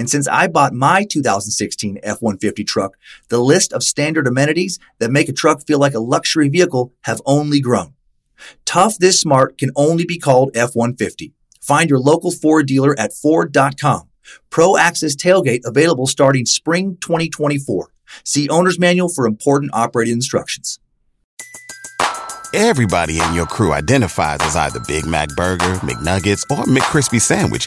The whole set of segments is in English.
And since I bought my 2016 F-150 truck, the list of standard amenities that make a truck feel like a luxury vehicle have only grown. Tough this smart can only be called F-150. Find your local Ford dealer at Ford.com. Pro Access Tailgate available starting spring 2024. See owner's manual for important operating instructions. Everybody in your crew identifies as either Big Mac Burger, McNuggets, or McCrispy Sandwich.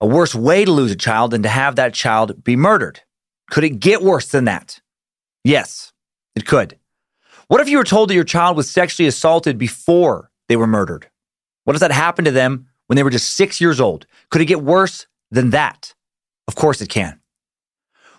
a worse way to lose a child than to have that child be murdered. Could it get worse than that? Yes, it could. What if you were told that your child was sexually assaulted before they were murdered? What if that happened to them when they were just six years old? Could it get worse than that? Of course it can.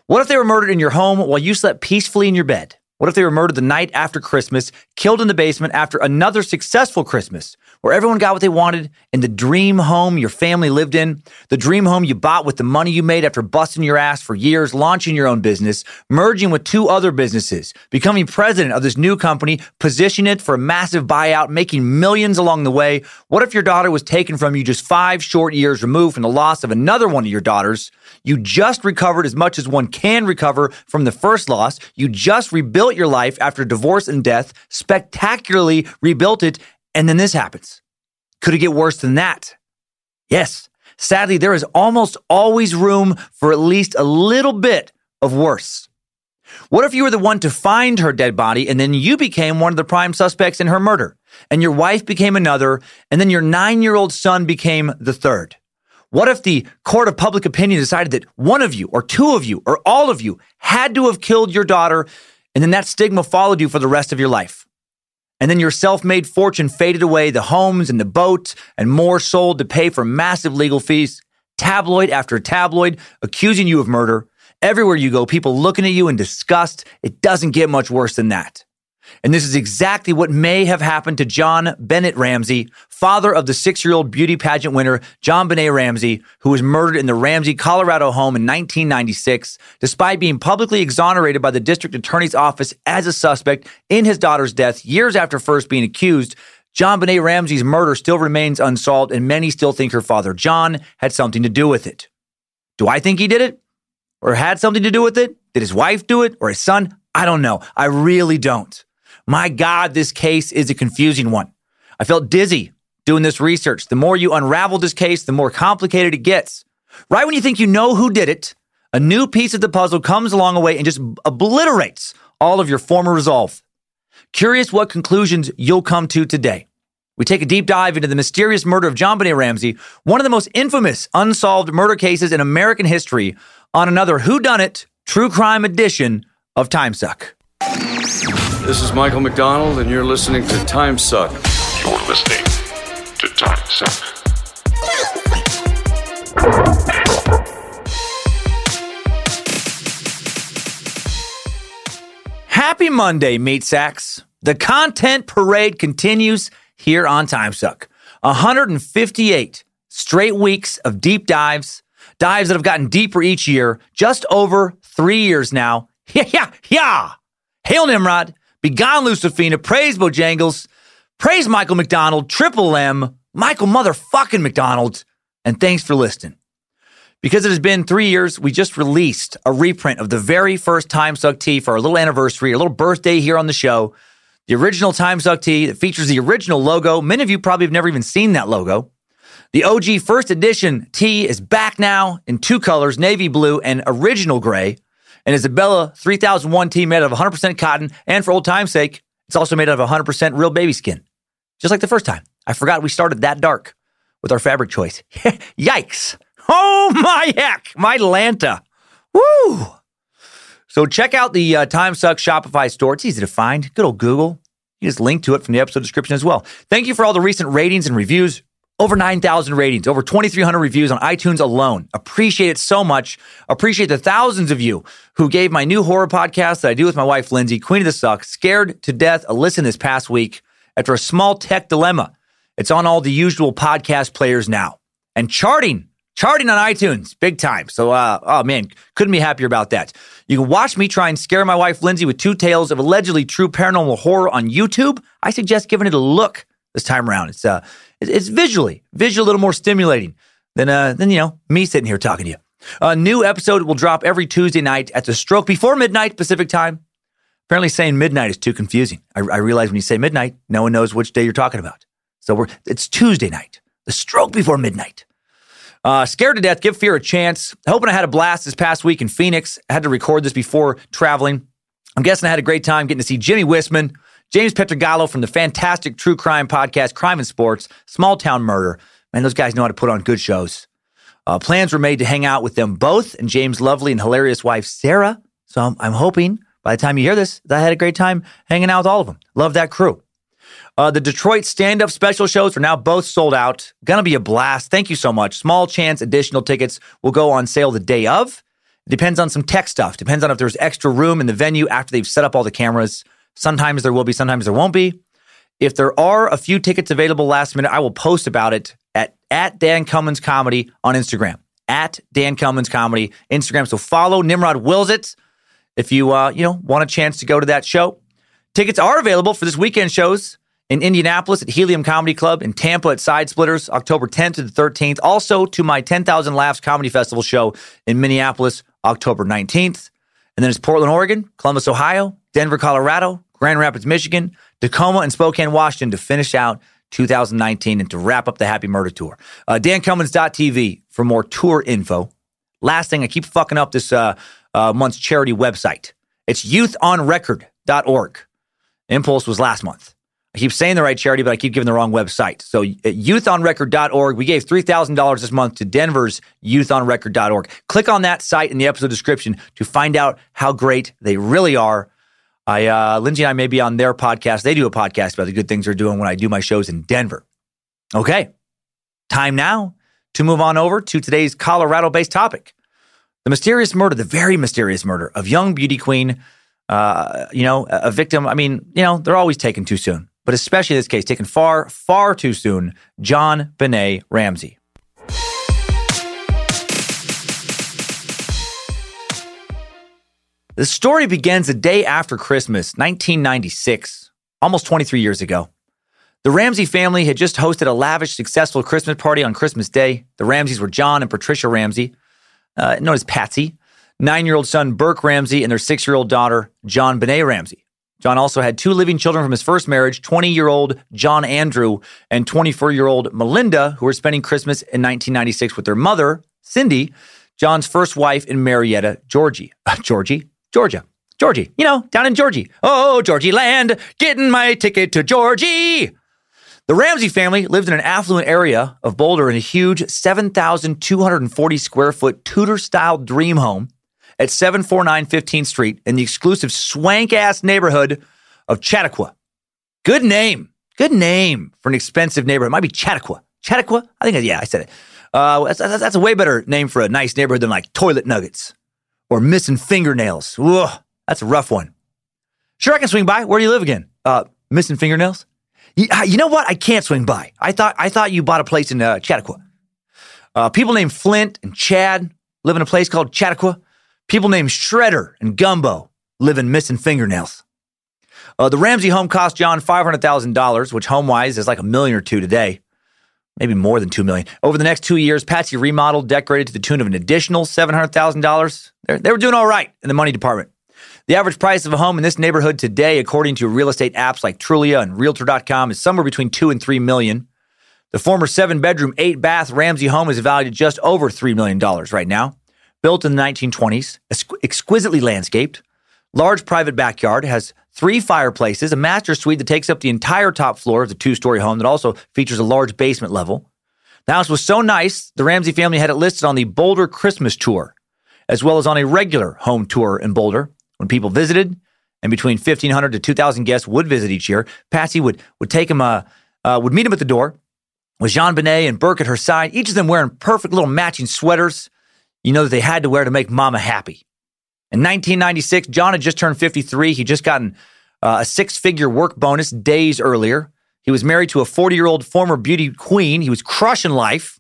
What if they were murdered in your home while you slept peacefully in your bed? What if they were murdered the night after Christmas, killed in the basement after another successful Christmas, where everyone got what they wanted in the dream home your family lived in, the dream home you bought with the money you made after busting your ass for years, launching your own business, merging with two other businesses, becoming president of this new company, positioning it for a massive buyout, making millions along the way? What if your daughter was taken from you just five short years removed from the loss of another one of your daughters? You just recovered as much as one can recover from the first loss. You just rebuilt your life after divorce and death, spectacularly rebuilt it, and then this happens. Could it get worse than that? Yes. Sadly, there is almost always room for at least a little bit of worse. What if you were the one to find her dead body and then you became one of the prime suspects in her murder, and your wife became another, and then your nine year old son became the third? What if the court of public opinion decided that one of you, or two of you, or all of you had to have killed your daughter, and then that stigma followed you for the rest of your life? And then your self made fortune faded away, the homes and the boats and more sold to pay for massive legal fees, tabloid after tabloid accusing you of murder. Everywhere you go, people looking at you in disgust. It doesn't get much worse than that. And this is exactly what may have happened to John Bennett Ramsey, father of the six year old beauty pageant winner, JonBenét Ramsey, who was murdered in the Ramsey, Colorado home in 1996, despite being publicly exonerated by the district attorney's office as a suspect in his daughter's death years after first being accused. JonBenét Ramsey's murder still remains unsolved, and many still think her father, John, had something to do with it. Do I think he did it? Or had something to do with it? Did his wife do it? Or his son? I don't know. I really don't. My God, this case is a confusing one. I felt dizzy doing this research. The more you unravel this case, the more complicated it gets. Right when you think you know who did it, a new piece of the puzzle comes along the way and just obliterates all of your former resolve. Curious what conclusions you'll come to today. We take a deep dive into the mysterious murder of John JonBenét Ramsey, one of the most infamous unsolved murder cases in American history, on another Who Done It true crime edition of Time Suck. This is Michael McDonald, and you're listening to Time Suck. You're listening to Time Suck. Happy Monday, meat sacks. The content parade continues here on Time Suck. 158 straight weeks of deep dives, dives that have gotten deeper each year, just over three years now. Yeah, yeah, yeah. Hail Nimrod. Begone Lucifina. Praise Bojangles. Praise Michael McDonald. Triple M. Michael motherfucking McDonald. And thanks for listening. Because it has been three years, we just released a reprint of the very first Time Suck tee for our little anniversary, our little birthday here on the show. The original Time Suck tee that features the original logo. Many of you probably have never even seen that logo. The OG first edition tee is back now in two colors, navy blue and original gray. And Isabella 3001 tee made out of 100% cotton. And for old time's sake, it's also made out of 100% real baby skin. Just like the first time. I forgot we started that dark with our fabric choice. Yikes. Oh my heck, my Lanta. Woo! So check out the uh, Time Suck Shopify store. It's easy to find. Good old Google. You just link to it from the episode description as well. Thank you for all the recent ratings and reviews. Over 9,000 ratings, over 2,300 reviews on iTunes alone. Appreciate it so much. Appreciate the thousands of you who gave my new horror podcast that I do with my wife, Lindsay, Queen of the Suck, scared to death a listen this past week after a small tech dilemma. It's on all the usual podcast players now and charting charting on iTunes, big time. So, uh, oh man, couldn't be happier about that. You can watch me try and scare my wife Lindsay with two tales of allegedly true paranormal horror on YouTube. I suggest giving it a look this time around. It's uh, it's visually, visually a little more stimulating than uh, than you know me sitting here talking to you. A new episode will drop every Tuesday night at the stroke before midnight Pacific time. Apparently, saying midnight is too confusing. I, I realize when you say midnight, no one knows which day you're talking about. So we're it's Tuesday night, the stroke before midnight. Uh, scared to death, give fear a chance. Hoping I had a blast this past week in Phoenix. I had to record this before traveling. I'm guessing I had a great time getting to see Jimmy Whisman, James Pietragallo from the fantastic true crime podcast, Crime and Sports, Small Town Murder. Man, those guys know how to put on good shows. Uh, plans were made to hang out with them both and James' lovely and hilarious wife, Sarah. So I'm, I'm hoping by the time you hear this, I had a great time hanging out with all of them. Love that crew. Uh, the Detroit stand up special shows are now both sold out. Gonna be a blast. Thank you so much. Small chance additional tickets will go on sale the day of. Depends on some tech stuff. Depends on if there's extra room in the venue after they've set up all the cameras. Sometimes there will be, sometimes there won't be. If there are a few tickets available last minute, I will post about it at, at Dan Cummins Comedy on Instagram. At Dan Cummins Comedy Instagram. So follow Nimrod Wills it if you uh, you know want a chance to go to that show. Tickets are available for this weekend shows in Indianapolis at Helium Comedy Club, in Tampa at Side Splitters, October 10th to the 13th. Also to my 10,000 Laughs Comedy Festival show in Minneapolis, October 19th. And then it's Portland, Oregon, Columbus, Ohio, Denver, Colorado, Grand Rapids, Michigan, Tacoma, and Spokane, Washington to finish out 2019 and to wrap up the Happy Murder Tour. Uh, DanCummins.tv for more tour info. Last thing, I keep fucking up this uh, uh, month's charity website. It's youthonrecord.org. Impulse was last month. I keep saying the right charity, but I keep giving the wrong website. So at youthonrecord.org, we gave $3,000 this month to Denver's youthonrecord.org. Click on that site in the episode description to find out how great they really are. I, uh, Lindsay and I may be on their podcast. They do a podcast about the good things they're doing when I do my shows in Denver. Okay. Time now to move on over to today's Colorado based topic the mysterious murder, the very mysterious murder of young beauty queen, uh, you know, a victim. I mean, you know, they're always taken too soon but especially in this case, taken far, far too soon, JonBenét Ramsey. The story begins the day after Christmas, 1996, almost 23 years ago. The Ramsey family had just hosted a lavish, successful Christmas party on Christmas Day. The Ramseys were John and Patricia Ramsey, uh, known as Patsy, nine year old son Burke Ramsey, and their six year old daughter, JonBenét Ramsey. John also had two living children from his first marriage 20 year old John Andrew and 24 year old Melinda, who were spending Christmas in 1996 with their mother, Cindy, John's first wife in Marietta, Georgie. Georgie? Georgia. Georgie. You know, down in Georgie. Oh, Georgie land, getting my ticket to Georgie. The Ramsey family lived in an affluent area of Boulder in a huge 7,240 square foot Tudor style dream home at 749 15th Street in the exclusive swank ass neighborhood of Chautauqua. Good name. Good name for an expensive neighborhood. It might be Chautauqua. Chautauqua? I think, yeah, I said it. Uh, that's, that's, a way better name for a nice neighborhood than like toilet nuggets or missing fingernails. Whoa, that's a rough one. Sure, I can swing by. Where do you live again? Uh, missing fingernails? You, uh, you know what? I can't swing by. I thought I thought you bought a place in uh. Uh, people named Flint and Chad live in a place called Chautauqua. People named Shredder and Gumbo live in missing fingernails. Uh, the Ramsey home cost John $500,000, which home wise is like a million or two today, maybe more than two million. Over the next two years, Patsy remodeled, decorated to the tune of an additional $700,000. They were doing all right in the money department. The average price of a home in this neighborhood today, according to real estate apps like Trulia and Realtor.com, is somewhere between two and three million. The former seven bedroom, eight bath Ramsey home is valued at just over $3 million right now. Built in the 1920s, exquisitely landscaped, large private backyard, has three fireplaces, a master suite that takes up the entire top floor of the two story home that also features a large basement level. The house was so nice, the Ramsey family had it listed on the Boulder Christmas tour, as well as on a regular home tour in Boulder. When people visited, and between 1,500 to 2,000 guests would visit each year, Patsy would, would take him, uh, uh, would meet him at the door with JonBenét and Burke at her side, each of them wearing perfect little matching sweaters, you know, that they had to wear to make mama happy. In 1996, John had just turned 53. He'd just gotten uh, a six figure work bonus days earlier. He was married to a 40 year old former beauty queen. He was crushing life.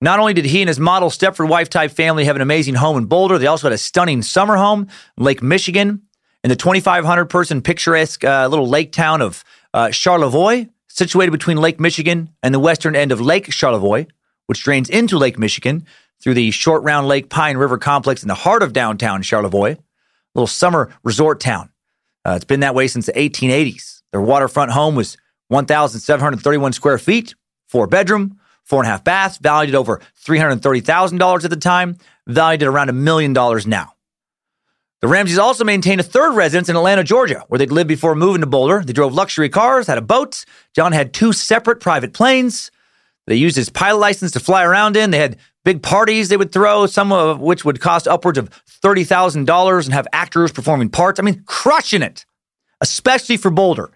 Not only did he and his model Stepford wife type family have an amazing home in Boulder, they also had a stunning summer home in Lake Michigan in the 2,500 person picturesque uh, little lake town of uh, Charlevoix, situated between Lake Michigan and the western end of Lake Charlevoix, which drains into Lake Michigan through the Short Round Lake Pine River complex in the heart of downtown Charlevoix, little summer resort town. Uh, it's been that way since the 1880s. Their waterfront home was 1,731 square feet, four bedroom, four and a half baths, valued at over $330,000 at the time, valued at around a million dollars now. The Ramseys also maintained a third residence in Atlanta, Georgia, where they'd lived before moving to Boulder. They drove luxury cars, had a boat. John had two separate private planes. They used his pilot license to fly around in. They had big parties they would throw, some of which would cost upwards of $30,000 and have actors performing parts. I mean, crushing it, especially for Boulder.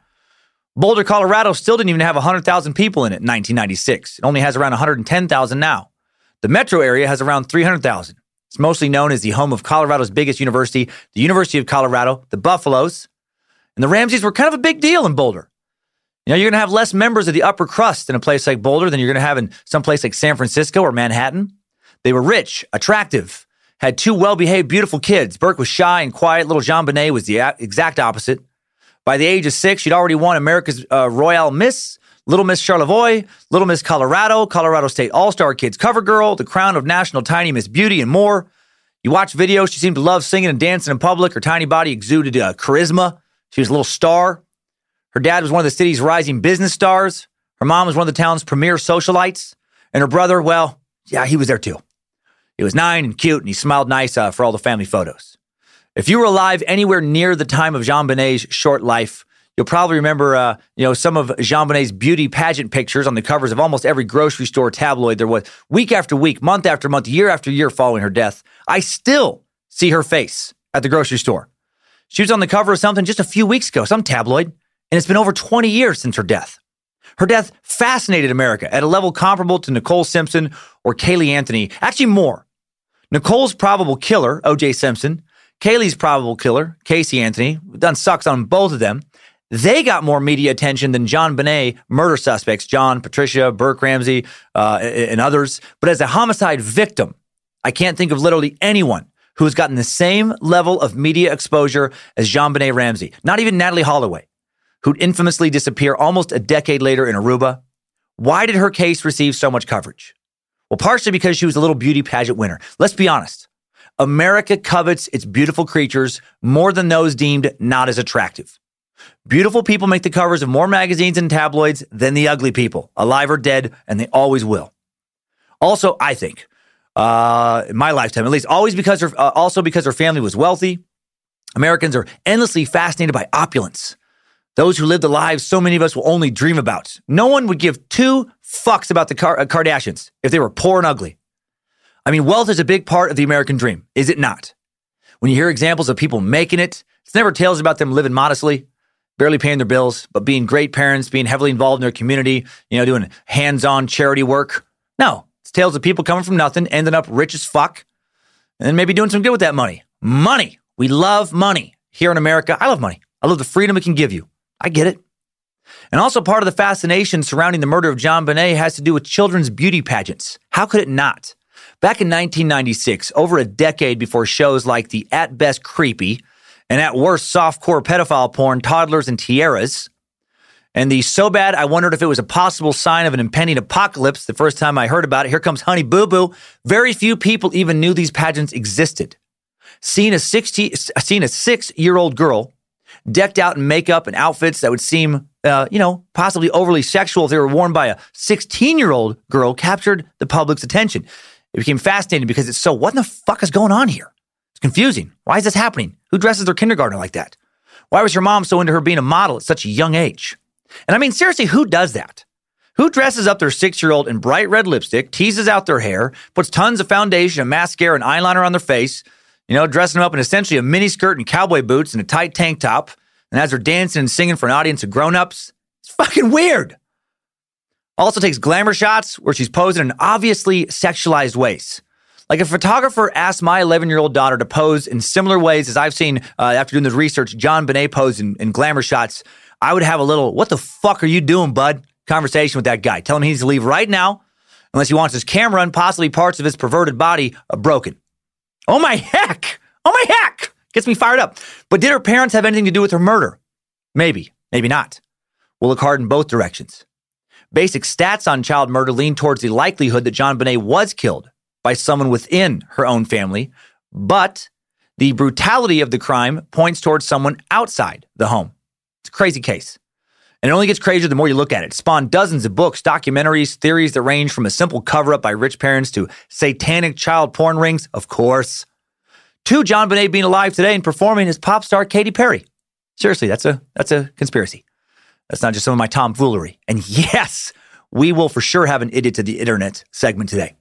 Boulder, Colorado still didn't even have 100,000 people in it in 1996. It only has around 110,000 now. The metro area has around 300,000. It's mostly known as the home of Colorado's biggest university, the University of Colorado, the Buffaloes. And the Ramseys were kind of a big deal in Boulder. You know, you're going to have less members of the upper crust in a place like Boulder than you're going to have in some place like San Francisco or Manhattan. They were rich, attractive, had two well behaved, beautiful kids. Burke was shy and quiet. Little JonBenét was the exact opposite. By the age of six, she'd already won America's uh, Royale Miss, Little Miss Charlevoix, Little Miss Colorado, Colorado State All Star Kids Cover Girl, the crown of National Tiny Miss Beauty, and more. You watch videos, she seemed to love singing and dancing in public. Her tiny body exuded uh, charisma. She was a little star. Her dad was one of the city's rising business stars. Her mom was one of the town's premier socialites. And her brother, well, yeah, he was there too. He was nine and cute, and he smiled nice uh, for all the family photos. If you were alive anywhere near the time of JonBenét's short life, you'll probably remember, uh, you know, some of JonBenét's beauty pageant pictures on the covers of almost every grocery store tabloid there was, week after week, month after month, year after year following her death. I still see her face at the grocery store. She was on the cover of something just a few weeks ago, some tabloid and it's been over 20 years since her death. Her death fascinated America at a level comparable to Nicole Simpson or Caylee Anthony, actually more. Nicole's probable killer, O.J. Simpson, Caylee's probable killer, Casey Anthony, done sucks on both of them. They got more media attention than JonBenét murder suspects, John, Patricia, Burke Ramsey, uh, and others. But as a homicide victim, I can't think of literally anyone who has gotten the same level of media exposure as John JonBenét Ramsey. Not even Natalee Holloway who'd infamously disappear almost a decade later in Aruba. Why did her case receive so much coverage? Well, partially because she was a little beauty pageant winner. Let's be honest. America covets its beautiful creatures more than those deemed not as attractive. Beautiful people make the covers of more magazines and tabloids than the ugly people, alive or dead, and they always will. Also, I think, uh, in my lifetime at least, always because her, uh, also because her family was wealthy, Americans are endlessly fascinated by opulence. Those who live the lives so many of us will only dream about. No one would give two fucks about the Car- uh, Kardashians if they were poor and ugly. I mean, wealth is a big part of the American dream, is it not? When you hear examples of people making it, it's never tales about them living modestly, barely paying their bills, but being great parents, being heavily involved in their community, you know, doing hands on charity work. No, it's tales of people coming from nothing, ending up rich as fuck, and maybe doing some good with that money. Money. We love money. Here in America, I love money. I love the freedom it can give you. I get it. And also, part of the fascination surrounding the murder of JonBenét has to do with children's beauty pageants. How could it not? Back in 1996, over a decade before shows like the at best creepy and at worst, softcore pedophile porn, toddlers, and tiaras. And the so bad, I wondered if it was a possible sign of an impending apocalypse. The first time I heard about it, here comes Honey Boo Boo. Very few people even knew these pageants existed. Seeing a 60, seeing a six year old girl decked out in makeup and outfits that would seem, uh, you know, possibly overly sexual if they were worn by a 16 year old girl captured the public's attention. It became fascinating because it's so, what the fuck is going on here? It's confusing. Why is this happening? Who dresses their kindergartner like that? Why was your mom so into her being a model at such a young age? And I mean, seriously, who does that? Who dresses up their six year old in bright red lipstick, teases out their hair, puts tons of foundation and mascara and eyeliner on their face, you know, dressing them up in essentially a mini skirt and cowboy boots and a tight tank top, and as they're dancing and singing for an audience of grown ups? It's fucking weird. Also takes glamour shots where she's posing in obviously sexualized ways. Like a photographer asked my 11 year old daughter to pose in similar ways as I've seen uh, after doing this research, JonBenét pose in, in glamour shots. I would have a little, what the fuck are you doing, bud? Conversation with that guy. Tell him he needs to leave right now unless he wants his camera and possibly parts of his perverted body uh, broken. Oh my heck! Oh my heck! Gets me fired up. But did her parents have anything to do with her murder? Maybe, maybe not. We'll look hard in both directions. Basic stats on child murder lean towards the likelihood that JonBenét was killed by someone within her own family, but the brutality of the crime points towards someone outside the home. It's a crazy case. And it only gets crazier the more you look at it. spawned dozens of books, documentaries, theories that range from a simple cover up by rich parents to satanic child porn rings, of course, to JonBenét being alive today and performing as pop star Katy Perry. Seriously, that's a that's a conspiracy. That's not just some of my tomfoolery. And yes, we will for sure have an idiot to the internet segment today.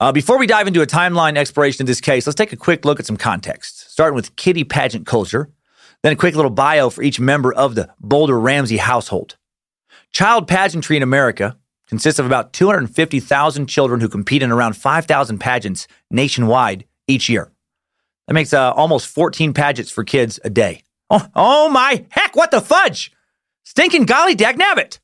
Uh, before we dive into a timeline exploration of this case, let's take a quick look at some context, starting with kitty pageant culture, then a quick little bio for each member of the Boulder Ramsey household. Child pageantry in America consists of about 250,000 children who compete in around 5,000 pageants nationwide each year. That makes uh, almost 14 pageants for kids a day. Oh, oh my heck, what the fudge! Stinking golly dag nabbit!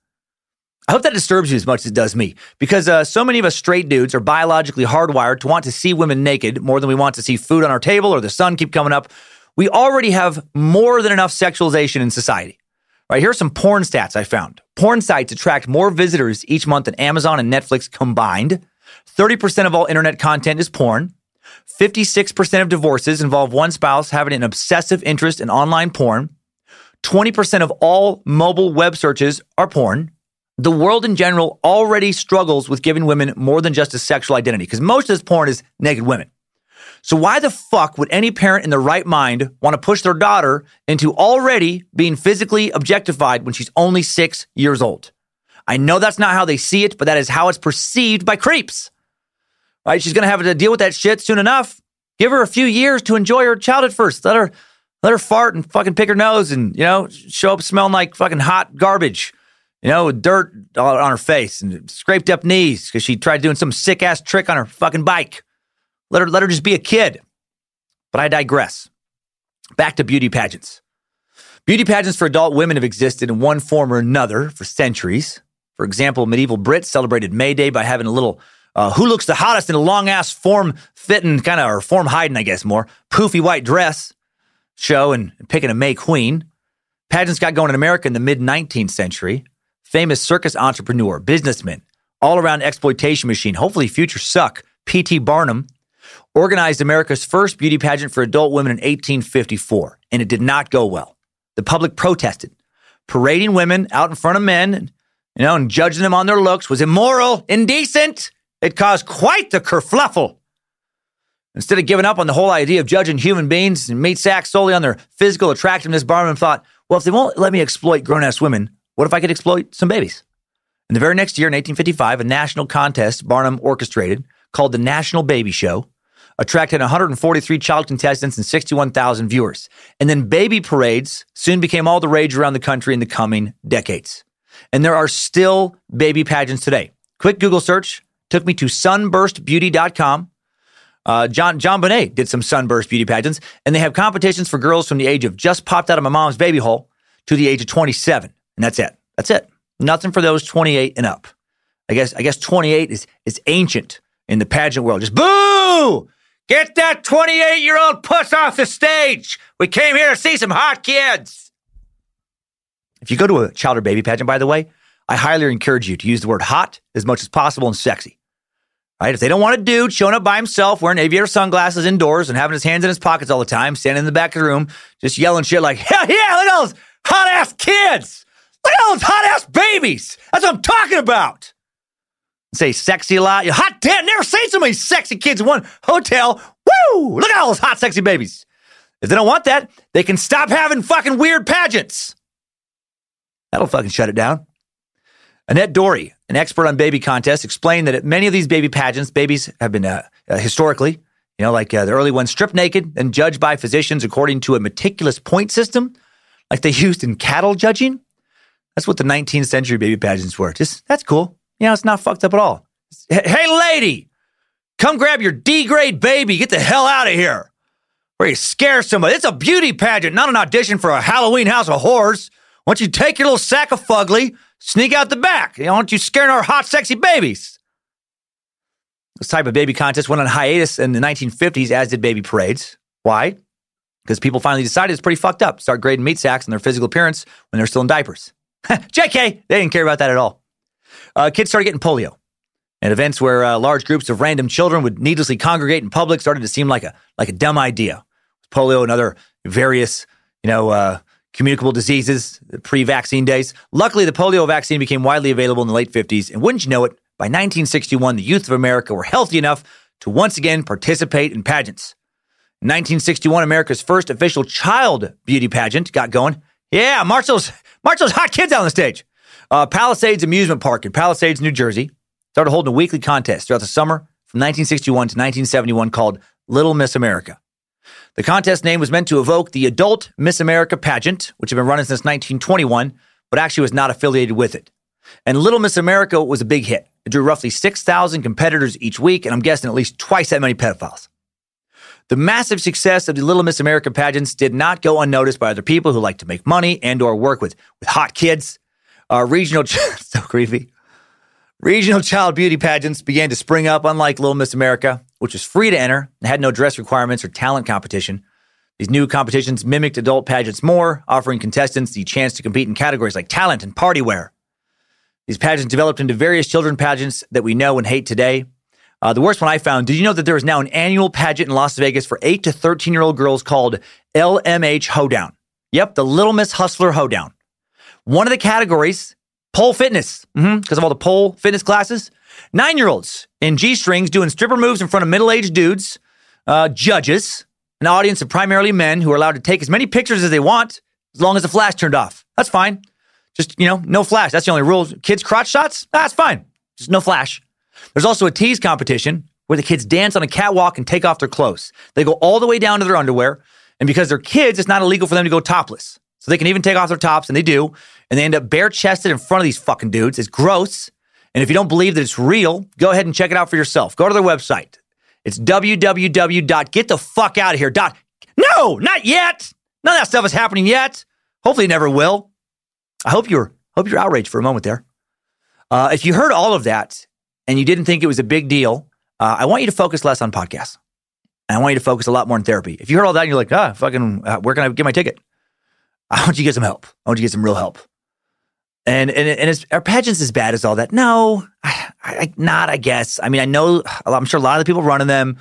I hope that disturbs you as much as it does me, because uh, so many of us straight dudes are biologically hardwired to want to see women naked more than we want to see food on our table or the sun keep coming up. We already have more than enough sexualization in society. Right, here are some porn stats I found. Porn sites attract more visitors each month than Amazon and Netflix combined. 30% of all internet content is porn. 56% of divorces involve one spouse having an obsessive interest in online porn. 20% of all mobile web searches are porn the world in general already struggles with giving women more than just a sexual identity because most of this porn is naked women. So why the fuck would any parent in their right mind want to push their daughter into already being physically objectified when she's only six years old? I know that's not how they see it, but that is how it's perceived by creeps. Right? She's going to have to deal with that shit soon enough. Give her a few years to enjoy her childhood first. Let her let her fart and fucking pick her nose and, you know, show up smelling like fucking hot garbage you know, with dirt on her face and scraped up knees because she tried doing some sick ass trick on her fucking bike. Let her let her just be a kid. But I digress. Back to beauty pageants. Beauty pageants for adult women have existed in one form or another for centuries. For example, medieval Brits celebrated May Day by having a little uh, who looks the hottest in a long ass form fitting kind of or form hiding, I guess more poofy white dress show and picking a May Queen. Pageants got going in America in the mid 19th century famous circus entrepreneur, businessman, all around exploitation machine, hopefully future suck, P.T. Barnum, organized America's first beauty pageant for adult women in 1854, and it did not go well. The public protested. Parading women out in front of men, you know, and judging them on their looks was immoral, indecent. It caused quite the kerfluffle. Instead of giving up on the whole idea of judging human beings and meat sacks solely on their physical attractiveness, Barnum thought, well, if they won't let me exploit grown ass women, what if I could exploit some babies? In the very next year, in 1855, a national contest Barnum orchestrated called the National Baby Show attracted 143 child contestants and 61,000 viewers. And then baby parades soon became all the rage around the country in the coming decades. And there are still baby pageants today. Quick Google search took me to sunburstbeauty.com. Uh, John JonBenét did some sunburst beauty pageants, and they have competitions for girls from the age of just popped out of my mom's baby hole to the age of 27. And that's it. That's it. Nothing for those 28 and up. I guess I guess 28 is is ancient in the pageant world. Just boo! Get that 28 year old puss off the stage. We came here to see some hot kids. If you go to a child or baby pageant, by the way, I highly encourage you to use the word hot as much as possible and sexy. Right? If they don't want a dude showing up by himself wearing aviator sunglasses indoors and having his hands in his pockets all the time, standing in the back of the room, just yelling shit like, yeah, yeah, look at those hot ass kids. Look at all those hot ass babies. That's what I'm talking about. Say sexy a lot. Hot damn, never seen so many sexy kids in one hotel. Woo! Look at all those hot, sexy babies. If they don't want that, they can stop having fucking weird pageants. That'll fucking shut it down. Annette Dory, an expert on baby contests, explained that at many of these baby pageants, babies have been uh, uh, historically, you know, like uh, the early ones, stripped naked and judged by physicians according to a meticulous point system, like they used in cattle judging. That's what the 19th century baby pageants were. Just that's cool. You know, it's not fucked up at all. Hey, lady, come grab your D grade baby. Get the hell out of here. Where you scare somebody. It's a beauty pageant, not an audition for a Halloween house of horrors. Why don't you take your little sack of fugly, sneak out the back? You know, why don't you scaring our hot, sexy babies? This type of baby contest went on hiatus in the 1950s, as did baby parades. Why? Because people finally decided it's pretty fucked up. Start grading meat sacks and their physical appearance when they're still in diapers. JK, they didn't care about that at all. Uh, kids started getting polio. And events where uh, large groups of random children would needlessly congregate in public started to seem like a like a dumb idea. Polio and other various, you know, uh, communicable diseases pre-vaccine days. Luckily, the polio vaccine became widely available in the late 50s, and wouldn't you know it, by 1961, the youth of America were healthy enough to once again participate in pageants. In 1961, America's first official child beauty pageant got going. Yeah, march those hot kids on the stage. Uh, Palisades Amusement Park in Palisades, New Jersey, started holding a weekly contest throughout the summer from 1961 to 1971 called Little Miss America. The contest name was meant to evoke the adult Miss America pageant, which had been running since 1921, but actually was not affiliated with it. And Little Miss America was a big hit. It drew roughly 6,000 competitors each week, and I'm guessing at least twice that many pedophiles. The massive success of the Little Miss America pageants did not go unnoticed by other people who like to make money and or work with, with hot kids. Uh, regional, so creepy. Regional child beauty pageants began to spring up, unlike Little Miss America, which was free to enter and had no dress requirements or talent competition. These new competitions mimicked adult pageants more, offering contestants the chance to compete in categories like talent and party wear. These pageants developed into various children pageants that we know and hate today. Uh, the worst one I found did you know that there is now an annual pageant in Las Vegas for 8 to 13 year old girls called LMH Hoedown? Yep, the Little Miss Hustler Hoedown. One of the categories, pole fitness, because mm-hmm, of all the pole fitness classes. Nine year olds in G strings doing stripper moves in front of middle aged dudes, uh, judges, an audience of primarily men who are allowed to take as many pictures as they want as long as the flash turned off. That's fine. Just, you know, no flash. That's the only rule. Kids' crotch shots? That's fine. Just no flash. There's also a tease competition where the kids dance on a catwalk and take off their clothes. They go all the way down to their underwear. And because they're kids, it's not illegal for them to go topless. So they can even take off their tops, and they do and they end up bare chested in front of these fucking dudes. It's gross. And if you don't believe that it's real, go ahead and check it out for yourself. Go to their website. It's www.getthefuckoutahere. Dot. No, not yet. None of that stuff is happening yet. Hopefully, it never will. I hope you're hope you're outraged for a moment there. Uh, if you heard all of that and you didn't think it was a big deal, uh, I want you to focus less on podcasts. And I want you to focus a lot more on therapy. If you heard all that and you're like, ah, fucking, uh, where can I get my ticket? I want you to get some help. I want you to get some real help. And and and is, are pageants as bad as all that? No, I, I, not. I guess. I mean, I know. I'm sure a lot of the people running them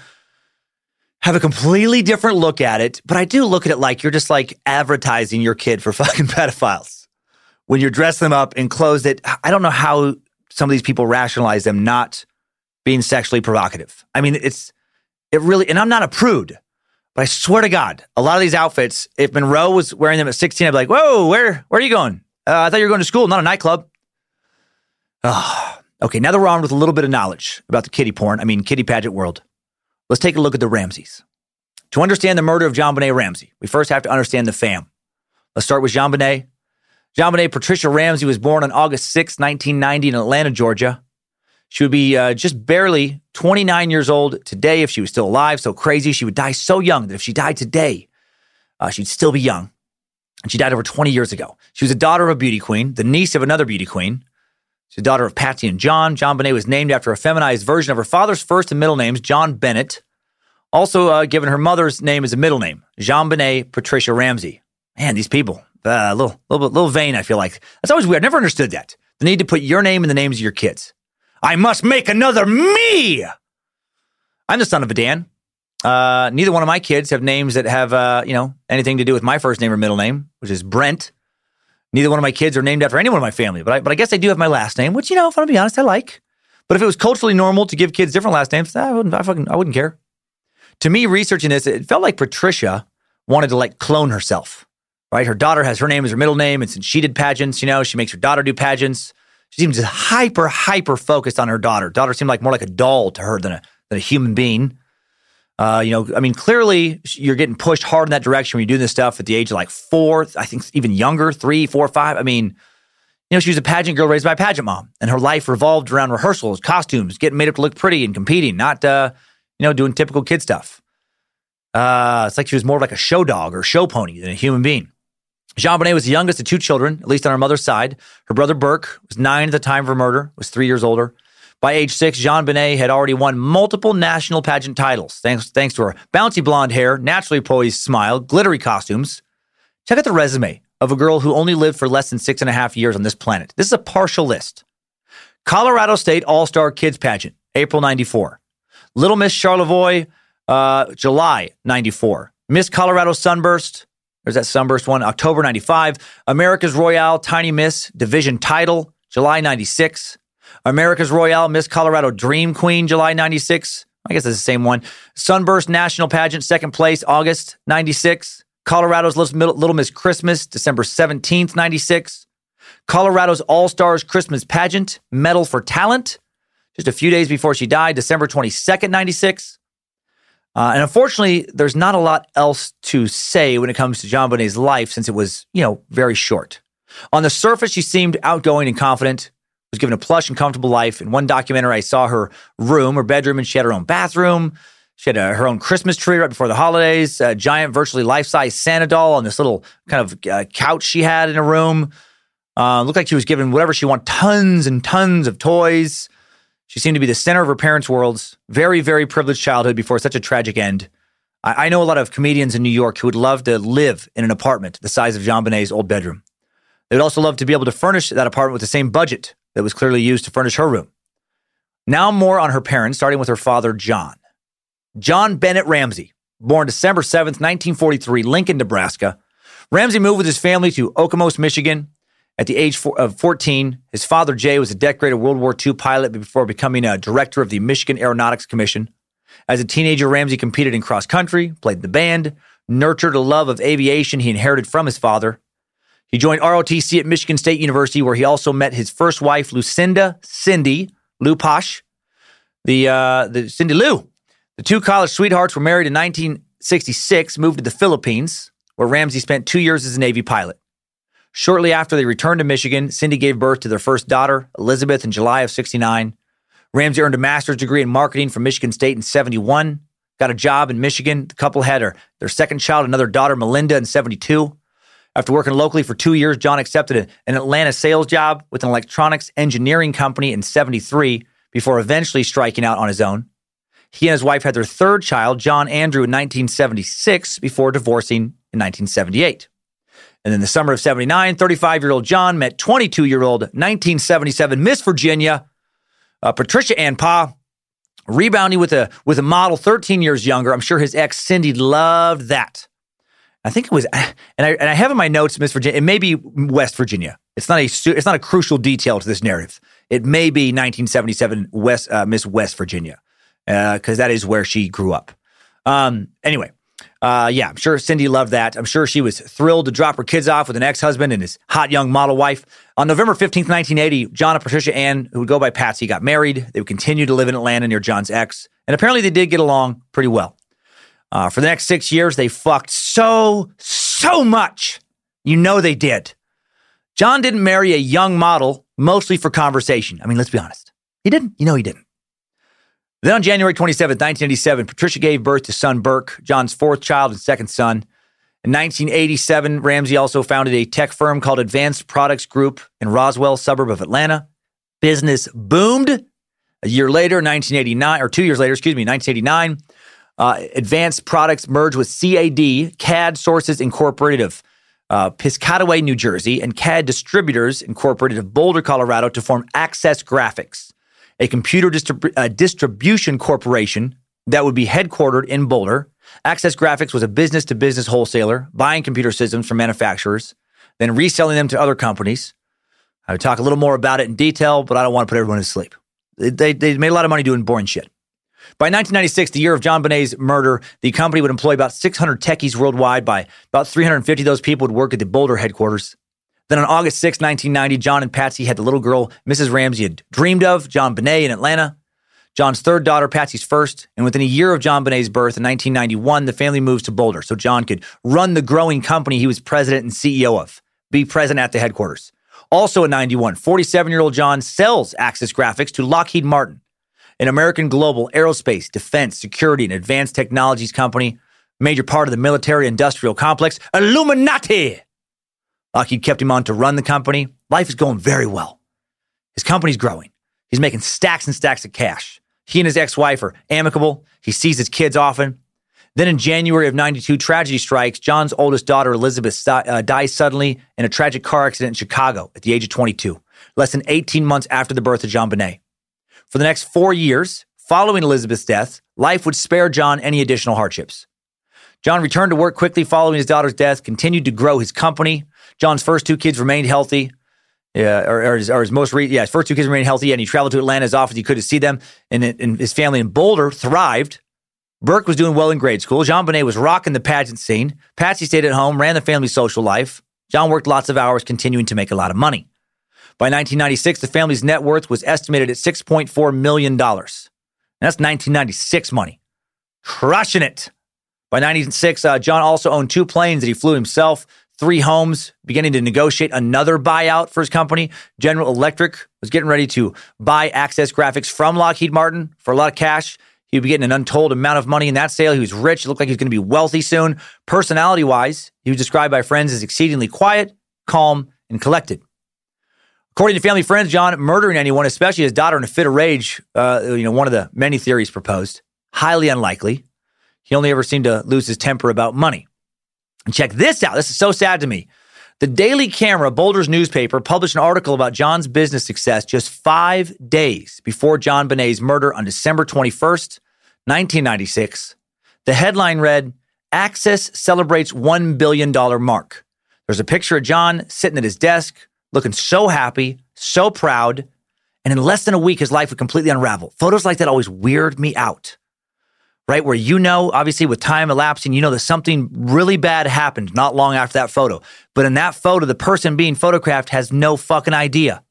have a completely different look at it, but I do look at it like you're just like advertising your kid for fucking pedophiles when you're dressing them up in clothes that I don't know how some of these people rationalize them not being sexually provocative. I mean, it's it really, and I'm not a prude, but I swear to God, a lot of these outfits, if Monroe was wearing them at 16, I'd be like, whoa, where where are you going? Uh, I thought you were going to school, not a nightclub. Oh, okay, now that we're on with a little bit of knowledge about the kitty porn, I mean, kitty pageant world, let's take a look at the Ramseys. To understand the murder of JonBenét Ramsey, we first have to understand the fam. Let's start with JonBenét. John Bonet Patricia Ramsey was born on August 6, 1990, in Atlanta, Georgia. She would be uh, just barely 29 years old today if she was still alive. So crazy. She would die so young that if she died today, uh, she'd still be young. And she died over 20 years ago. She was a daughter of a beauty queen, the niece of another beauty queen. She's a daughter of Patsy and John. JonBenét was named after a feminized version of her father's first and middle names, John Bennett. Also, uh, given her mother's name as a middle name, JonBenét Patricia Ramsey. Man, these people, a uh, little, little, little vain. I feel like that's always weird. I never understood that. The need to put your name in the names of your kids. I must make another me. I'm the son of a Dan. Uh, neither one of my kids have names that have, uh, you know, anything to do with my first name or middle name, which is Brent. Neither one of my kids are named after anyone in my family, but I, but I guess I do have my last name, which you know, if I'm gonna be honest, I like. But if it was culturally normal to give kids different last names, I wouldn't, I fucking, I wouldn't care. To me, researching this, it felt like Patricia wanted to like clone herself, right? Her daughter has her name as her middle name, and since she did pageants, you know, she makes her daughter do pageants. She seems just hyper, hyper focused on her daughter. Daughter seemed like more like a doll to her than a than a human being. Uh, you know, I mean, clearly you're getting pushed hard in that direction when you do this stuff at the age of like four, I think even younger, three, four, five. I mean, you know, she was a pageant girl raised by a pageant mom, and her life revolved around rehearsals, costumes, getting made up to look pretty and competing, not, uh, you know, doing typical kid stuff. Uh, it's like she was more like a show dog or show pony than a human being. JonBenét was the youngest of two children, at least on her mother's side. Her brother Burke was nine at the time of her murder, was three years older. By age six, JonBenét had already won multiple national pageant titles, thanks, thanks to her bouncy blonde hair, naturally poised smile, glittery costumes. Check out the resume of a girl who only lived for less than six and a half years on this planet. This is a partial list. Colorado State All Star Kids Pageant, April 94. Little Miss Charlevoix, uh, July 94. Miss Colorado Sunburst, there's that Sunburst one, October 95. America's Royale Tiny Miss Division title, July 96. America's Royale Miss Colorado Dream Queen, July 96. I guess it's the same one. Sunburst National Pageant, second place, August 96. Colorado's Little Miss Christmas, December 17th, 96. Colorado's All Stars Christmas Pageant, Medal for Talent, just a few days before she died, December 22nd, 96. Uh, and unfortunately, there's not a lot else to say when it comes to JonBenét's life since it was, you know, very short. On the surface, she seemed outgoing and confident, was given a plush and comfortable life. In one documentary, I saw her room, her bedroom, and she had her own bathroom. She had a, her own Christmas tree right before the holidays, a giant, virtually life size Santa doll on this little kind of uh, couch she had in her room. Uh, looked like she was given whatever she wanted, tons and tons of toys. She seemed to be the center of her parents' worlds. Very, very privileged childhood before such a tragic end. I, I know a lot of comedians in New York who would love to live in an apartment the size of JonBenét's old bedroom. They would also love to be able to furnish that apartment with the same budget that was clearly used to furnish her room. Now, more on her parents, starting with her father, John. John Bennett Ramsey, born December 7th, 1943, Lincoln, Nebraska. Ramsey moved with his family to Okemos, Michigan. At the age of 14, his father, Jay, was a decorated World War II pilot before becoming a director of the Michigan Aeronautics Commission. As a teenager, Ramsey competed in cross country, played in the band, nurtured a love of aviation he inherited from his father. He joined ROTC at Michigan State University, where he also met his first wife, Lucinda Cindy Lou Pasch, the, uh, the Cindy Lou. The two college sweethearts were married in 1966, moved to the Philippines, where Ramsey spent two years as a Navy pilot. Shortly after they returned to Michigan, Cindy gave birth to their first daughter, Elizabeth, in July of 69. Ramsey earned a master's degree in marketing from Michigan State in 71, got a job in Michigan. The couple had her, their second child, another daughter, Melinda, in 72. After working locally for two years, John accepted an Atlanta sales job with an electronics engineering company in 73 before eventually striking out on his own. He and his wife had their third child, John Andrew, in 1976 before divorcing in 1978. And in the summer of 79, 35 year old John met 22 year old 1977 Miss Virginia, uh, Patricia Ann Paugh, rebounding with a, with a model 13 years younger. I'm sure his ex Cindy loved that. I think it was, and I and I have in my notes, Miss Virginia. It may be West Virginia. It's not a it's not a crucial detail to this narrative. It may be 1977 West uh, Miss West Virginia because uh, that is where she grew up. Um, anyway, uh, yeah, I'm sure Cindy loved that. I'm sure she was thrilled to drop her kids off with an ex husband and his hot young model wife. On November 15th, 1980, John and Patricia Ann, who would go by Patsy, got married. They would continue to live in Atlanta near John's ex, and apparently they did get along pretty well. Uh, for the next six years, they fucked so, so much. You know they did. John didn't marry a young model mostly for conversation. I mean, let's be honest. He didn't. You know he didn't. Then on January 27, 1987, Patricia gave birth to son Burke, John's fourth child and second son. In 1987, Ramsey also founded a tech firm called Advanced Products Group in Roswell, suburb of Atlanta. Business boomed. A year later, 1989, or two years later, excuse me, 1989, Uh, Advanced Products merged with CAD, CAD Sources Incorporated of uh, Piscataway, New Jersey, and CAD Distributors Incorporated of Boulder, Colorado to form Access Graphics, a computer distrib- uh, distribution corporation that would be headquartered in Boulder. Access Graphics was a business to business wholesaler, buying computer systems from manufacturers, then reselling them to other companies. I would talk a little more about it in detail, but I don't want to put everyone to sleep. They, they made a lot of money doing boring shit. By 1996, the year of JonBenét's murder, the company would employ about 600 techies worldwide. By about 350 of those people would work at the Boulder headquarters. Then on August 6, 1990, John and Patsy had the little girl Mrs. Ramsey had dreamed of, JonBenét, in Atlanta. John's third daughter, Patsy's first, and within a year of JonBenét's birth in 1991, the family moves to Boulder so John could run the growing company he was president and CEO of, be present at the headquarters. Also in 91, 47 year old John sells Access Graphics to Lockheed Martin, an American global aerospace, defense, security, and advanced technologies company, major part of the military industrial complex, Illuminati. Lockheed kept him on to run the company. Life is going very well. His company's growing. He's making stacks and stacks of cash. He and his ex wife are amicable. He sees his kids often. Then in January of 92, tragedy strikes. John's oldest daughter, Elizabeth, uh, dies suddenly in a tragic car accident in Chicago at the age of 22, less than 18 months after the birth of JonBenét. For the next four years, following Elizabeth's death, life would spare John any additional hardships. John returned to work quickly following his daughter's death, continued to grow his company. John's first two kids remained healthy. Yeah, or, or, his, or his most re- yeah, his first two kids remained healthy, and he traveled to Atlanta as often as he could to see them. And, and his family in Boulder thrived. Burke was doing well in grade school. JonBenét was rocking the pageant scene. Patsy stayed at home, ran the family social life. John worked lots of hours, continuing to make a lot of money. By 1996, the family's net worth was estimated at $6.4 million. That's 1996 money. Crushing it. By 1996, uh, John also owned two planes that he flew himself, three homes, beginning to negotiate another buyout for his company. General Electric was getting ready to buy Access Graphics from Lockheed Martin for a lot of cash. He'd be getting an untold amount of money in that sale. He was rich. It looked like he was going to be wealthy soon. Personality wise, he was described by friends as exceedingly quiet, calm, and collected. According to family friends, John murdering anyone, especially his daughter in a fit of rage, uh, you know, one of the many theories proposed, highly unlikely. He only ever seemed to lose his temper about money. And check this out. This is so sad to me. The Daily Camera, Boulder's newspaper, published an article about John's business success just five days before JonBenét's murder on December 21st, 1996. The headline read, Access celebrates $1 billion mark. There's a picture of John sitting at his desk, looking so happy, so proud. And in less than a week, his life would completely unravel. Photos like that always weird me out right? Where you know, obviously, with time elapsing, you know that something really bad happened not long after that photo. But in that photo, the person being photographed has no fucking idea,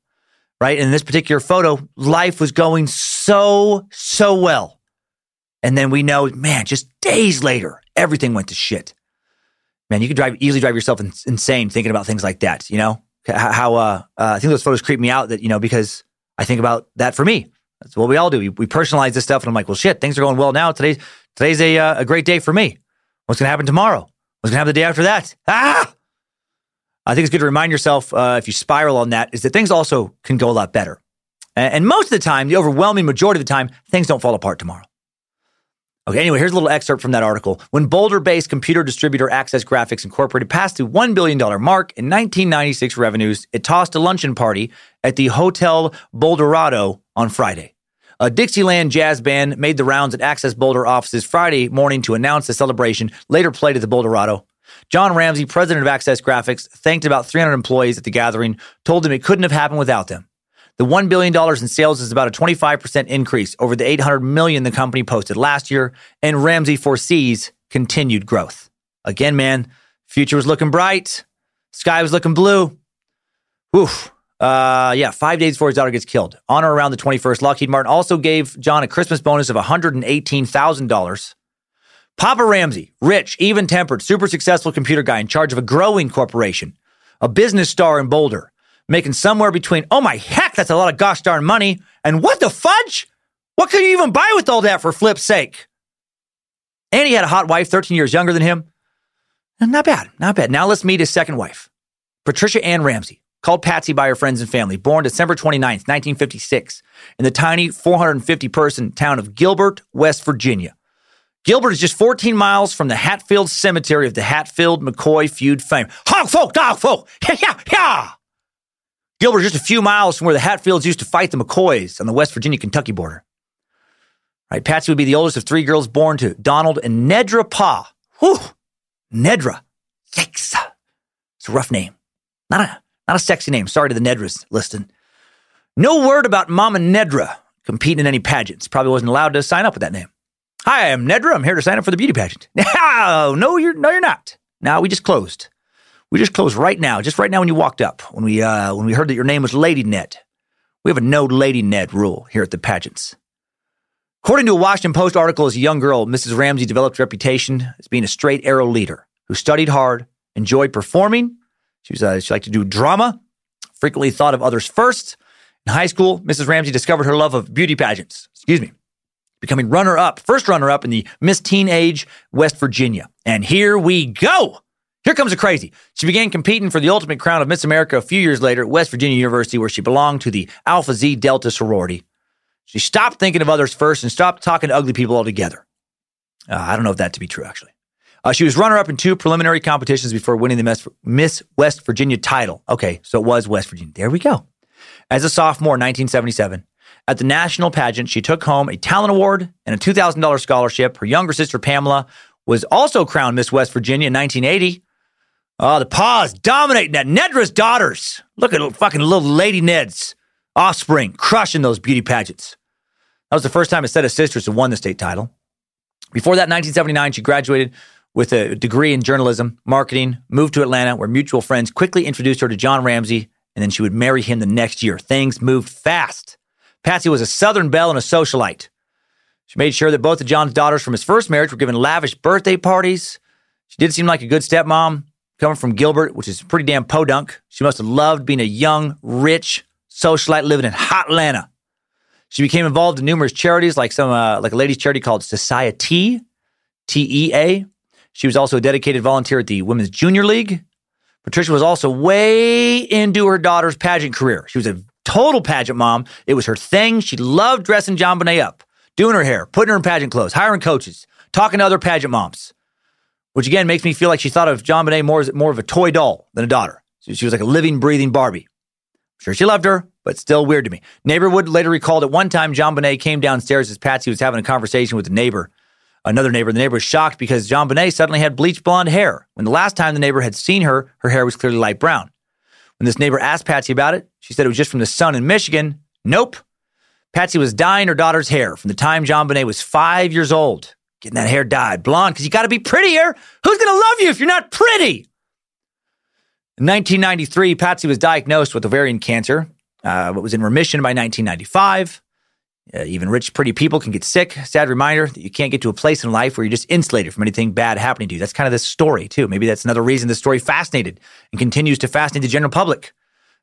right? In this particular photo, life was going so, so well. And then we know, man, just days later, everything went to shit. Man, you could drive easily drive yourself insane thinking about things like that. You know how uh, uh, I think those photos creep me out. That you know because I think about that for me. That's what we all do. We, we personalize this stuff, and I'm like, well, shit, things are going well now. Today's today's a uh, a great day for me. What's going to happen tomorrow? What's going to happen the day after that? Ah! I think it's good to remind yourself uh, if you spiral on that is that things also can go a lot better. And, and most of the time, the overwhelming majority of the time, things don't fall apart tomorrow. Okay, anyway, here's a little excerpt from that article. When Boulder based computer distributor Access Graphics Incorporated passed the $1 billion mark in 1996 revenues, it tossed a luncheon party at the Hotel Boulderado on Friday. A Dixieland jazz band made the rounds at Access Boulder offices Friday morning to announce the celebration, later played at the Boulderado. John Ramsey, president of Access Graphics, thanked about 300 employees at the gathering, told them it couldn't have happened without them. The $1 billion in sales is about a 25% increase over the 800 million the company posted last year, and Ramsey foresees continued growth. Again, man, future was looking bright. Sky was looking blue. Woof. Uh, yeah, five days before his daughter gets killed. On or around the 21st, Lockheed Martin also gave John a Christmas bonus of $118,000. Papa Ramsey, rich, even tempered, super successful computer guy in charge of a growing corporation, a business star in Boulder, making somewhere between, oh my heck, that's a lot of gosh darn money. And what the fudge? What could you even buy with all that for flip's sake? And he had a hot wife, 13 years younger than him. Not bad, not bad. Now let's meet his second wife, Patricia Ann Ramsey, called Patsy by her friends and family, born December 29th, 1956, in the tiny 450 person town of Gilbert, West Virginia. Gilbert is just 14 miles from the Hatfield Cemetery of the Hatfield McCoy feud fame. Honk folk, dog folk, yeah, yeah, yeah. Gilbert just a few miles from where the Hatfields used to fight the McCoys on the West Virginia Kentucky border. Right, Patsy would be the oldest of three girls born to Donald and Nedra Paugh. Whew, Nedra. Yikes. It's a rough name. Not a not a sexy name. Sorry to the Nedras listening. No word about Mama Nedra competing in any pageants. Probably wasn't allowed to sign up with that name. Hi, I'm Nedra. I'm here to sign up for the beauty pageant. No, no, you're no, you're not. Now we just closed. We just closed right now. Just right now when you walked up, when we uh, when we heard that your name was Lady Ned. We have a no Lady Ned rule here at the pageants. According to a Washington Post article, as a young girl, Mrs. Ramsey developed a reputation as being a straight arrow leader who studied hard, enjoyed performing. She was uh, she liked to do drama, frequently thought of others first. In high school, Mrs. Ramsey discovered her love of beauty pageants. Excuse me becoming runner up, first runner up in the Miss Teenage West Virginia. And here we go. Here comes the crazy. She began competing for the ultimate crown of Miss America a few years later at West Virginia University, where she belonged to the Alpha Xi Delta sorority. She stopped thinking of others first and stopped talking to ugly people altogether. Uh, I don't know if that to be true, actually. Uh, she was runner up in two preliminary competitions before winning the Miss West Virginia title. Okay, so it was West Virginia. There we go. As a sophomore in 1977, at the national pageant, she took home a talent award and a $2,000 scholarship. Her younger sister, Pamela, was also crowned Miss West Virginia in 1980. Oh, the Paughs dominating that. Nedra's daughters. Look at fucking little lady Ned's offspring crushing those beauty pageants. That was the first time a set of sisters had won the state title. Before that, 1979, she graduated with a degree in journalism, marketing, moved to Atlanta, where mutual friends quickly introduced her to John Ramsey, and then she would marry him the next year. Things moved fast. Patsy was a Southern belle and a socialite. She made sure that both of John's daughters from his first marriage were given lavish birthday parties. She did seem like a good stepmom, coming from Gilbert, which is pretty damn podunk. She must have loved being a young, rich socialite living in hot Atlanta. She became involved in numerous charities, like some uh, like a ladies' charity called Society, T E A. She was also a dedicated volunteer at the Women's Junior League. Patricia was also way into her daughter's pageant career. She was a total pageant mom. It was her thing. She loved dressing JonBenét up, doing her hair, putting her in pageant clothes, hiring coaches, talking to other pageant moms, which again makes me feel like she thought of JonBenét more as more of a toy doll than a daughter. She was like a living, breathing Barbie. I'm sure she loved her, but still weird to me. Neighborwood later recalled at one time JonBenét came downstairs as Patsy was having a conversation with a neighbor, another neighbor. The neighbor was shocked because JonBenét suddenly had bleached blonde hair. When the last time the neighbor had seen her, her hair was clearly light brown. When this neighbor asked Patsy about it, she said it was just from the sun in Michigan. Nope. Patsy was dyeing her daughter's hair from the time JonBenét was five years old. Getting that hair dyed blonde because you got to be prettier. Who's going to love you if you're not pretty? In 1993, Patsy was diagnosed with ovarian cancer, uh, but was in remission by 1995. Uh, even rich, pretty people can get sick. Sad reminder that you can't get to a place in life where you're just insulated from anything bad happening to you. That's kind of the story, too. Maybe that's another reason the story fascinated and continues to fascinate the general public.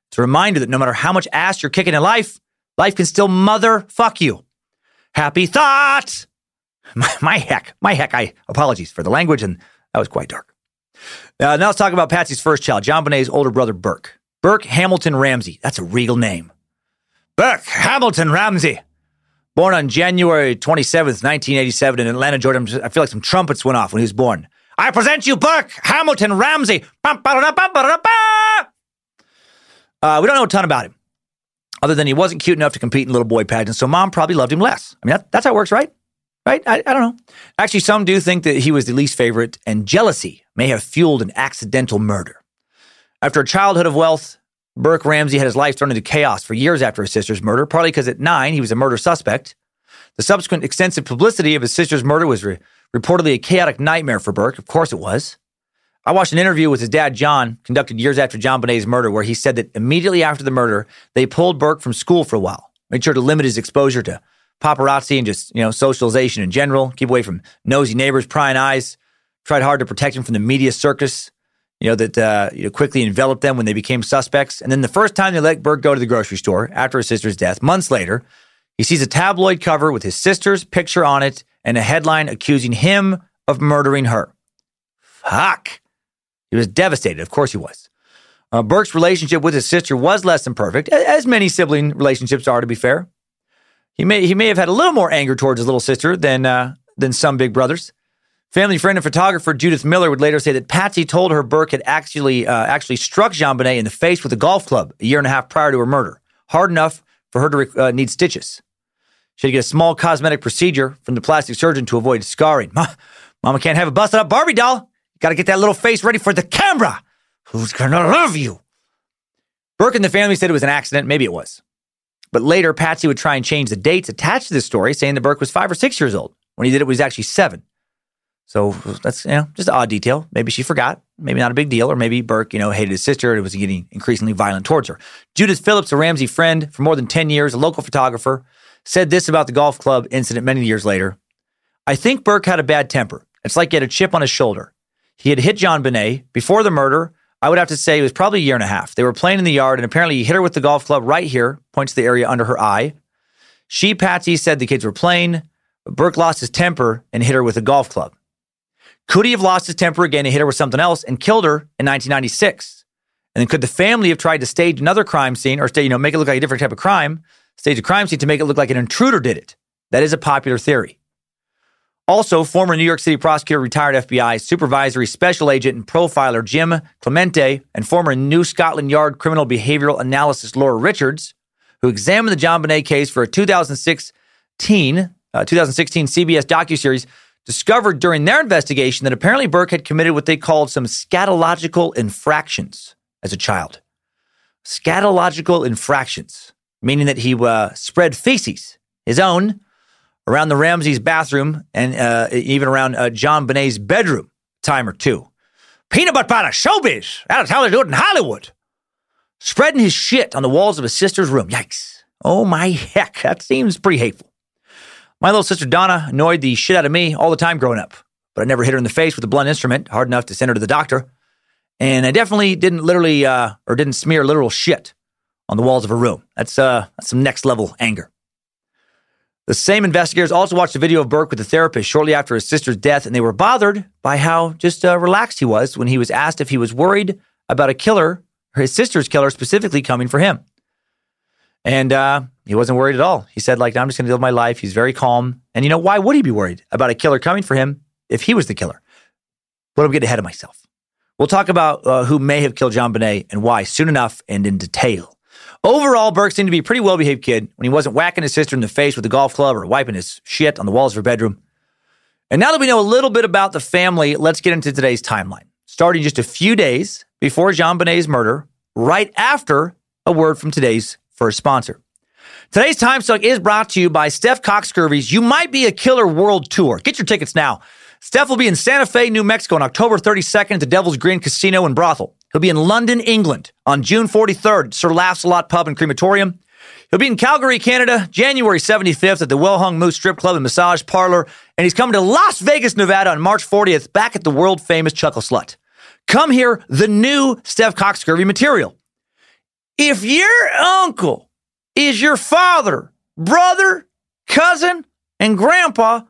It's a reminder that no matter how much ass you're kicking in life, life can still mother fuck you. Happy thoughts! My, my heck, my heck, I apologies for the language, and that was quite dark. Uh, now let's talk about Patsy's first child, JonBenét's older brother, Burke. Burke Hamilton Ramsey. That's a regal name. Burke Hamilton Ramsey. Born on January 27th, 1987 in Atlanta, Georgia. I feel like some trumpets went off when he was born. I present you Burke Hamilton Ramsey. Uh, we don't know a ton about him, other than he wasn't cute enough to compete in little boy pageants, so mom probably loved him less. I mean, that, that's how it works, right? Right? I, I don't know. Actually, some do think that he was the least favorite, and jealousy may have fueled an accidental murder. After a childhood of wealth, Burke Ramsey had his life thrown into chaos for years after his sister's murder, partly because at nine he was a murder suspect. The subsequent extensive publicity of his sister's murder was re- reportedly a chaotic nightmare for Burke. Of course it was. I watched an interview with his dad, John, conducted years after JonBenét's murder, where he said that immediately after the murder, they pulled Burke from school for a while, made sure to limit his exposure to paparazzi and just, you know, socialization in general, keep away from nosy neighbors, prying eyes, tried hard to protect him from the media circus you know, that uh, you know, quickly enveloped them when they became suspects. And then the first time they let Burke go to the grocery store after his sister's death, months later, he sees a tabloid cover with his sister's picture on it and a headline accusing him of murdering her. Fuck. He was devastated. Of course he was. Uh, Burke's relationship with his sister was less than perfect, as many sibling relationships are, to be fair. He may, he may have had a little more anger towards his little sister than, uh, than some big brothers. Family friend and photographer Judith Miller would later say that Patsy told her Burke had actually uh, actually struck JonBenét in the face with a golf club a year and a half prior to her murder, hard enough for her to uh, need stitches. She had to get a small cosmetic procedure from the plastic surgeon to avoid scarring. Mama can't have a busted up Barbie doll. Got to get that little face ready for the camera. Who's gonna love you? Burke and the family said it was an accident. Maybe it was. But later, Patsy would try and change the dates attached to this story, saying that Burke was five or six years old. When he did it, he was actually seven. So that's you know just an odd detail. Maybe she forgot. Maybe not a big deal. Or maybe Burke, you know, hated his sister and was getting increasingly violent towards her. Judith Phillips, a Ramsey friend for more than 10 years, a local photographer, said this about the golf club incident many years later. I think Burke had a bad temper. It's like he had a chip on his shoulder. He had hit JonBenét before the murder. I would have to say it was probably a year and a half. They were playing in the yard, and apparently he hit her with the golf club right here, points to the area under her eye. She, Patsy, said the kids were playing, but Burke lost his temper and hit her with a golf club. Could he have lost his temper again and hit her with something else and killed her in 1996? And then could the family have tried to stage another crime scene or you know, make it look like a different type of crime, stage a crime scene to make it look like an intruder did it? That is a popular theory. Also, former New York City prosecutor, retired FBI supervisory special agent and profiler Jim Clemente, and former New Scotland Yard criminal behavioral analysis Laura Richards, who examined the John JonBenét case for a 2016, uh, 2016 CBS docuseries, discovered during their investigation that apparently Burke had committed what they called some scatological infractions as a child. Scatological infractions, meaning that he uh, spread feces, his own, around the Ramsey's bathroom and uh, even around uh, JonBenét's bedroom, time or two. Peanut butter powder, showbiz. That's how they do it in Hollywood. Spreading his shit on the walls of his sister's room. Yikes. Oh my heck, that seems pretty hateful. My little sister Donna annoyed the shit out of me all the time growing up, but I never hit her in the face with a blunt instrument hard enough to send her to the doctor. And I definitely didn't literally uh, or didn't smear literal shit on the walls of her room. That's uh, that's some next level anger. The same investigators also watched a video of Burke with a therapist shortly after his sister's death, and they were bothered by how just uh, relaxed he was when he was asked if he was worried about a killer, his sister's killer specifically, coming for him. And uh, he wasn't worried at all. He said, like, I'm just going to live my life. He's very calm. And you know, why would he be worried about a killer coming for him if he was the killer? But I'm getting ahead of myself. We'll talk about uh, who may have killed JonBenét and why soon enough and in detail. Overall, Burke seemed to be a pretty well behaved kid when he wasn't whacking his sister in the face with a golf club or wiping his shit on the walls of her bedroom. And now that we know a little bit about the family, let's get into today's timeline. Starting just a few days before JonBenét's murder, right after a word from today's first sponsor. Today's Time Suck is brought to you by Steph Cox Scurvy's You Might Be a Killer World Tour. Get your tickets now. Steph will be in Santa Fe, New Mexico on October 32nd at the Devil's Green Casino and Brothel. He'll be in London, England on June 43rd, Sir Laughs-a-Lot Pub and Crematorium. He'll be in Calgary, Canada, January 75th at the Well Hung Moose Strip Club and Massage Parlor. And he's coming to Las Vegas, Nevada on March 40th, back at the world famous Chuckle Slut. Come hear the new Steph Cox Scurvy material. If your uncle is your father, brother, cousin, and grandpa,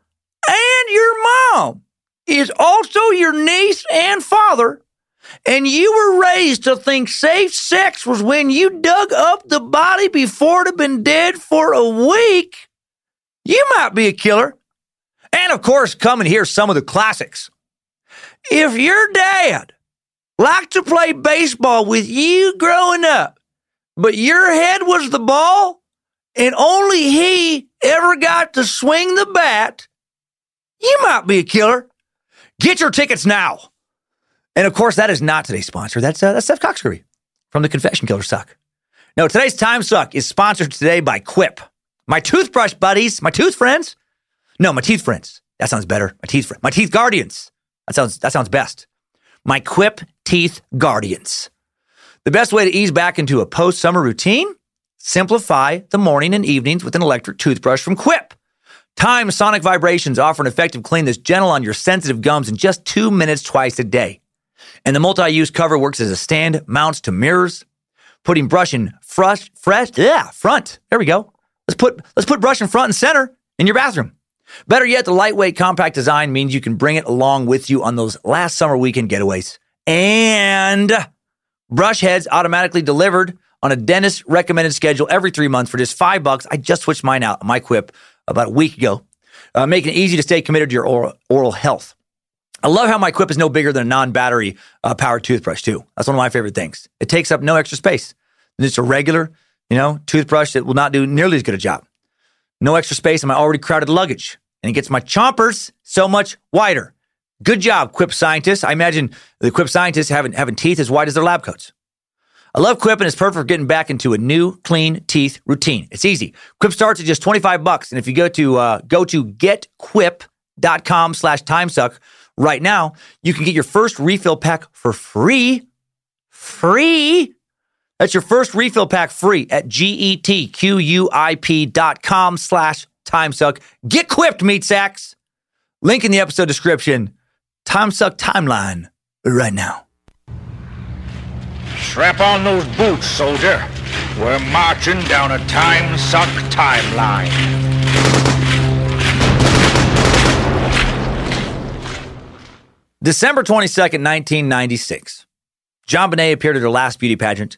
and your mom is also your niece and father, and you were raised to think safe sex was when you dug up the body before it had been dead for a week, you might be a killer. And of course, come and hear some of the classics. If your dad liked to play baseball with you growing up, but your head was the ball, and only he ever got to swing the bat, you might be a killer. Get your tickets now. And of course, that is not today's sponsor. That's uh, that's Steph Cox Scurvy from the Confession Killer Suck. No, today's Time Suck is sponsored today by Quip. My toothbrush buddies, my tooth friends. No, my teeth friends. That sounds better. My teeth, my teeth guardians. That sounds that sounds best. My Quip teeth guardians. The best way to ease back into a post summer routine Simplify the morning and evenings with an electric toothbrush from Quip. Time sonic vibrations offer an effective clean that's gentle on your sensitive gums in just two minutes twice a day. And the multi-use cover works as a stand, mounts to mirrors, putting brush in fresh, fresh, yeah, front. There we go. Let's put let's put brush in front and center in your bathroom. Better yet, the lightweight, compact design means you can bring it along with you on those last summer weekend getaways. And brush heads automatically delivered on a dentist recommended schedule every three months for just five bucks. I just switched mine out, my quip, about a week ago. uh, making it easy to stay committed to your oral, oral health. I love how my Quip is no bigger than a non-battery uh, powered toothbrush too. That's one of my favorite things. It takes up no extra space. It's a regular, you know, toothbrush that will not do nearly as good a job. No extra space in my already crowded luggage, and it gets my chompers so much wider. Good job, Quip scientists. I imagine the Quip scientists having having teeth as wide as their lab coats. I love Quip and it's perfect for getting back into a new, clean teeth routine. It's easy. Quip starts at just 25 bucks. And if you go to uh, go to getquip.com slash timesuck right now, you can get your first refill pack for free. Free. That's your first refill pack free at G-E-T-Q-U-I-P dot com slash timesuck. Get quipped, meat sacks. Link in the episode description. Timesuck timeline right now. Strap on those boots, soldier. We're marching down a time suck timeline. December 22nd, 1996. JonBenét appeared at her last beauty pageant,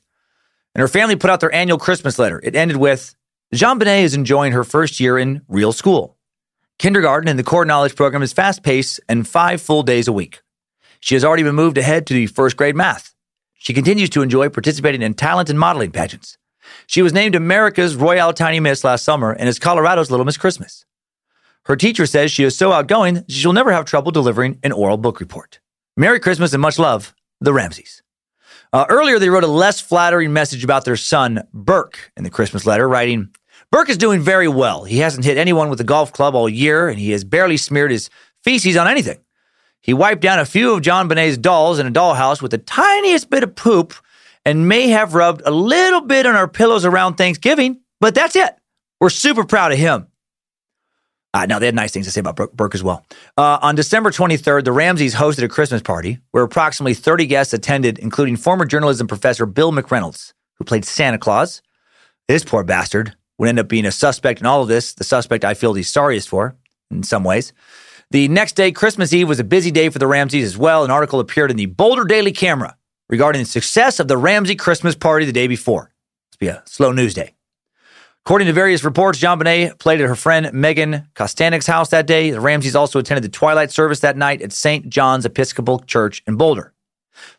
and her family put out their annual Christmas letter. It ended with JonBenét is enjoying her first year in real school. Kindergarten and the core knowledge program is fast paced and five full days a week. She has already been moved ahead to the first grade math. She continues to enjoy participating in talent and modeling pageants. She was named America's Royale Tiny Miss last summer and is Colorado's Little Miss Christmas. Her teacher says she is so outgoing she'll never have trouble delivering an oral book report. Merry Christmas and much love, the Ramseys. Uh, earlier, they wrote a less flattering message about their son, Burke, in the Christmas letter, writing, Burke is doing very well. He hasn't hit anyone with a golf club all year, and he has barely smeared his feces on anything. He wiped down a few of JonBenét's dolls in a dollhouse with the tiniest bit of poop and may have rubbed a little bit on our pillows around Thanksgiving, but that's it. We're super proud of him. Uh, now, they had nice things to say about Burke as well. Uh, on December 23rd, the Ramseys hosted a Christmas party where approximately 30 guests attended, including former journalism professor Bill McReynolds, who played Santa Claus. This poor bastard would end up being a suspect in all of this, the suspect I feel the sorriest for in some ways. The next day, Christmas Eve, was a busy day for the Ramseys as well. An article appeared in the Boulder Daily Camera regarding the success of the Ramsey Christmas party the day before. Must be a slow news day. According to various reports, JonBenét played at her friend Megan Kostanik's house that day. The Ramseys also attended the twilight service that night at St. John's Episcopal Church in Boulder.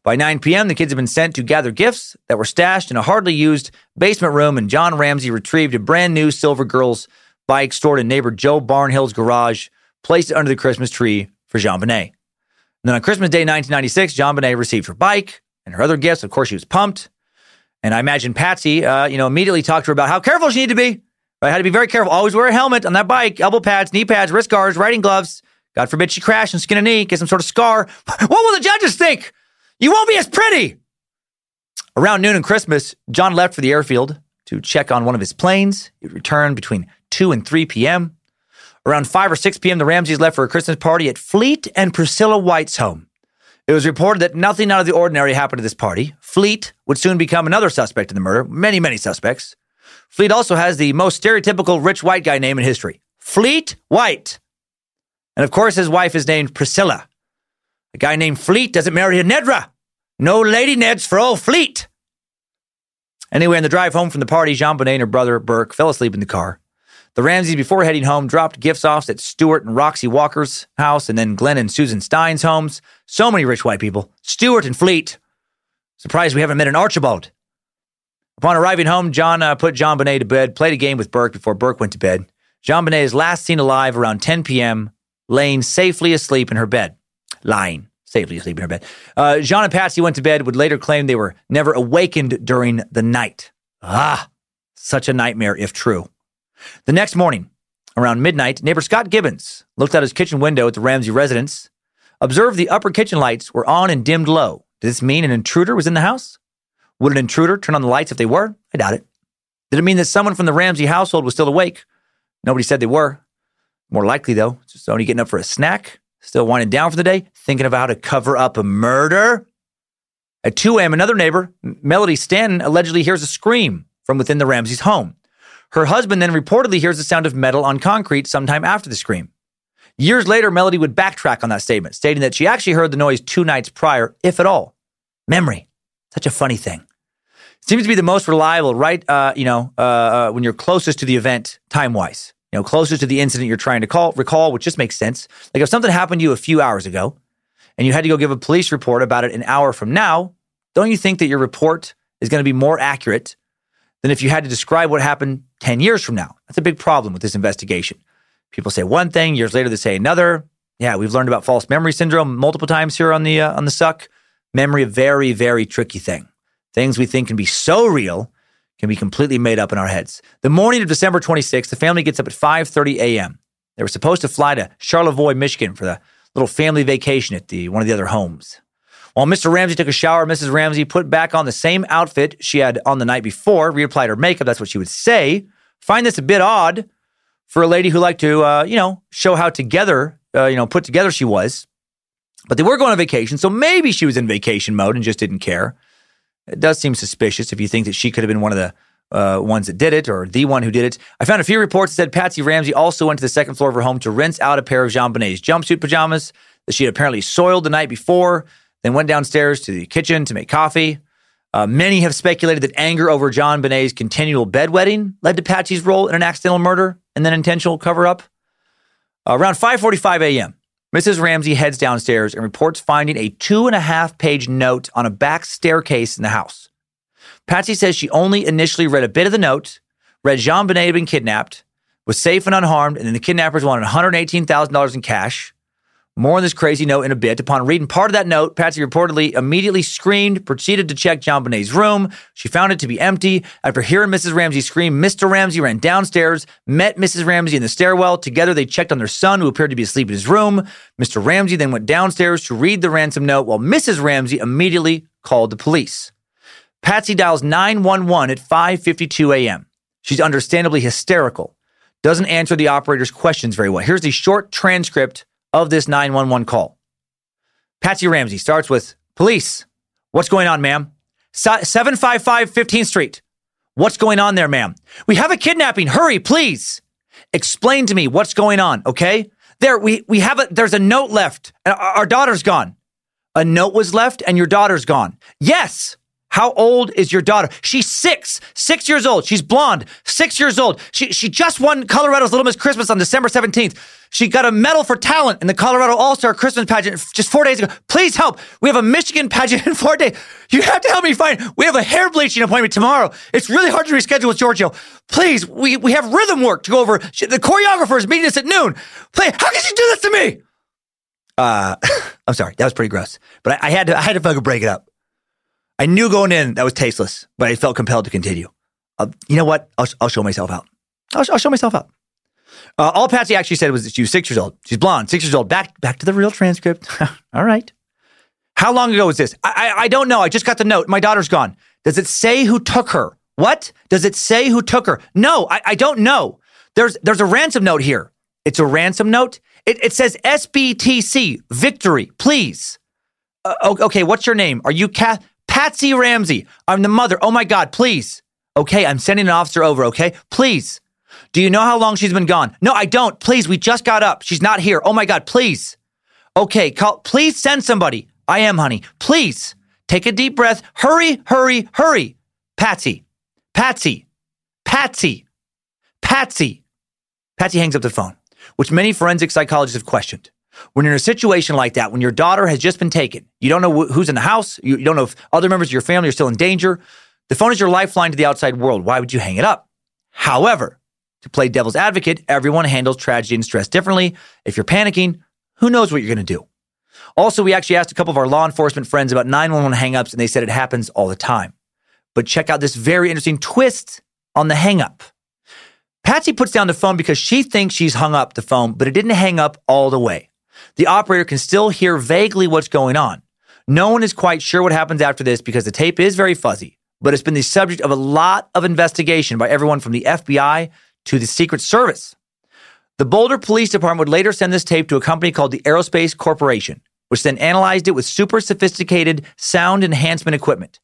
By 9 p.m., the kids had been sent to gather gifts that were stashed in a hardly used basement room, and John Ramsey retrieved a brand new Silver Girls bike stored in neighbor Joe Barnhill's garage, placed it under the Christmas tree for JonBenét. then on Christmas Day 1996, JonBenét received her bike and her other gifts. Of course, she was pumped. And I imagine Patsy, uh, you know, immediately talked to her about how careful she needed to be. Right? Had to be very careful. Always wear a helmet on that bike, elbow pads, knee pads, wrist guards, riding gloves. God forbid she crash and skin a knee, get some sort of scar. What will the judges think? You won't be as pretty. Around noon on Christmas, John left for the airfield to check on one of his planes. He returned between 2 and 3 p.m. Around 5 or 6 p.m., the Ramseys left for a Christmas party at Fleet and Priscilla White's home. It was reported that nothing out of the ordinary happened at this party. Fleet would soon become another suspect in the murder, many, many suspects. Fleet also has the most stereotypical rich white guy name in history Fleet White. And of course, his wife is named Priscilla. A guy named Fleet doesn't marry a Nedra. No lady Neds for old Fleet. Anyway, on the drive home from the party, JonBenét and her brother Burke fell asleep in the car. The Ramseys, before heading home, dropped gifts off at Stuart and Roxy Walker's house and then Glenn and Susan Stine's homes. So many rich white people. Stuart and Fleet. Surprised we haven't met an Archibald. Upon arriving home, John uh, put JonBenét to bed, played a game with Burke before Burke went to bed. JonBenét is last seen alive around 10 p.m., laying safely asleep in her bed. Lying safely asleep in her bed. Uh, Jean and Patsy went to bed, would later claim they were never awakened during the night. Ah, such a nightmare if true. The next morning, around midnight, neighbor Scott Gibbons looked out his kitchen window at the Ramsey residence, observed the upper kitchen lights were on and dimmed low. Did this mean an intruder was in the house? Would an intruder turn on the lights if they were? I doubt it. Did it mean that someone from the Ramsey household was still awake? Nobody said they were. More likely, though, just somebody getting up for a snack, still winding down for the day, thinking about how to cover up a murder. At 2 a.m., another neighbor, Melody Stanton, allegedly hears a scream from within the Ramsey's home. Her husband then reportedly hears the sound of metal on concrete sometime after the scream. Years later, Melody would backtrack on that statement, stating that she actually heard the noise two nights prior, if at all. Memory, such a funny thing. Seems to be the most reliable, right? Uh, you know, uh, uh, when you're closest to the event time wise. you know, closer to the incident you're trying to call, recall, which just makes sense. Like if something happened to you a few hours ago and you had to go give a police report about it an hour from now, don't you think that your report is going to be more accurate than if you had to describe what happened 10 years from now? That's a big problem with this investigation. People say one thing, years later they say another. Yeah, we've learned about false memory syndrome multiple times here on the uh, on the suck. Memory, a very, very tricky thing. Things we think can be so real can be completely made up in our heads. The morning of December 26th, the family gets up at 5:30 a.m. They were supposed to fly to Charlevoix, Michigan for the little family vacation at the one of the other homes. While Mr. Ramsey took a shower, Mrs. Ramsey put back on the same outfit she had on the night before, reapplied her makeup. That's what she would say. Find this a bit odd for a lady who liked to, uh, you know, show how together, uh, you know, put together she was. But they were going on vacation, so maybe she was in vacation mode and just didn't care. It does seem suspicious if you think that she could have been one of the uh, ones that did it or the one who did it. I found a few reports that said Patsy Ramsey also went to the second floor of her home to rinse out a pair of JonBenét's jumpsuit pajamas that she had apparently soiled the night before, then went downstairs to the kitchen to make coffee. Uh, many have speculated that anger over JonBenét's continual bedwetting led to Patsy's role in an accidental murder and then intentional cover up. Uh, around 5:45 a.m., Mrs. Ramsey heads downstairs and reports finding a two and a half page note on a back staircase in the house. Patsy says she only initially read a bit of the note, read JonBenét had been kidnapped, was safe and unharmed, and then the kidnappers wanted $118,000 in cash. More on this crazy note in a bit. Upon reading part of that note, Patsy reportedly immediately screamed, proceeded to check JonBenét's room. She found it to be empty. After hearing Mrs. Ramsey scream, Mr. Ramsey ran downstairs, met Mrs. Ramsey in the stairwell. Together, they checked on their son, who appeared to be asleep in his room. Mr. Ramsey then went downstairs to read the ransom note, while Mrs. Ramsey immediately called the police. Patsy dials 911 at 5:52 a.m. She's understandably hysterical. Doesn't answer the operator's questions very well. Here's the short transcript of this 911 call. Patsy Ramsey starts with Police. What's going on, ma'am? 755 15th Street. What's going on there, ma'am? We have a kidnapping. Hurry, please. Explain to me what's going on, okay? There, we, we have a, there's a note left. Our, our daughter's gone. A note was left and your daughter's gone. Yes. How old is your daughter? She's six, six years old. She's blonde, six years old. She, she just won Colorado's Little Miss Christmas on December 17th. She got a medal for talent in the Colorado All Star Christmas pageant just four days ago. Please help. We have a Michigan pageant in four days. You have to help me find. We have a hair bleaching appointment tomorrow. It's really hard to reschedule with Giorgio. Please, we, we have rhythm work to go over. The choreographer is meeting us at noon. Please, how could you do this to me? Uh, I'm sorry. That was pretty gross, but I, I had to I had to fucking break it up. I knew going in that was tasteless, but I felt compelled to continue. Uh, you know what? I'll, I'll show myself out. I'll, I'll show myself out. Uh, all Patsy actually said was that she was six years old. She's blonde, six years old. Back back to the real transcript. all right. How long ago was this? I, I, I don't know. I just got the note. My daughter's gone. Does it say who took her? What? Does it say who took her? No, I, I don't know. There's there's a ransom note here. It's a ransom note. It, it says SBTC victory, please. Uh, okay, what's your name? Are you Kath? Patsy Ramsey. I'm the mother. Oh my God, please. Okay, I'm sending an officer over, okay? Please. Do you know how long she's been gone? No, I don't. Please, we just got up. She's not here. Oh my God, please. Okay, call, please send somebody. I am, honey. Please. Take a deep breath. Hurry, hurry, hurry. Patsy. Patsy. Patsy. Patsy. Patsy hangs up the phone, which many forensic psychologists have questioned. When you're in a situation like that, when your daughter has just been taken, you don't know who's in the house, you, don't know if other members of your family are still in danger. The phone is your lifeline to the outside world. Why would you hang it up? However, to play devil's advocate, everyone handles tragedy and stress differently. If you're panicking, who knows what you're going to do? Also, we actually asked a couple of our law enforcement friends about 911 hangups, and they said it happens all the time. But check out this very interesting twist on the hangup. Patsy puts down the phone because she thinks she's hung up the phone, but it didn't hang up all the way the operator can still hear vaguely what's going on. No one is quite sure what happens after this because the tape is very fuzzy, but it's been the subject of a lot of investigation by everyone from the FBI to the Secret Service. The Boulder Police Department would later send this tape to a company called the Aerospace Corporation, which then analyzed it with super sophisticated sound enhancement equipment.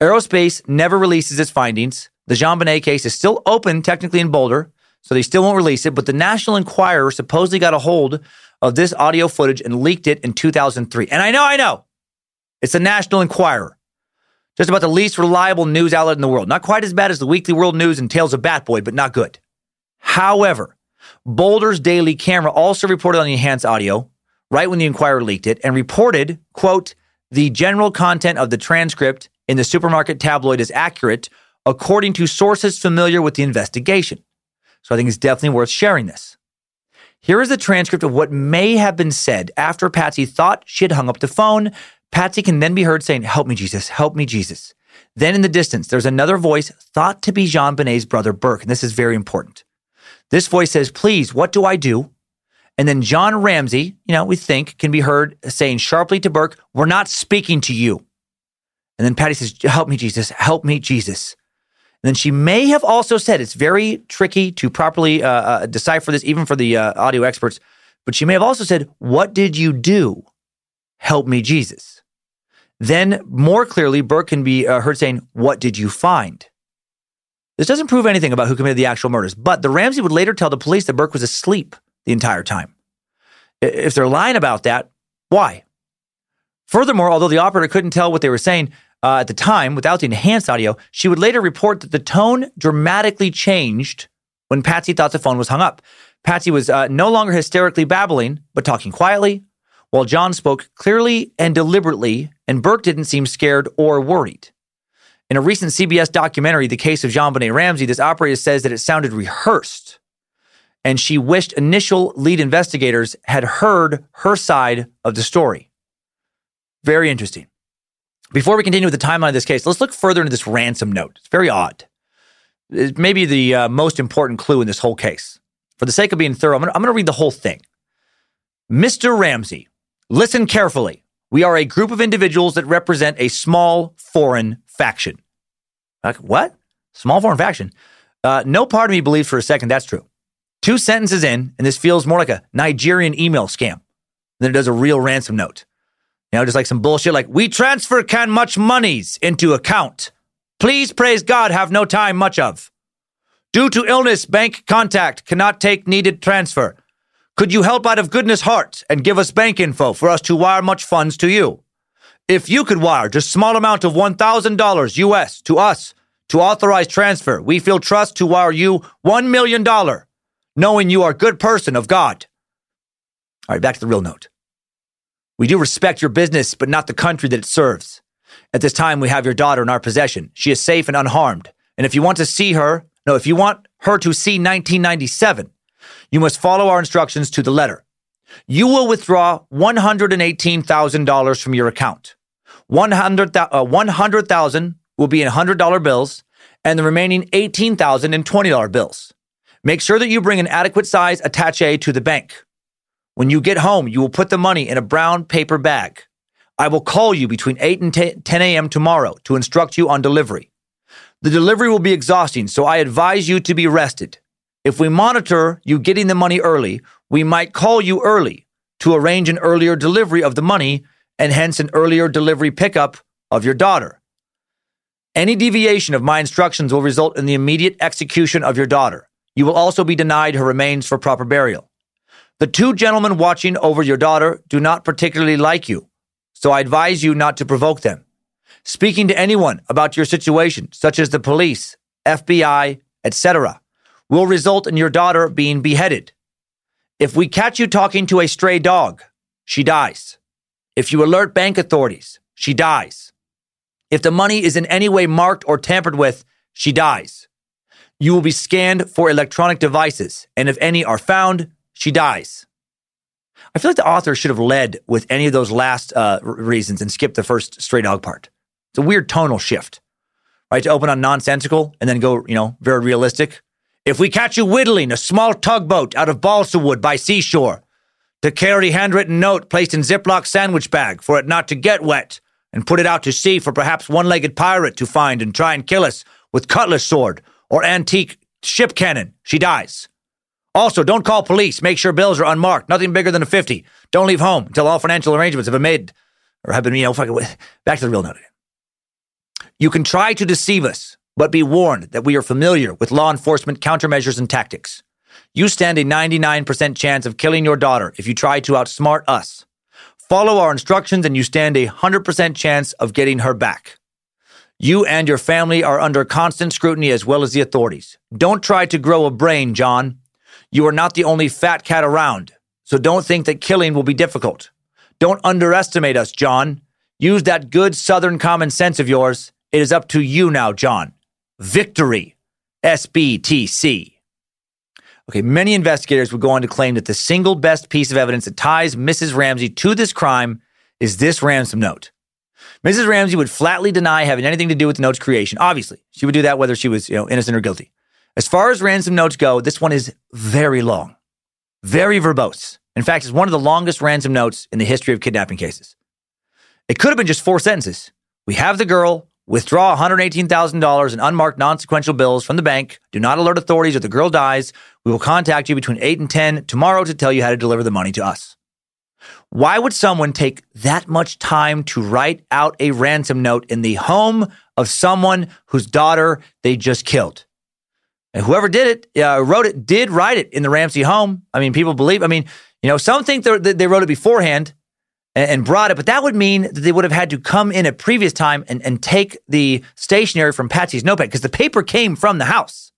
Aerospace never releases its findings. The JonBenét case is still open technically in Boulder, so they still won't release it, but the National Enquirer supposedly got a hold of this audio footage and leaked it in 2003. And I know, I know, it's the National Enquirer, just about the least reliable news outlet in the world. Not quite as bad as the Weekly World News and Tales of Batboy, but not good. However, Boulder's Daily Camera also reported on the enhanced audio right when the Enquirer leaked it and reported, quote, the general content of the transcript in the supermarket tabloid is accurate according to sources familiar with the investigation. So I think it's definitely worth sharing this. Here is a transcript of what may have been said after Patsy thought she had hung up the phone. Patsy can then be heard saying, Help me, Jesus, help me, Jesus. Then in the distance, there's another voice thought to be JonBenét's brother Burke, and this is very important. This voice says, Please, what do I do? And then John Ramsey, you know, we think can be heard saying sharply to Burke, We're not speaking to you. And then Patty says, Help me, Jesus, help me, Jesus. And then she may have also said, it's very tricky to properly uh, uh, decipher this, even for the uh, audio experts, but she may have also said, What did you do? Help me, Jesus. Then, more clearly, Burke can be uh, heard saying, What did you find? This doesn't prove anything about who committed the actual murders, but the Ramsey would later tell the police that Burke was asleep the entire time. If they're lying about that, why? Furthermore, although the operator couldn't tell what they were saying, uh, at the time without the enhanced audio, she would later report that the tone dramatically changed when Patsy thought the phone was hung up. Patsy was uh, no longer hysterically babbling, but talking quietly, while John spoke clearly and deliberately, and Burke didn't seem scared or worried. In a recent CBS documentary, The Case of JonBenét Ramsey, this operator says that it sounded rehearsed, and she wished initial lead investigators had heard her side of the story. Very interesting. Before we continue with the timeline of this case, let's look further into this ransom note. It's very odd. It may be the uh, most important clue in this whole case. For the sake of being thorough, I'm going to read the whole thing. Mr. Ramsey, listen carefully. We are a group of individuals that represent a small foreign faction. Like, what? Small foreign faction? Uh, no part of me believes for a second that's true. Two sentences in, and this feels more like a Nigerian email scam than it does a real ransom note. You know, just like some bullshit like, we transfer can much monies into account. Please praise God have no time much of. Due to illness, bank contact cannot take needed transfer. Could you help out of goodness heart and give us bank info for us to wire much funds to you? If you could wire just small amount of $1,000 US to us to authorize transfer, we feel trust to wire you $1 million, knowing you are good person of God. All right, back to the real note. We do respect your business, but not the country that it serves. At this time, we have your daughter in our possession. She is safe and unharmed. And if you want to see her, no, if you want her to see 1997, you must follow our instructions to the letter. You will withdraw $118,000 from your account. 100,000 uh, 100, will be in $100 bills and the remaining 18,000 in $20 bills. Make sure that you bring an adequate size attache to the bank. When you get home, you will put the money in a brown paper bag. I will call you between 8 and 10 a.m. tomorrow to instruct you on delivery. The delivery will be exhausting, so I advise you to be rested. If we monitor you getting the money early, we might call you early to arrange an earlier delivery of the money and hence an earlier delivery pickup of your daughter. Any deviation of my instructions will result in the immediate execution of your daughter. You will also be denied her remains for proper burial. The two gentlemen watching over your daughter do not particularly like you, so I advise you not to provoke them. Speaking to anyone about your situation, such as the police, FBI, etc., will result in your daughter being beheaded. If we catch you talking to a stray dog, she dies. If you alert bank authorities, she dies. If the money is in any way marked or tampered with, she dies. You will be scanned for electronic devices, and if any are found, she dies. I feel like the author should have led with any of those last uh, reasons and skipped the first stray dog part. It's a weird tonal shift, right? To open on nonsensical and then go, you know, very realistic. If we catch you whittling a small tugboat out of balsa wood by seashore, to carry handwritten note placed in Ziploc sandwich bag for it not to get wet, and put it out to sea for perhaps one-legged pirate to find and try and kill us with cutlass sword or antique ship cannon, she dies. Also, don't call police. Make sure bills are unmarked. Nothing bigger than a 50. Don't leave home until all financial arrangements have been made or have been, you know, fucking back to the real note again. You can try to deceive us, but be warned that we are familiar with law enforcement countermeasures and tactics. You stand a 99% chance of killing your daughter if you try to outsmart us. Follow our instructions and you stand a 100% chance of getting her back. You and your family are under constant scrutiny as well as the authorities. Don't try to grow a brain, John. You are not the only fat cat around, so don't think that killing will be difficult. Don't underestimate us, John. Use that good Southern common sense of yours. It is up to you now, John. Victory. SBTC. Okay, many investigators would go on to claim that the single best piece of evidence that ties Mrs. Ramsey to this crime is this ransom note. Mrs. Ramsey would flatly deny having anything to do with the note's creation. Obviously, she would do that whether she was, you know, innocent or guilty. As far as ransom notes go, this one is very long, very verbose. In fact, it's one of the longest ransom notes in the history of kidnapping cases. It could have been just four sentences. We have the girl, withdraw $118,000 in unmarked non sequential bills from the bank. Do not alert authorities if the girl dies. We will contact you between 8 and 10 tomorrow to tell you how to deliver the money to us. Why would someone take that much time to write out a ransom note in the home of someone whose daughter they just killed? And whoever did it, uh, wrote it, did write it in the Ramsey home. I mean, people believe. I mean, you know, some think they they wrote it beforehand and, brought it, but that would mean that they would have had to come in a previous time and, and take the stationery from Patsy's notepad because the paper came from the house.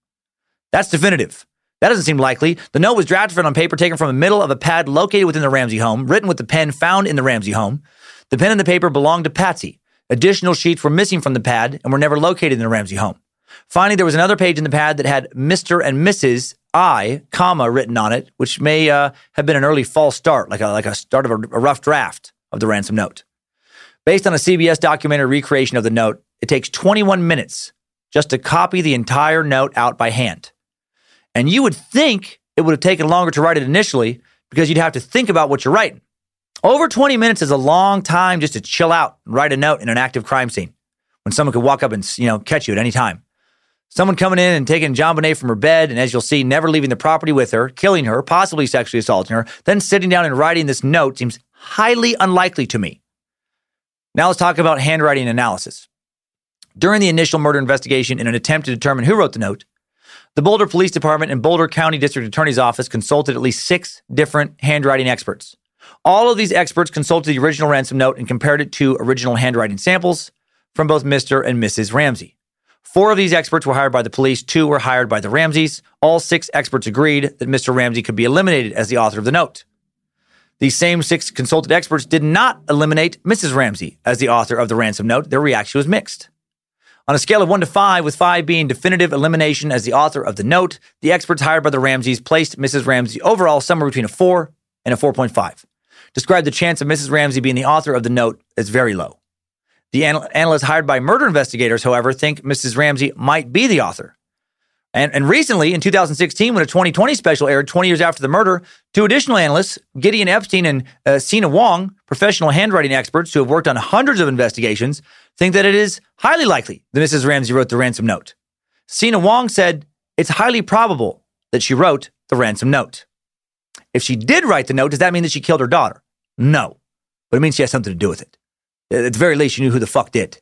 That's definitive. That doesn't seem likely. The note was drafted on paper taken from the middle of a pad located within the Ramsey home, written with the pen found in the Ramsey home. The pen and the paper belonged to Patsy. Additional sheets were missing from the pad and were never located in the Ramsey home. Finally, there was another page in the pad that had Mr. and Mrs. I, comma, written on it, which may uh, have been an early false start, like a, like a start of a, a rough draft of the ransom note. Based on a CBS documentary recreation of the note, it takes 21 minutes just to copy the entire note out by hand. And you would think it would have taken longer to write it initially because you'd have to think about what you're writing. Over 20 minutes is a long time just to chill out and write a note in an active crime scene when someone could walk up and you know catch you at any time. Someone coming in and taking JonBenét from her bed, and as you'll see, never leaving the property with her, killing her, possibly sexually assaulting her, then sitting down and writing this note seems highly unlikely to me. Now let's talk about handwriting analysis. During the initial murder investigation, in an attempt to determine who wrote the note, the Boulder Police Department and Boulder County District Attorney's Office consulted at least six different handwriting experts. All of these experts consulted the original ransom note and compared it to original handwriting samples from both Mr. and Mrs. Ramsey. Four of these experts were hired by the police, two were hired by the Ramseys. All six experts agreed that Mr. Ramsey could be eliminated as the author of the note. These same six consulted experts did not eliminate Mrs. Ramsey as the author of the ransom note. Their reaction was mixed. On a scale of one to five, with five being definitive elimination as the author of the note, the experts hired by the Ramseys placed Mrs. Ramsey overall somewhere between a four and a 4.5. Described the chance of Mrs. Ramsey being the author of the note as very low. The anal- analysts hired by murder investigators, however, think Mrs. Ramsey might be the author. And, and recently, in 2016, when a 2020 special aired 20 years after the murder, two additional analysts, Gideon Epstein and uh, Cina Wong, professional handwriting experts who have worked on hundreds of investigations, think that it is highly likely that Mrs. Ramsey wrote the ransom note. Cina Wong said it's highly probable that she wrote the ransom note. If she did write the note, does that mean that she killed her daughter? No, but it means she has something to do with it. At the very least, you knew who the fuck did.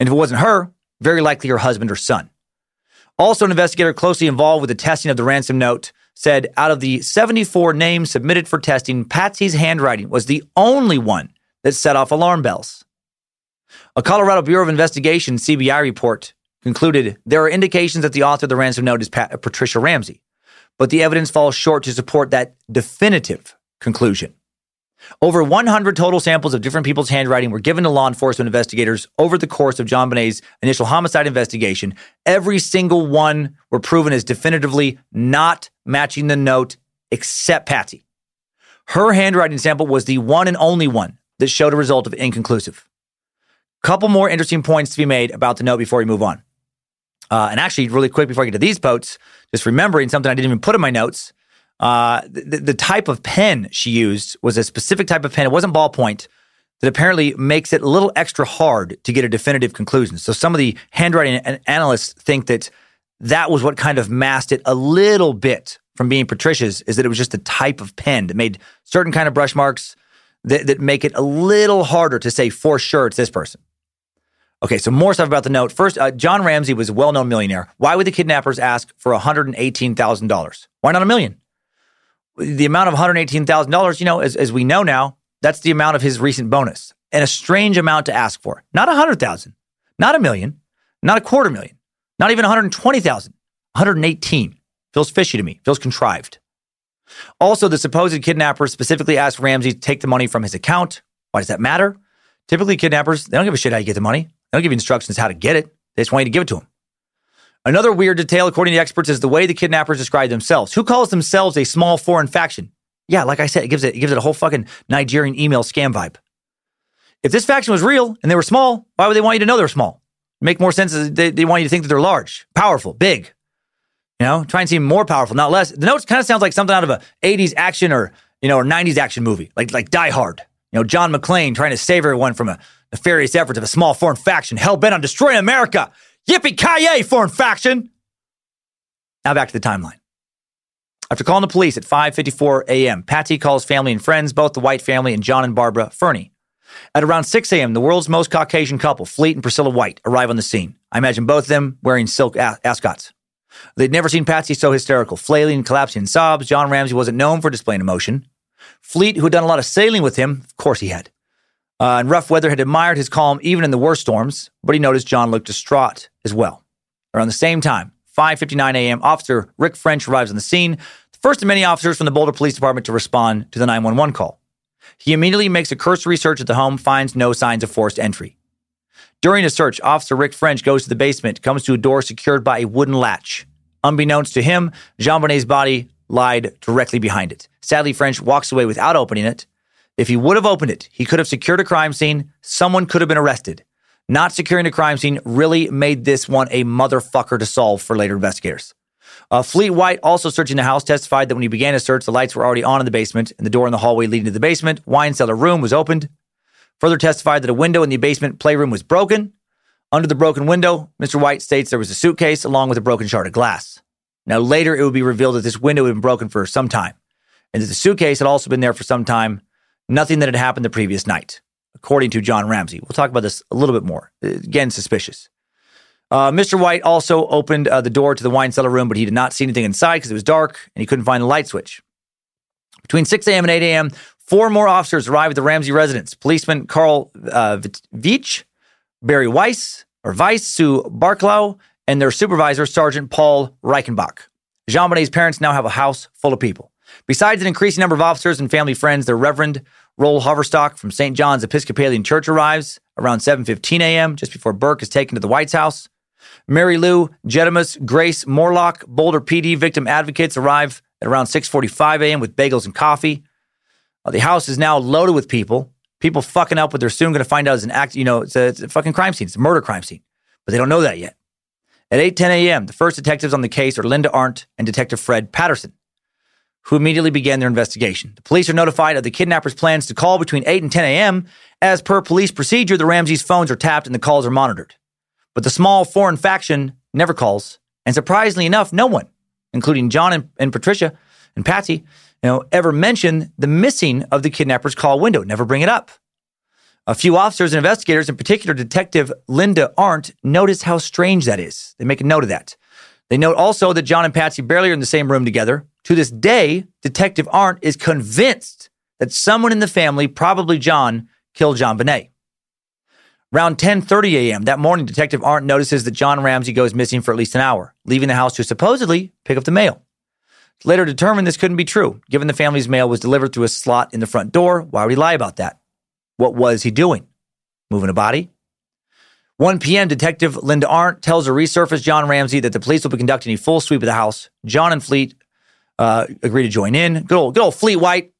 And if it wasn't her, very likely her husband or son. Also, an investigator closely involved with the testing of the ransom note said out of the 74 names submitted for testing, Patsy's handwriting was the only one that set off alarm bells. A Colorado Bureau of Investigation CBI report concluded there are indications that the author of the ransom note is Pat- uh, Patricia Ramsey, but the evidence falls short to support that definitive conclusion. Over 100 total samples of different people's handwriting were given to law enforcement investigators over the course of JonBenét's initial homicide investigation. Every single one were proven as definitively not matching the note except Patsy. Her handwriting sample was the one and only one that showed a result of inconclusive. Couple more interesting points to be made about the note before we move on. Uh, and actually, really quick before I get to these posts, just remembering something I didn't even put in my notes. Uh, the, the type of pen she used was a specific type of pen. It wasn't ballpoint that apparently makes it a little extra hard to get a definitive conclusion. So some of the handwriting analysts think that that was what kind of masked it a little bit from being Patricia's is that it was just a type of pen that made certain kind of brush marks that, that make it a little harder to say for sure it's this person. Okay, so more stuff about the note. First, uh, John Ramsey was a well-known millionaire. Why would the kidnappers ask for $118,000? Why not a million? The amount of $118,000, you know, as, as we know now, that's the amount of his recent bonus and a strange amount to ask for. Not 100,000, not a million, not a quarter million, not even 120,000, 118. Feels fishy to me, feels contrived. Also, the supposed kidnapper specifically asked Ramsey to take the money from his account. Why does that matter? Typically, kidnappers, they don't give a shit how you get the money. They don't give you instructions how to get it. They just want you to give it to them. Another weird detail, according to experts, is the way the kidnappers describe themselves. Who calls themselves a small foreign faction? Yeah, like I said, it gives it, it gives it a whole fucking Nigerian email scam vibe. If this faction was real and they were small, why would they want you to know they're small? make more sense. They, they want you to think that they're large, powerful, big. You know, try and seem more powerful, not less. The notes kind of sounds like something out of a 80s action or, you know, or 90s action movie, like like Die Hard. You know, John McClane trying to save everyone from a nefarious efforts of a small foreign faction hell bent on destroying America. Yippee ki foreign faction. Now back to the timeline. After calling the police at 5:54 a.m., Patsy calls family and friends, both the White family and John and Barbara Fernie. At around 6 a.m., the world's most Caucasian couple, Fleet and Priscilla White, arrive on the scene. I imagine both of them wearing silk ascots. They'd never seen Patsy so hysterical, flailing and collapsing in sobs. John Ramsey wasn't known for displaying emotion. Fleet, who had done a lot of sailing with him, of course he had. Uh, in rough weather, had admired his calm even in the worst storms, but he noticed John looked distraught as well. Around the same time, 5:59 a.m., Officer Rick French arrives on the scene, the first of many officers from the Boulder Police Department to respond to the 911 call. He immediately makes a cursory search at the home, finds no signs of forced entry. During a search, Officer Rick French goes to the basement, comes to a door secured by a wooden latch. Unbeknownst to him, JonBenét's body lied directly behind it. Sadly, French walks away without opening it. If he would have opened it, he could have secured a crime scene. Someone could have been arrested. Not securing a crime scene really made this one a motherfucker to solve for later investigators. Uh, Fleet White, also searching the house, testified that when he began his search, the lights were already on in the basement, and the door in the hallway leading to the basement wine cellar room was opened. Further testified that a window in the basement playroom was broken. Under the broken window, Mr. White states there was a suitcase along with a broken shard of glass. Now, later it would be revealed that this window had been broken for some time, and that the suitcase had also been there for some time, nothing that had happened the previous night, according to John Ramsey. We'll talk about this a little bit more. Again, suspicious. Uh, Mr. White also opened uh, the door to the wine cellar room, but he did not see anything inside because it was dark and he couldn't find the light switch. Between 6 a.m. and 8 a.m., four more officers arrived at the Ramsey residence. Policeman Carl uh, Veach, Barry Weiss, or Weiss, Sue Barklow, and their supervisor, Sergeant Paul Reichenbach. JonBenét's parents now have a house full of people. Besides an increasing number of officers and family friends, the Reverend Rol Hoverstock from St. John's Episcopalian Church arrives around 7.15 a.m., just before Burke is taken to the White's house. Mary Lou, Jedamus, Grace, Morlock, Boulder PD victim advocates arrive at around 6:45 a.m. with bagels and coffee. Uh, the house is now loaded with people. People fucking up what they're soon going to find out is an act. You know, it's a, it's a fucking crime scene. It's a murder crime scene, but they don't know that yet. At 8:10 a.m., the first detectives on the case are Linda Arndt and Detective Fred Patterson, who immediately began their investigation. The police are notified of the kidnappers' plans to call between 8 and 10 a.m. As per police procedure, the Ramseys' phones are tapped and the calls are monitored. But the small foreign faction never calls. And surprisingly enough, no one, including John and, and Patricia and Patsy, you know, ever mention the missing of the kidnapper's call window, never bring it up. A few officers and investigators, in particular Detective Linda Arndt, notice how strange that is. They make a note of that. They note also that John and Patsy barely are in the same room together. To this day, Detective Arndt is convinced that someone in the family, probably John, killed JonBenét. Around 10:30 a.m. that morning, Detective Arndt notices that John Ramsey goes missing for at least an hour, leaving the house to supposedly pick up the mail. Later determined this couldn't be true, given the family's mail was delivered through a slot in the front door. Why would he lie about that? What was he doing? Moving a body? 1 p.m., Detective Linda Arndt tells a resurfaced John Ramsey that the police will be conducting a full sweep of the house. John and Fleet uh, agree to join in. Good old, good old Fleet White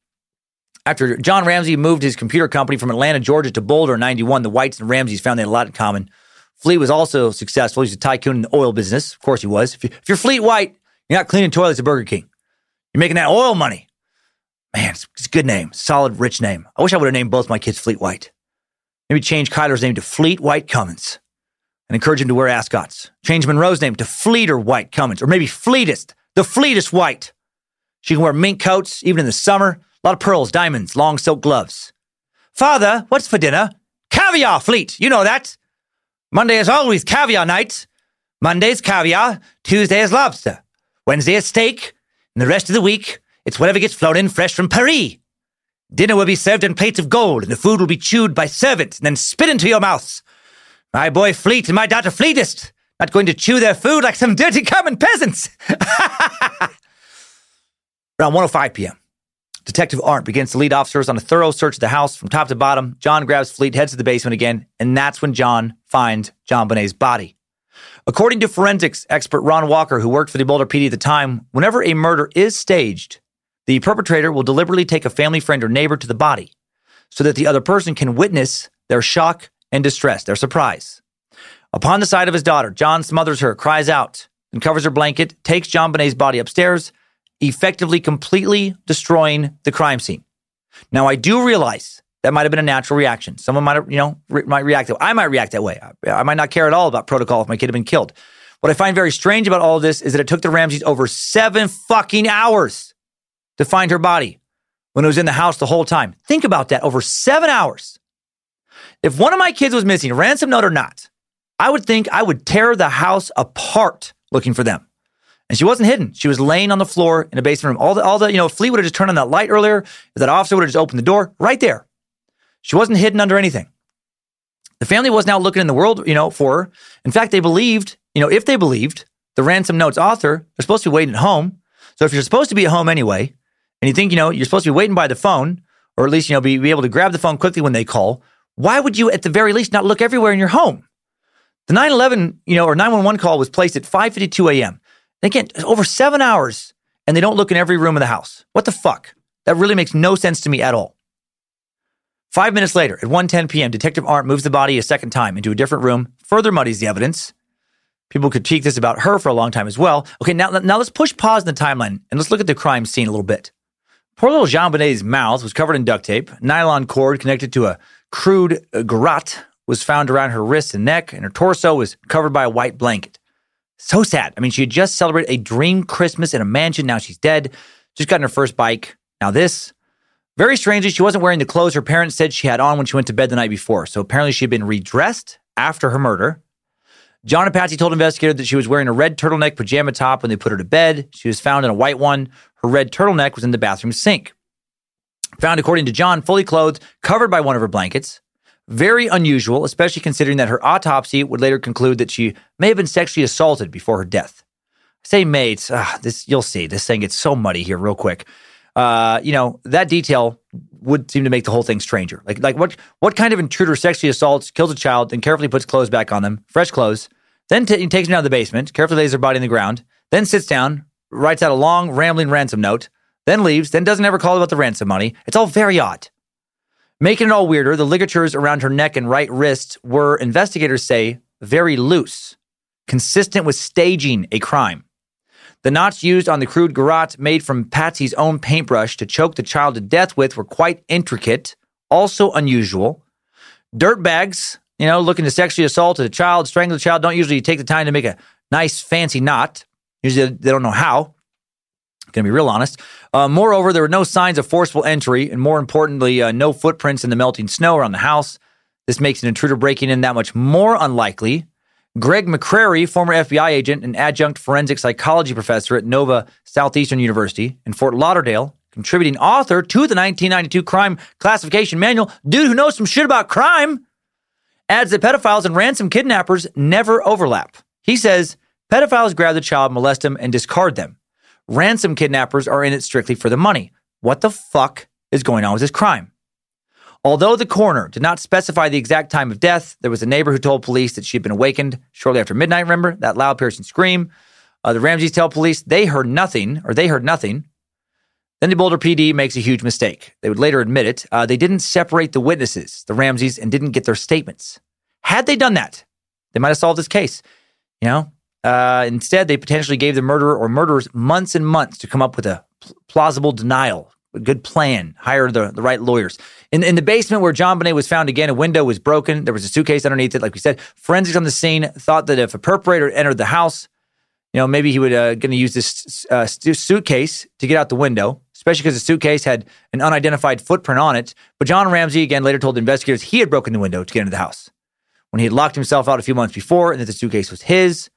after John Ramsey moved his computer company from Atlanta, Georgia to Boulder in 91, the Whites and Ramseys found they had a lot in common. Fleet was also successful. He's a tycoon in the oil business. Of course he was. If, you, are Fleet White, you're not cleaning toilets at Burger King. You're making that oil money. Man, it's, it's a good name. Solid, rich name. I wish I would have named both my kids Fleet White. Maybe change Kyler's name to Fleet White Cummins and encourage him to wear ascots. Change Monroe's name to Fleeter White Cummins, or maybe Fleetest, the Fleetest White. She can wear mink coats even in the summer a lot of pearls, diamonds, long silk gloves. Father, what's for dinner? Caviar, Fleet. You know that. Monday is always caviar night. Monday's caviar. Tuesday is lobster. Wednesday is steak. And the rest of the week, it's whatever gets flown in fresh from Paris. Dinner will be served in plates of gold, and the food will be chewed by servants and then spit into your mouths. My boy Fleet and my daughter Fleetest, not going to chew their food like some dirty common peasants. Around 1:05 p.m., Detective Arndt begins to lead officers on a thorough search of the house from top to bottom. John grabs Fleet, heads to the basement again, and that's when John finds JonBenét's body. According to forensics expert Ron Walker, who worked for the Boulder PD at the time, whenever a murder is staged, the perpetrator will deliberately take a family friend or neighbor to the body so that the other person can witness their shock and distress, their surprise. Upon the sight of his daughter, John smothers her, cries out, and covers her blanket, takes JonBenét's body upstairs, effectively completely destroying the crime scene. Now, I do realize that might have been a natural reaction. Someone might you know, re- might react that way. I might react that way. I, I might not care at all about protocol if my kid had been killed. What I find very strange about all of this is that it took the Ramseys over seven fucking hours to find her body when it was in the house the whole time. Think about that over seven hours. If one of my kids was missing, ransom note or not, I would think I would tear the house apart looking for them. And she wasn't hidden. She was laying on the floor in a basement room. All the, all the, you know, Fleet would have just turned on that light earlier. That officer would have just opened the door right there. She wasn't hidden under anything. The family was now looking in the world, you know, for her. In fact, they believed, you know, if they believed the ransom notes author, they're supposed to be waiting at home. So if you're supposed to be at home anyway, and you think, you know, you're supposed to be waiting by the phone, or at least, you know, be, be able to grab the phone quickly when they call, why would you, at the very least, not look everywhere in your home? The 911, you know, or 911 call was placed at 5:52 a.m. Again, over seven hours, and they don't look in every room of the house. What the fuck? That really makes no sense to me at all. Five minutes later, at 1:10 p.m., Detective Arndt moves the body a second time into a different room, further muddies the evidence. People critique this about her for a long time as well. Okay, now, now let's push pause in the timeline and let's look at the crime scene a little bit. Poor little JonBenét's mouth was covered in duct tape. Nylon cord connected to a crude garrote was found around her wrists and neck, and her torso was covered by a white blanket. So sad. I mean, she had just celebrated a dream Christmas in a mansion. Now she's dead. Just gotten her first bike. Now this. Very strangely, she wasn't wearing the clothes her parents said she had on when she went to bed the night before. So apparently she had been redressed after her murder. John and Patsy told investigators that she was wearing a red turtleneck pajama top when they put her to bed. She was found in a white one. Her red turtleneck was in the bathroom sink. Found, according to John, fully clothed, covered by one of her blankets. Very unusual, especially considering that her autopsy would later conclude that she may have been sexually assaulted before her death. I say mates, ah, this you'll see. This thing gets so muddy here real quick. Uh, you know, that detail would seem to make the whole thing stranger. Like like what what kind of intruder sexually assaults, kills a child, then carefully puts clothes back on them, fresh clothes, then t- takes them down to the basement, carefully lays their body in the ground, then sits down, writes out a long, rambling ransom note, then leaves, then doesn't ever call about the ransom money. It's all very odd. Making it all weirder, the ligatures around her neck and right wrist were, investigators say, very loose, consistent with staging a crime. The knots used on the crude garrote made from Patsy's own paintbrush to choke the child to death with were quite intricate, also unusual. Dirt bags, you know, looking to sexually assault a child, strangle the child, don't usually take the time to make a nice, fancy knot. Usually they don't know how. Gonna be real honest. Uh, moreover, there were no signs of forceful entry, and more importantly, uh, no footprints in the melting snow around the house. This makes an intruder breaking in that much more unlikely. Greg McCrary, former FBI agent and adjunct forensic psychology professor at Nova Southeastern University in Fort Lauderdale, contributing author to the 1992 Crime Classification Manual, dude who knows some shit about crime, adds that pedophiles and ransom kidnappers never overlap. He says pedophiles grab the child, molest them, and discard them. Ransom kidnappers are in it strictly for the money. What the fuck is going on with this crime? Although the coroner did not specify the exact time of death, there was a neighbor who told police that she had been awakened shortly after midnight. Remember that loud, piercing scream? Uh, the Ramseys tell police they heard nothing, or they heard nothing. Then the Boulder PD makes a huge mistake. They would later admit it. Uh, they didn't separate the witnesses, the Ramseys, and didn't get their statements. Had they done that, they might have solved this case. You know, uh, instead, they potentially gave the murderer or murderers months and months to come up with a pl- plausible denial, a good plan, hire the, the right lawyers. In, in the basement where JonBenét was found again, a window was broken. There was a suitcase underneath it. Like we said, forensics on the scene thought that if a perpetrator entered the house, you know, maybe he would uh, going to use this uh, suitcase to get out the window, especially because the suitcase had an unidentified footprint on it. But John Ramsey again later told investigators he had broken the window to get into the house when he had locked himself out a few months before, and that the suitcase was his.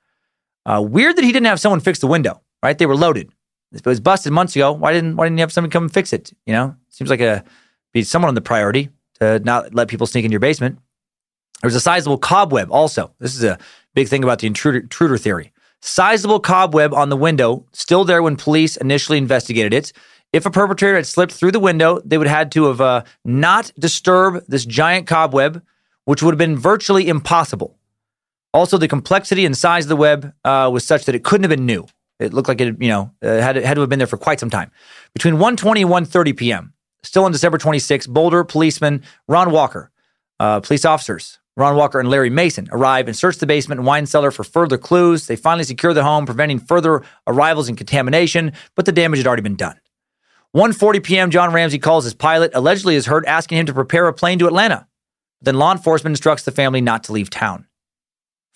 Uh, weird that he didn't have someone fix the window. Right, they were loaded. It was busted months ago, why didn't why didn't you have someone come and fix it? You know, seems like a be someone on the priority to not let people sneak into your basement. There was a sizable cobweb also. This is a big thing about the intruder, intruder theory. Sizable cobweb on the window, still there when police initially investigated it. If a perpetrator had slipped through the window, they would have had to have uh, not disturb this giant cobweb, which would have been virtually impossible. Also, the complexity and size of the web uh, was such that it couldn't have been new. It looked like it, you know, uh, had had to have been there for quite some time. Between 1:20 and 1:30 p.m., still on December 26, Boulder policeman Ron Walker, uh, police officers Ron Walker and Larry Mason arrive and search the basement and wine cellar for further clues. They finally secure the home, preventing further arrivals and contamination, but the damage had already been done. 1:40 p.m. John Ramsey calls his pilot, allegedly is heard asking him to prepare a plane to Atlanta. Then law enforcement instructs the family not to leave town.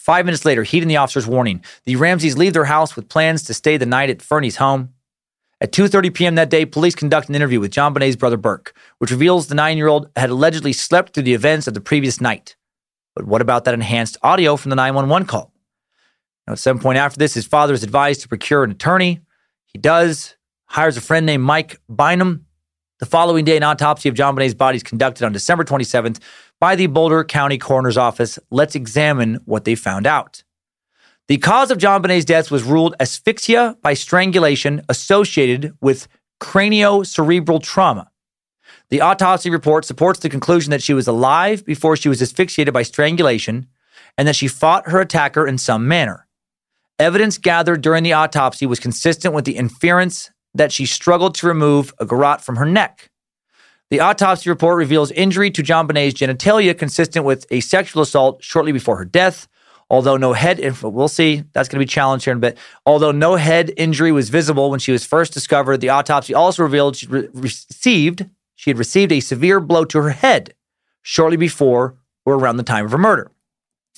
Five minutes later, heeding the officer's warning, the Ramseys leave their house with plans to stay the night at Fernie's home. At 2:30 p.m. that day, police conduct an interview with JonBenét's brother Burke, which reveals the nine-year-old had allegedly slept through the events of the previous night. But what about that enhanced audio from the 911 call? Now, at some point after this, his father is advised to procure an attorney. He does, hires a friend named Mike Bynum. The following day, an autopsy of JonBenét's body is conducted on December 27th by the Boulder County Coroner's Office. Let's examine what they found out. The cause of JonBenét's death was ruled asphyxia by strangulation associated with craniocerebral trauma. The autopsy report supports the conclusion that she was alive before she was asphyxiated by strangulation and that she fought her attacker in some manner. Evidence gathered during the autopsy was consistent with the inference that she struggled to remove a garrote from her neck. The autopsy report reveals injury to JonBenét's genitalia consistent with a sexual assault shortly before her death. Although no head, we'll see, that's going to be challenged here in a bit. Although no head injury was visible when she was first discovered, the autopsy also revealed she re- received she had received a severe blow to her head shortly before or around the time of her murder.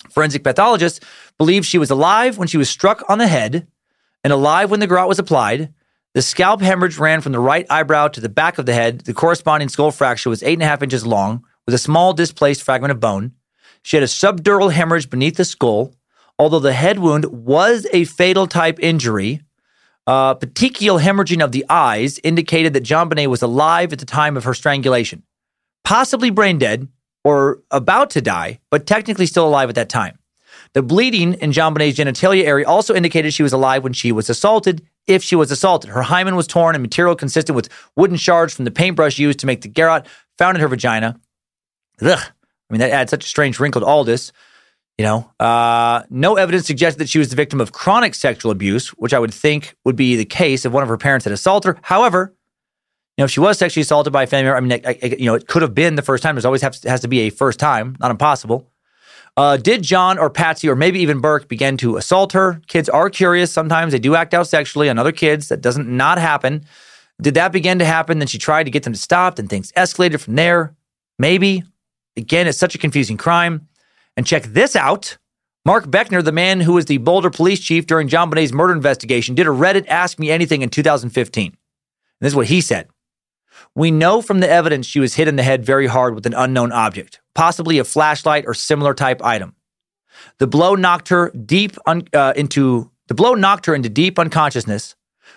Forensic pathologists believe she was alive when she was struck on the head and alive when the garrote was applied. The scalp hemorrhage ran from the right eyebrow to the back of the head. The corresponding skull fracture was eight and a half inches long with a small displaced fragment of bone. She had a subdural hemorrhage beneath the skull. Although the head wound was a fatal type injury, uh, petechial hemorrhaging of the eyes indicated that JonBenét was alive at the time of her strangulation, possibly brain dead or about to die, but technically still alive at that time. The bleeding in JonBenét's genitalia area also indicated she was alive when she was assaulted, if she was assaulted. Her hymen was torn and material consistent with wooden shards from the paintbrush used to make the garrote found in her vagina. Ugh. I mean, that adds such a strange wrinkle to all this. You know, uh, no evidence suggested that she was the victim of chronic sexual abuse, which I would think would be the case if one of her parents had assaulted her. However, you know, if she was sexually assaulted by a family member, I mean, I, I, you know, it could have been the first time. There's always has, has to be a first time, not impossible. Uh, did John or Patsy or maybe even Burke begin to assault her? Kids are curious. Sometimes they do act out sexually on other kids. That doesn't not happen. Did that begin to happen? Then she tried to get them to stop, and things escalated from there. Maybe. Again, it's such a confusing crime. And check this out. Mark Beckner, the man who was the Boulder police chief during JonBenét's murder investigation, did a Reddit Ask Me Anything in 2015. And this is what he said. We know from the evidence she was hit in the head very hard with an unknown object, possibly a flashlight or similar type item. The blow knocked her deep un- uh, into the blow knocked her into deep unconsciousness,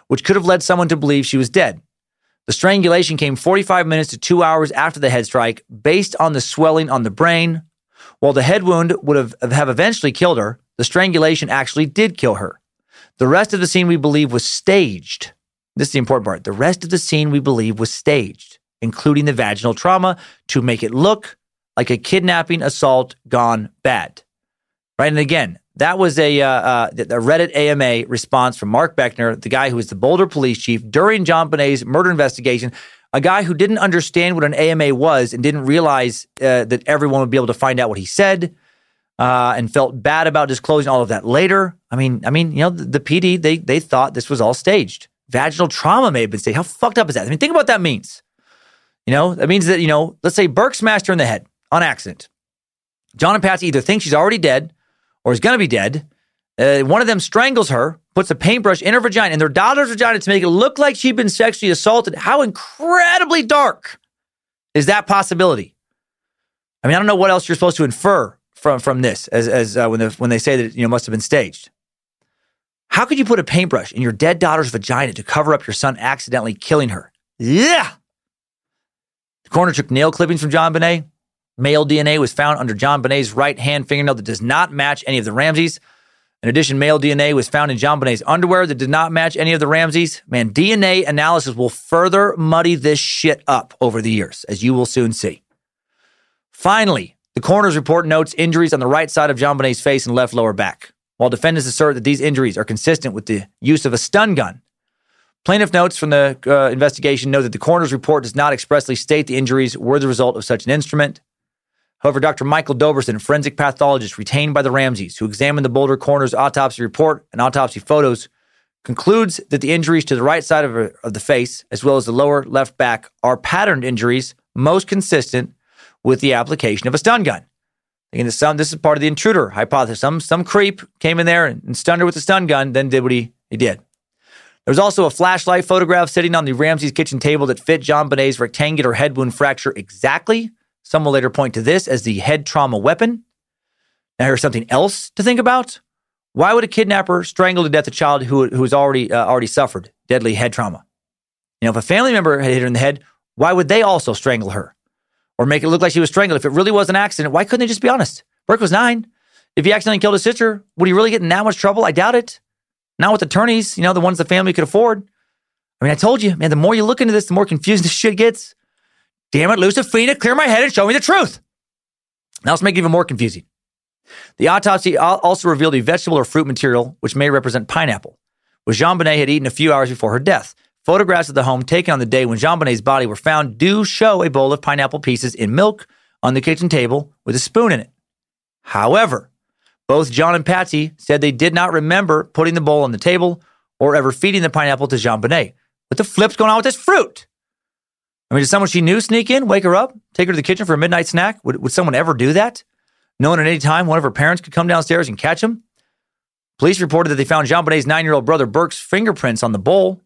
which could have led someone to believe she was dead. The strangulation came 45 minutes to 2 hours after the head strike based on the swelling on the brain, while the head wound would have, have eventually killed her, the strangulation actually did kill her. The rest of the scene we believe was staged. This is the important part. The rest of the scene we believe was staged, including the vaginal trauma, to make it look like a kidnapping assault gone bad. Right. And again, that was a, uh, uh, a Reddit AMA response from Mark Beckner, the guy who was the Boulder police chief during JonBenét's murder investigation a guy who didn't understand what an AMA was and didn't realize uh, that everyone would be able to find out what he said, uh, and felt bad about disclosing all of that later. I mean, I mean, you know, the, the, PD they they thought this was all staged. Vaginal trauma may have been staged. How fucked up is that? I mean, think about what that means. You know, that means that you know, let's say Burke smashed her in the head on accident. John and Patsy either think she's already dead or is going to be dead. Uh, one of them strangles her, puts a paintbrush in her vagina, in their daughter's vagina to make it look like she'd been sexually assaulted. How incredibly dark is that possibility? I mean, I don't know what else you're supposed to infer from from this, as as uh, when the, when they say that you know must have been staged. How could you put a paintbrush in your dead daughter's vagina to cover up your son accidentally killing her? Yeah. The coroner took nail clippings from JonBenét. Male DNA was found under JonBenét's right hand fingernail that does not match any of the Ramseys. In addition, male DNA was found in JonBenét's underwear that did not match any of the Ramseys. Man, DNA analysis will further muddy this shit up over the years, as you will soon see. Finally, the coroner's report notes injuries on the right side of JonBenét's face and left lower back, while defendants assert that these injuries are consistent with the use of a stun gun. Plaintiff notes from the uh, investigation note that the coroner's report does not expressly state the injuries were the result of such an instrument. However, Dr. Michael Dobersen, forensic pathologist retained by the Ramseys, who examined the Boulder coroner's autopsy report and autopsy photos, concludes that the injuries to the right side of, of the face, as well as the lower left back, are patterned injuries most consistent with the application of a stun gun. Again, some, this is part of the intruder hypothesis. Some, some creep came in there and stunned her with a stun gun, then did what he, he did. There was also a flashlight photograph sitting on the Ramsey's kitchen table that fit JonBenét's rectangular head wound fracture exactly. Some will later point to this as the head trauma weapon. Now, here's something else to think about. Why would a kidnapper strangle to death a child who, who has already, uh, already suffered deadly head trauma? You know, if a family member had hit her in the head, why would they also strangle her? Or make it look like she was strangled. If it really was an accident, why couldn't they just be honest? Burke was nine. If he accidentally killed his sister, would he really get in that much trouble? I doubt it. Not with attorneys, you know, the ones the family could afford. I mean, I told you, man, the more you look into this, the more confusing this shit gets. Damn it, Lucifina, clear my head and show me the truth. Now let's make it even more confusing. The autopsy also revealed a vegetable or fruit material, which may represent pineapple, which JonBenét had eaten a few hours before her death. Photographs of the home taken on the day when JonBenét's body were found do show a bowl of pineapple pieces in milk on the kitchen table with a spoon in it. However, both John and Patsy said they did not remember putting the bowl on the table or ever feeding the pineapple to JonBenét. What the flip's going on with this fruit? I mean, did someone she knew sneak in, wake her up, take her to the kitchen for a midnight snack? Would, would someone ever do that? Knowing at any time one of her parents could come downstairs and catch him? Police reported that they found JonBenét's nine year old brother Burke's fingerprints on the bowl.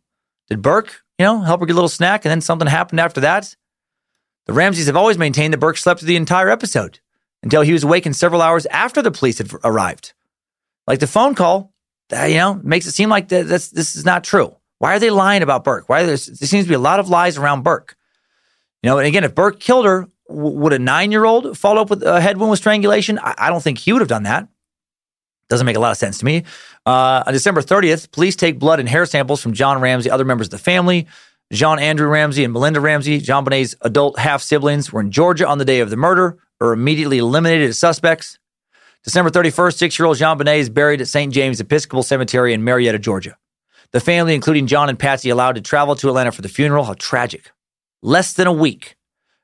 Did Burke, you know, help her get a little snack and then something happened after that? The Ramseys have always maintained that Burke slept through the entire episode until he was awakened several hours after the police had arrived. Like the phone call, you know, makes it seem like this is not true. Why are they lying about Burke? Why there seems to be a lot of lies around Burke? You know, and again, if Burke killed her, would a nine-year-old follow up with a head wound with strangulation? I, I don't think he would have done that. Doesn't make a lot of sense to me. Uh, on December 30th, police take blood and hair samples from John Ramsey, other members of the family. John Andrew Ramsey and Melinda Ramsey, JonBenét's adult half siblings, were in Georgia on the day of the murder, or immediately eliminated as suspects. December 31st, six year old JonBenét is buried at St. James Episcopal Cemetery in Marietta, Georgia. The family, including John and Patsy, allowed to travel to Atlanta for the funeral. How tragic. Less than a week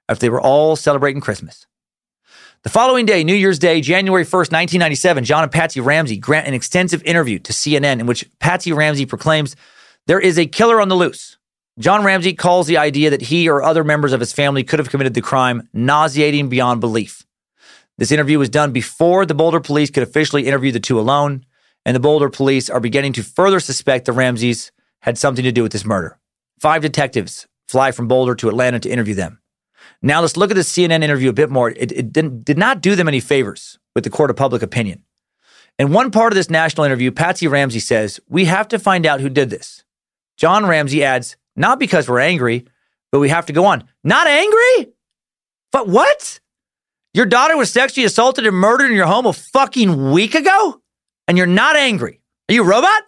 after they were all celebrating Christmas. The following day, New Year's Day, January 1st, 1997, John and Patsy Ramsey grant an extensive interview to CNN in which Patsy Ramsey proclaims there is a killer on the loose. John Ramsey calls the idea that he or other members of his family could have committed the crime nauseating beyond belief. This interview was done before the Boulder police could officially interview the two alone, and the Boulder police are beginning to further suspect the Ramseys had something to do with this murder. Five detectives fly from Boulder to Atlanta to interview them. Now let's look at the CNN interview a bit more. It, it did not do them any favors with the court of public opinion. In one part of this national interview, Patsy Ramsey says, We have to find out who did this. John Ramsey adds, Not because we're angry, but we have to go on. Not angry? But what? Your daughter was sexually assaulted and murdered in your home a fucking week ago? And you're not angry? Are you a robot?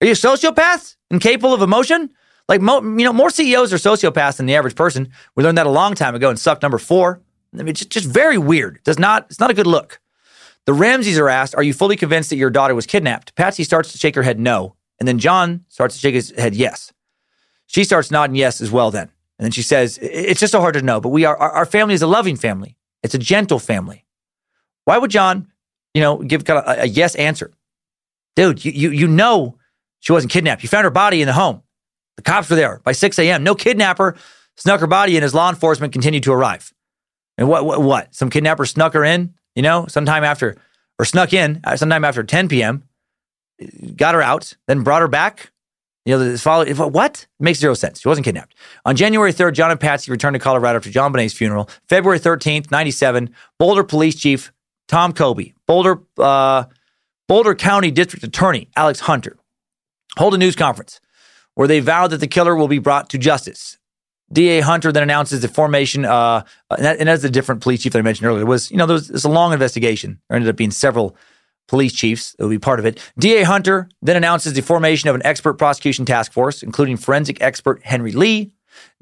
Are you a sociopath incapable of emotion? Like, mo- you know, more CEOs are sociopaths than the average person. We learned that a long time ago and sucked number four. I mean, just, just very weird. Does not, it's not a good look. The Ramseys are asked, Are you fully convinced that your daughter was kidnapped? Patsy starts to shake her head no. And then John starts to shake his head yes. She starts nodding yes as well then. And then she says, It's just so hard to know, but we are, our, our family is a loving family. It's a gentle family. Why would John, you know, give kind of a, a yes answer? Dude, you, you, you know she wasn't kidnapped. You found her body in the home. The cops were there by 6 a.m. No kidnapper snuck her body in as law enforcement continued to arrive. And what, what, what? Some kidnapper snuck her in, you know, sometime after, or snuck in uh, sometime after 10 p.m., got her out, then brought her back. You know, follow, what? Makes zero sense. She wasn't kidnapped. On January 3rd, John and Patsy returned to Colorado after JonBenét's funeral. February 13th, 97, Boulder Police Chief Tom Koby, Boulder, uh, Boulder County District Attorney Alex Hunter hold a news conference where they vowed that the killer will be brought to justice. DA Hunter then announces the formation, uh, and, that, and that's the different police chief that I mentioned earlier. Was you know there was, there a long investigation. There ended up being several police chiefs that would be part of it. DA Hunter then announces the formation of an expert prosecution task force, including forensic expert Henry Lee,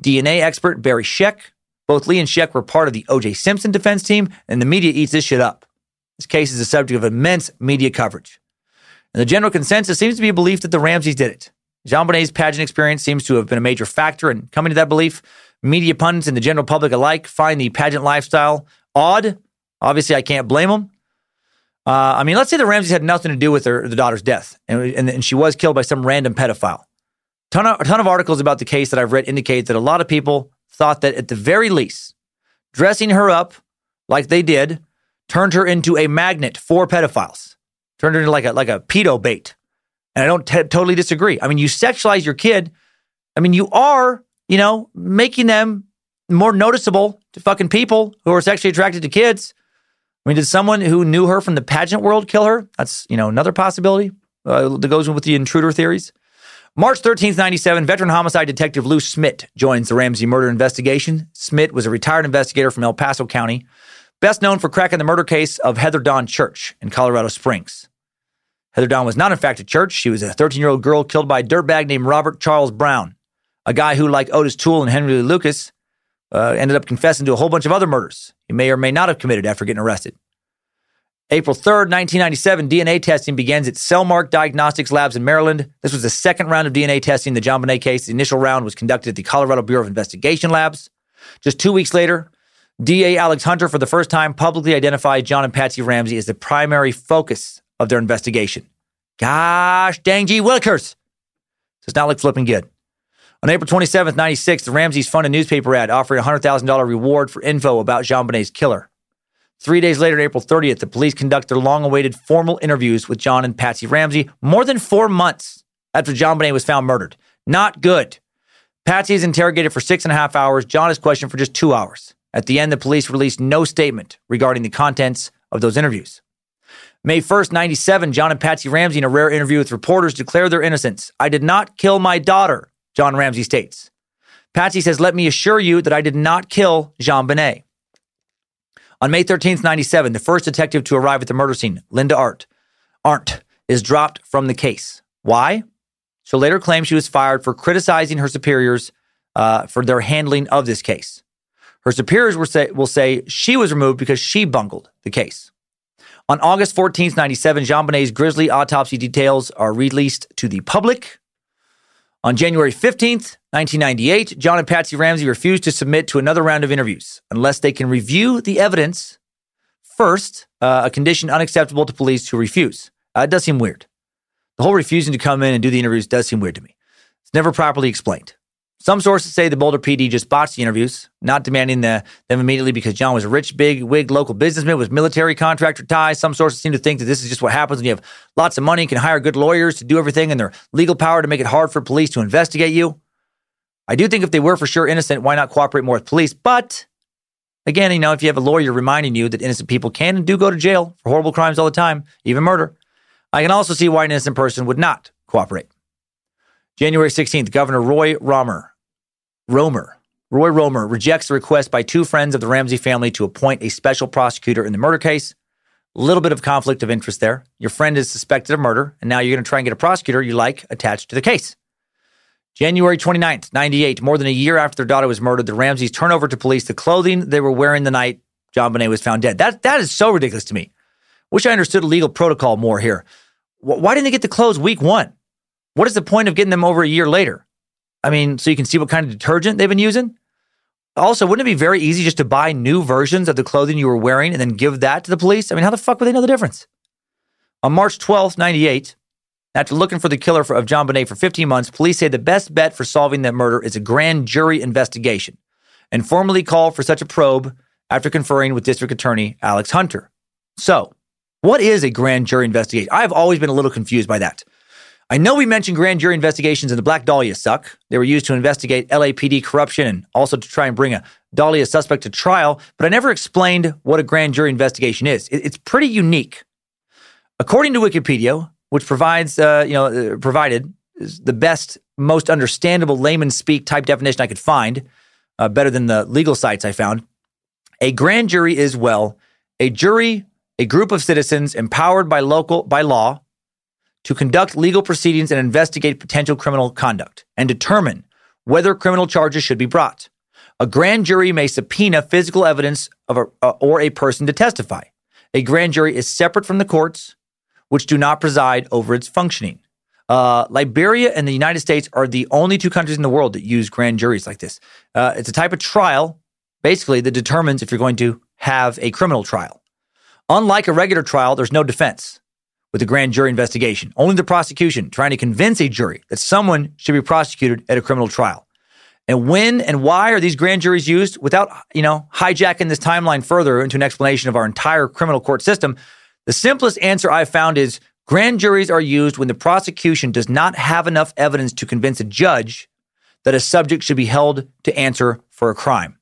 DNA expert Barry Scheck. Both Lee and Scheck were part of the O.J. Simpson defense team, and the media eats this shit up. This case is the subject of immense media coverage. And the general consensus seems to be a belief that the Ramseys did it. JonBenét's pageant experience seems to have been a major factor in coming to that belief. Media pundits and the general public alike find the pageant lifestyle odd. Obviously, I can't blame them. Uh, I mean, let's say the Ramseys had nothing to do with her, the daughter's death, and, and, and she was killed by some random pedophile. Ton of, a ton of articles about the case that I've read indicate that a lot of people thought that at the very least, dressing her up like they did turned her into a magnet for pedophiles, turned her into like a like a pedo bait. And I don't t- totally disagree. I mean, you sexualize your kid. I mean, you are, you know, making them more noticeable to fucking people who are sexually attracted to kids. I mean, did someone who knew her from the pageant world kill her? That's, you know, another possibility uh, that goes with the intruder theories. March 13th, 97, veteran homicide detective Lou Smit joins the Ramsey murder investigation. Smit was a retired investigator from El Paso County, best known for cracking the murder case of Heather Dawn Church in Colorado Springs. Heather Dawn was not, in fact, a church. She was a 13 year old girl killed by a dirtbag named Robert Charles Brown, a guy who, like Otis Toole and Henry Lee Lucas, uh, ended up confessing to a whole bunch of other murders he may or may not have committed after getting arrested. April 3rd, 1997, DNA testing begins at Cellmark Diagnostics Labs in Maryland. This was the second round of DNA testing in the John JonBenét case. The initial round was conducted at the Colorado Bureau of Investigation Labs. Just two weeks later, DA Alex Hunter, for the first time, publicly identified John and Patsy Ramsey as the primary focus of their investigation. Gosh dang gee willikers. Does not look flipping good. On April 27th, 96, the Ramseys fund a newspaper ad offering a $100,000 reward for info about JonBenét's killer. Three days later, April 30th, the police conduct their long awaited formal interviews with John and Patsy Ramsey more than four months after JonBenet was found murdered. Not good. Patsy is interrogated for six and a half hours. John is questioned for just two hours. At the end, the police released no statement regarding the contents of those interviews. May 1st, 97, John and Patsy Ramsey, in a rare interview with reporters, declare their innocence. I did not kill my daughter, John Ramsey states. Patsy says, Let me assure you that I did not kill JonBenét. On May 13th, 97, the first detective to arrive at the murder scene, Linda Art, Arndt, is dropped from the case. Why? She'll later claim she was fired for criticizing her superiors uh, for their handling of this case. Her superiors will say, will say she was removed because she bungled the case. On August 14th, 97, JonBenét's grisly autopsy details are released to the public. On January 15th, 1998, John and Patsy Ramsey refused to submit to another round of interviews unless they can review the evidence first, uh, a condition unacceptable to police who refuse. Uh, it does seem weird. The whole refusing to come in and do the interviews does seem weird to me. It's never properly explained. Some sources say the Boulder PD just botched the interviews, not demanding the, them immediately because John was a rich, big wig local businessman with military contractor ties. Some sources seem to think that this is just what happens when you have lots of money, can hire good lawyers to do everything, and their legal power to make it hard for police to investigate you. I do think if they were for sure innocent, why not cooperate more with police? But again, you know, if you have a lawyer reminding you that innocent people can and do go to jail for horrible crimes all the time, even murder, I can also see why an innocent person would not cooperate. January 16th, Governor Roy Romer Romer. Roy Romer rejects the request by two friends of the Ramsey family to appoint a special prosecutor in the murder case. A little bit of conflict of interest there. Your friend is suspected of murder, and now you're going to try and get a prosecutor you like attached to the case. January 29th, 98, more than a year after their daughter was murdered, the Ramseys turn over to police the clothing they were wearing the night JonBenét was found dead. That, that is so ridiculous to me. Wish I understood legal protocol more here. Why didn't they get the clothes week one? What is the point of getting them over a year later? I mean, so you can see what kind of detergent they've been using. Also, wouldn't it be very easy just to buy new versions of the clothing you were wearing and then give that to the police? I mean, how the fuck would they know the difference? On March 12th, 98, after looking for the killer of JonBenét for 15 months, police say the best bet for solving that murder is a grand jury investigation and formally call for such a probe after conferring with District Attorney Alex Hunter. So, what is a grand jury investigation? I've always been a little confused by that. I know we mentioned grand jury investigations in the Black Dahlia suck. They were used to investigate LAPD corruption and also to try and bring a Dahlia suspect to trial, but I never explained what a grand jury investigation is. It's pretty unique. According to Wikipedia, which provides, uh, you know, uh, provided the best, most understandable layman speak type definition I could find, uh, better than the legal sites I found. A grand jury is, well, a jury a group of citizens empowered by local by law to conduct legal proceedings and investigate potential criminal conduct and determine whether criminal charges should be brought. A grand jury may subpoena physical evidence of a, uh, or a person to testify. A grand jury is separate from the courts, which do not preside over its functioning. Uh, Liberia and the United States are the only two countries in the world that use grand juries like this. Uh, it's a type of trial, basically, that determines if you're going to have a criminal trial. Unlike a regular trial, there's no defense with a grand jury investigation, only the prosecution trying to convince a jury that someone should be prosecuted at a criminal trial. And when and why are these grand juries used without, you know, hijacking this timeline further into an explanation of our entire criminal court system? The simplest answer I've found is grand juries are used when the prosecution does not have enough evidence to convince a judge that a subject should be held to answer for a crime.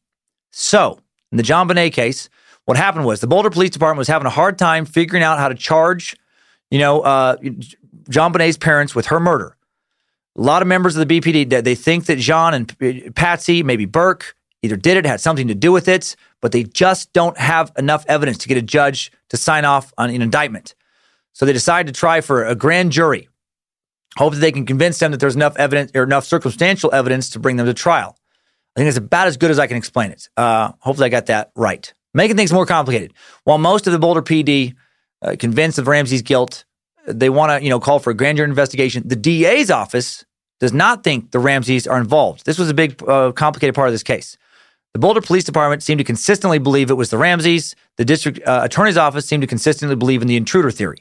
So, in the JonBenét case, what happened was the Boulder Police Department was having a hard time figuring out how to charge, you know, uh, JonBenét's parents with her murder. A lot of members of the BPD they think that John and Patsy, maybe Burke, either did it, had something to do with it, but they just don't have enough evidence to get a judge to sign off on an indictment. So they decide to try for a grand jury, hope that they can convince them that there's enough evidence or enough circumstantial evidence to bring them to trial. I think it's about as good as I can explain it. Uh, hopefully, I got that right. Making things more complicated. While most of the Boulder PD uh, convinced of Ramsey's guilt, they want to, you know, call for a grand jury investigation. The DA's office does not think the Ramseys are involved. This was a big, uh, complicated part of this case. The Boulder Police Department seemed to consistently believe it was the Ramseys. The district uh, attorney's office seemed to consistently believe in the intruder theory.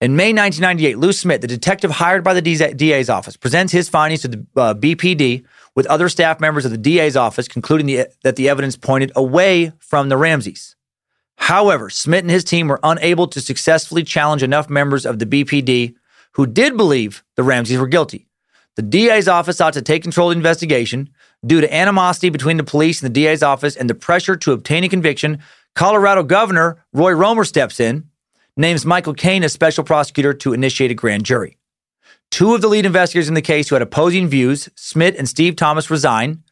In May 1998, Lou Smit, the detective hired by the DA's office, presents his findings to the uh, BPD with other staff members of the DA's office, concluding the, that the evidence pointed away from the Ramseys. However, Smit and his team were unable to successfully challenge enough members of the BPD who did believe the Ramseys were guilty. The DA's office sought to take control of the investigation. Due to animosity between the police and the DA's office and the pressure to obtain a conviction, Colorado Governor Roy Romer steps in, names Michael Kane as special prosecutor to initiate a grand jury. Two of the lead investigators in the case who had opposing views, Smit and Steve Thomas, resign.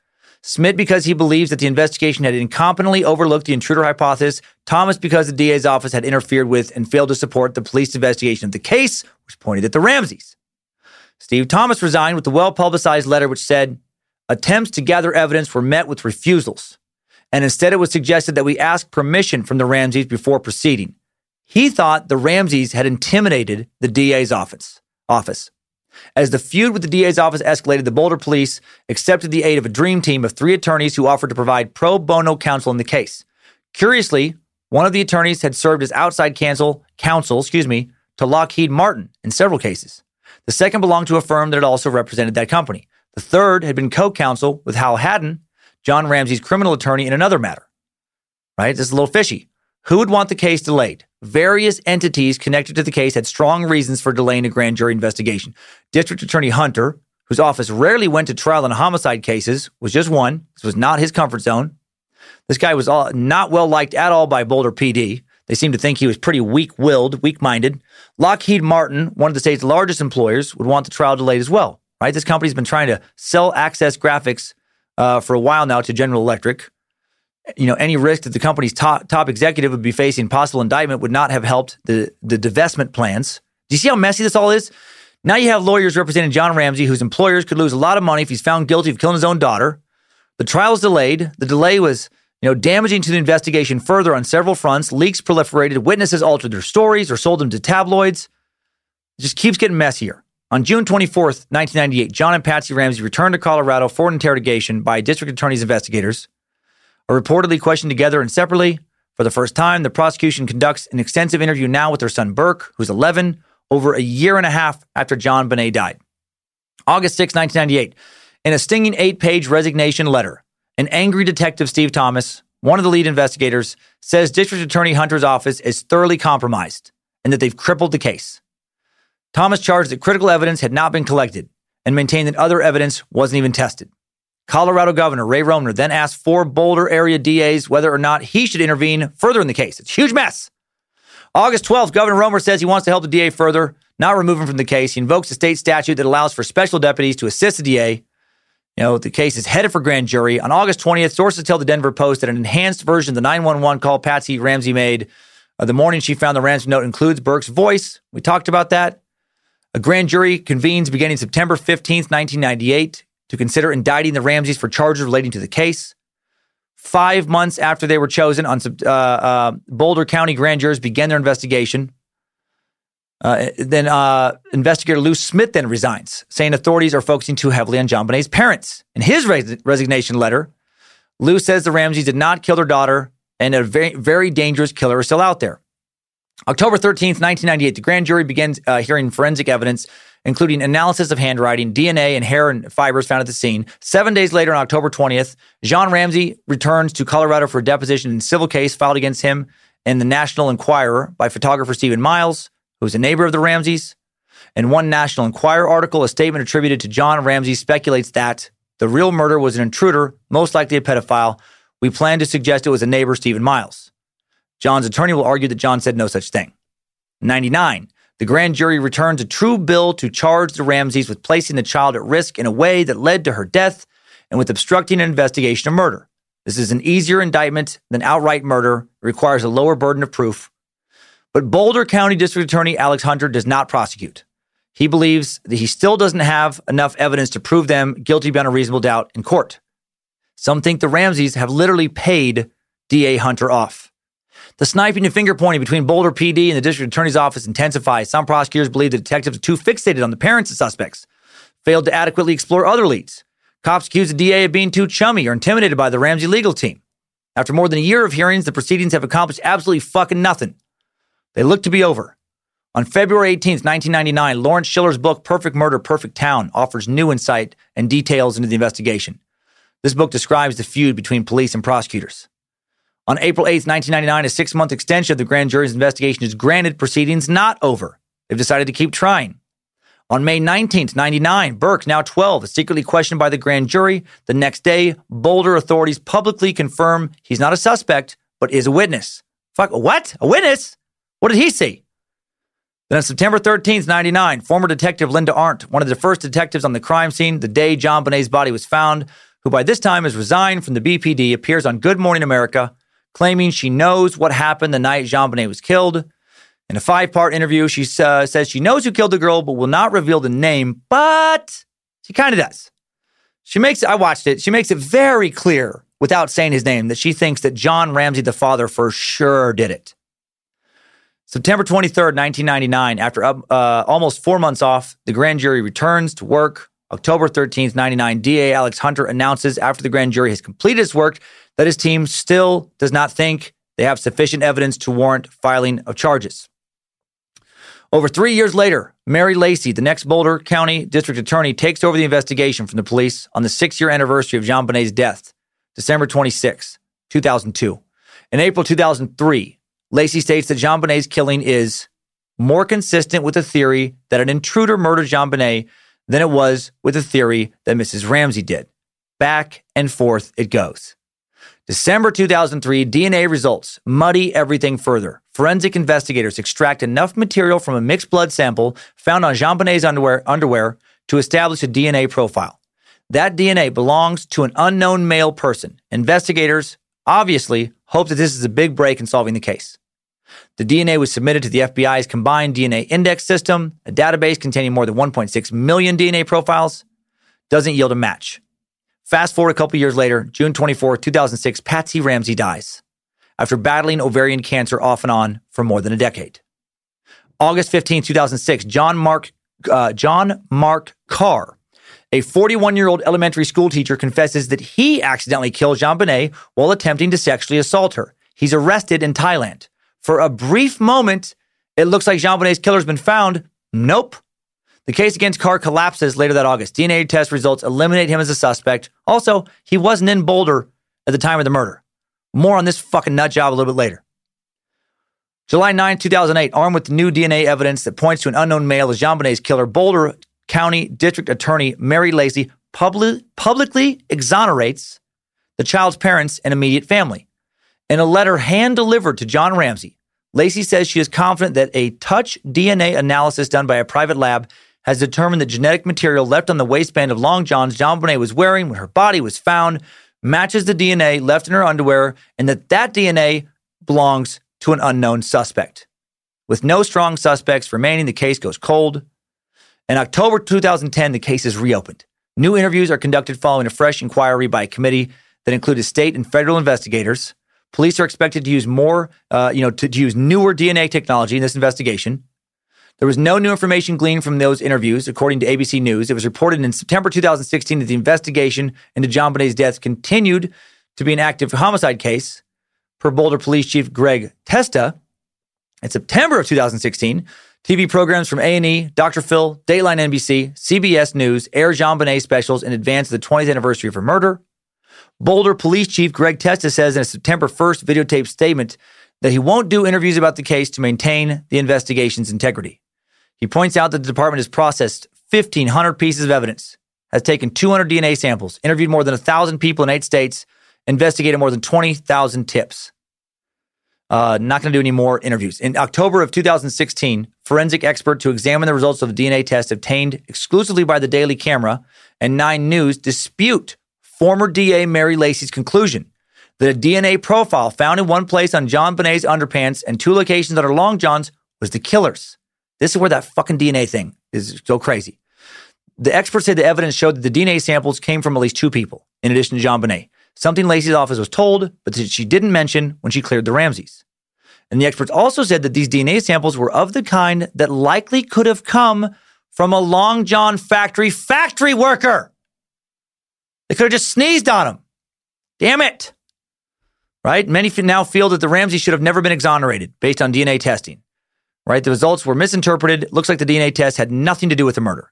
Smit because he believes that the investigation had incompetently overlooked the intruder hypothesis, Thomas because the DA's office had interfered with and failed to support the police investigation of the case, which pointed at the Ramseys. Steve Thomas resigned with the well publicized letter which said, Attempts to gather evidence were met with refusals, and instead it was suggested that we ask permission from the Ramseys before proceeding. He thought the Ramseys had intimidated the DA's office. office. As the feud with the DA's office escalated, the Boulder police accepted the aid of a dream team of three attorneys who offered to provide pro bono counsel in the case. Curiously, one of the attorneys had served as outside counsel, counsel, excuse me, to Lockheed Martin in several cases. The second belonged to a firm that had also represented that company. The third had been co-counsel with Hal Haddon, John Ramsey's criminal attorney in another matter. Right? This is a little fishy. Who would want the case delayed? Various entities connected to the case had strong reasons for delaying a grand jury investigation. District Attorney Hunter, whose office rarely went to trial in homicide cases, was just one. This was not his comfort zone. This guy was all, not well liked at all by Boulder PD. They seemed to think he was pretty weak willed, weak minded. Lockheed Martin, one of the state's largest employers, would want the trial delayed as well, right? This company's been trying to sell access graphics uh, for a while now to General Electric. You know, any risk that the company's top, top executive would be facing possible indictment would not have helped the, the divestment plans. Do you see how messy this all is? Now you have lawyers representing John Ramsey, whose employers could lose a lot of money if he's found guilty of killing his own daughter. The trial is delayed. The delay was you know, damaging to the investigation further on several fronts. Leaks proliferated, witnesses altered their stories or sold them to tabloids. It just keeps getting messier. On June 24th, 1998, John and Patsy Ramsey returned to Colorado for an interrogation by district attorney's investigators. Are reportedly questioned together and separately. For the first time, the prosecution conducts an extensive interview now with their son Burke, who's 11, over a year and a half after JonBenét died. August 6, 1998, in a stinging eight page resignation letter, an angry detective, Steve Thomas, one of the lead investigators, says District Attorney Hunter's office is thoroughly compromised and that they've crippled the case. Thomas charged that critical evidence had not been collected and maintained that other evidence wasn't even tested. Colorado Governor Ray Romer then asked four Boulder area DAs whether or not he should intervene further in the case. It's a huge mess. August 12th, Governor Romer says he wants to help the DA further, not remove him from the case. He invokes a state statute that allows for special deputies to assist the DA you know, the case is headed for grand jury. On August 20th, sources tell the Denver Post that an enhanced version of the 911 call Patsy Ramsey made Uh, the morning she found the ransom note includes Burke's voice. We talked about that. A grand jury convenes beginning September 15th, 1998, to consider indicting the Ramseys for charges relating to the case. Five months after they were chosen, on uh, uh, Boulder County grand jurors began their investigation. Uh, then uh, investigator Lou Smith then resigns, saying authorities are focusing too heavily on JonBenét's parents. In his res- resignation letter, Lou says the Ramseys did not kill their daughter and a very, very dangerous killer is still out there. October 13th, 1998, the grand jury begins uh, hearing forensic evidence, including analysis of handwriting, DNA, and hair and fibers found at the scene. Seven days later, on October 20th, John Ramsey returns to Colorado for a deposition in civil case filed against him in the National Enquirer by photographer Stephen Miles who's a neighbor of the Ramseys. In one National Enquirer article, a statement attributed to John Ramsey speculates that the real murder was an intruder, most likely a pedophile. We plan to suggest it was a neighbor, Stephen Miles. John's attorney will argue that John said no such thing. 99. The grand jury returns a true bill to charge the Ramseys with placing the child at risk in a way that led to her death and with obstructing an investigation of murder. This is an easier indictment than outright murder. It requires a lower burden of proof. But Boulder County District Attorney Alex Hunter does not prosecute. He believes that he still doesn't have enough evidence to prove them guilty beyond a reasonable doubt in court. Some think the Ramseys have literally paid DA Hunter off. The sniping and finger pointing between Boulder PD and the district attorney's office intensifies. Some prosecutors believe the detectives are too fixated on the parents of suspects, failed to adequately explore other leads. Cops accuse the DA of being too chummy or intimidated by the Ramsey legal team. After more than a year of hearings, the proceedings have accomplished absolutely fucking nothing. They look to be over. On February 18, 1999, Lawrence Schiller's book, Perfect Murder, Perfect Town, offers new insight and details into the investigation. This book describes the feud between police and prosecutors. On April 8, 1999, a six month extension of the grand jury's investigation is granted, proceedings not over. They've decided to keep trying. On May 19, 99, Burke, now 12, is secretly questioned by the grand jury. The next day, Boulder authorities publicly confirm he's not a suspect, but is a witness. Fuck, what? A witness? What did he see? Then on September 13, 99, former detective Linda Arndt, one of the first detectives on the crime scene the day JonBenét's body was found, who by this time has resigned from the BPD, appears on Good Morning America, claiming she knows what happened the night JonBenét was killed. In a five part interview, she uh, says she knows who killed the girl, but will not reveal the name, but she kind of does. She makes I watched it. She makes it very clear without saying his name that she thinks that John Ramsey, the father, for sure did it. September 23rd, 1999, after uh, almost four months off, the grand jury returns to work. October 13th, 99, DA Alex Hunter announces after the grand jury has completed its work that his team still does not think they have sufficient evidence to warrant filing of charges. Over three years later, Mary Lacy, the next Boulder County District Attorney, takes over the investigation from the police on the six year anniversary of JonBenét's death, December 26, 2002. In April 2003, Lacy states that JonBenét's killing is more consistent with the theory that an intruder murdered JonBenét than it was with the theory that Mrs. Ramsey did. Back and forth it goes. December 2003, DNA results muddy everything further. Forensic investigators extract enough material from a mixed blood sample found on JonBenét's underwear, underwear to establish a DNA profile. That DNA belongs to an unknown male person. Investigators obviously hope that this is a big break in solving the case. The DNA was submitted to the FBI's combined DNA index system, a database containing more than 1.6 million DNA profiles. Doesn't yield a match. Fast forward a couple years later, June 24, 2006, Patsy Ramsey dies after battling ovarian cancer off and on for more than a decade. August 15, 2006, John Mark, uh, John Mark Carr, a 41 year old elementary school teacher, confesses that he accidentally killed JonBenét while attempting to sexually assault her. He's arrested in Thailand. For a brief moment, it looks like JonBenét's killer has been found. Nope. The case against Carr collapses later that August. DNA test results eliminate him as a suspect. Also, he wasn't in Boulder at the time of the murder. More on this fucking nut job a little bit later. July 9, 2008, armed with new DNA evidence that points to an unknown male as JonBenét's killer, Boulder County District Attorney Mary Lacy public, publicly exonerates the child's parents and immediate family. In a letter hand delivered to John Ramsey, Lacey says she is confident that a touch DNA analysis done by a private lab has determined the genetic material left on the waistband of long johns JonBenét was wearing when her body was found matches the DNA left in her underwear and that that DNA belongs to an unknown suspect. With no strong suspects remaining, the case goes cold. In October 2010, the case is reopened. New interviews are conducted following a fresh inquiry by a committee that included state and federal investigators. Police are expected to use more, uh, you know, to, to use newer DNA technology in this investigation. There was no new information gleaned from those interviews, according to ABC News. It was reported in September 2016 that the investigation into JonBenét's death continued to be an active homicide case. Per Boulder Police Chief Greg Testa, in September of 2016, TV programs from A&E, Dr. Phil, Dateline NBC, CBS News air JonBenét specials in advance of the 20th anniversary of her murder. Boulder Police Chief Greg Testa says in a September 1st videotaped statement that he won't do interviews about the case to maintain the investigation's integrity. He points out that the department has processed 1,500 pieces of evidence, has taken 200 DNA samples, interviewed more than 1,000 people in eight states, investigated more than 20,000 tips. Uh, not going to do any more interviews. In October of 2016, forensic expert to examine the results of DNA test obtained exclusively by the Daily Camera and Nine News dispute former DA Mary Lacy's conclusion that a DNA profile found in one place on JonBenét's underpants and two locations on her long johns was the killer's. This is where that fucking DNA thing is so crazy. The experts said the evidence showed that the DNA samples came from at least two people, in addition to JonBenét. Something Lacy's office was told, but that she didn't mention when she cleared the Ramseys. And the experts also said that these DNA samples were of the kind that likely could have come from a Long John factory factory worker. They could have just sneezed on him. Damn it. Right? Many now feel that the Ramsey should have never been exonerated based on DNA testing right? The results were misinterpreted. Looks like the DNA test had nothing to do with the murder.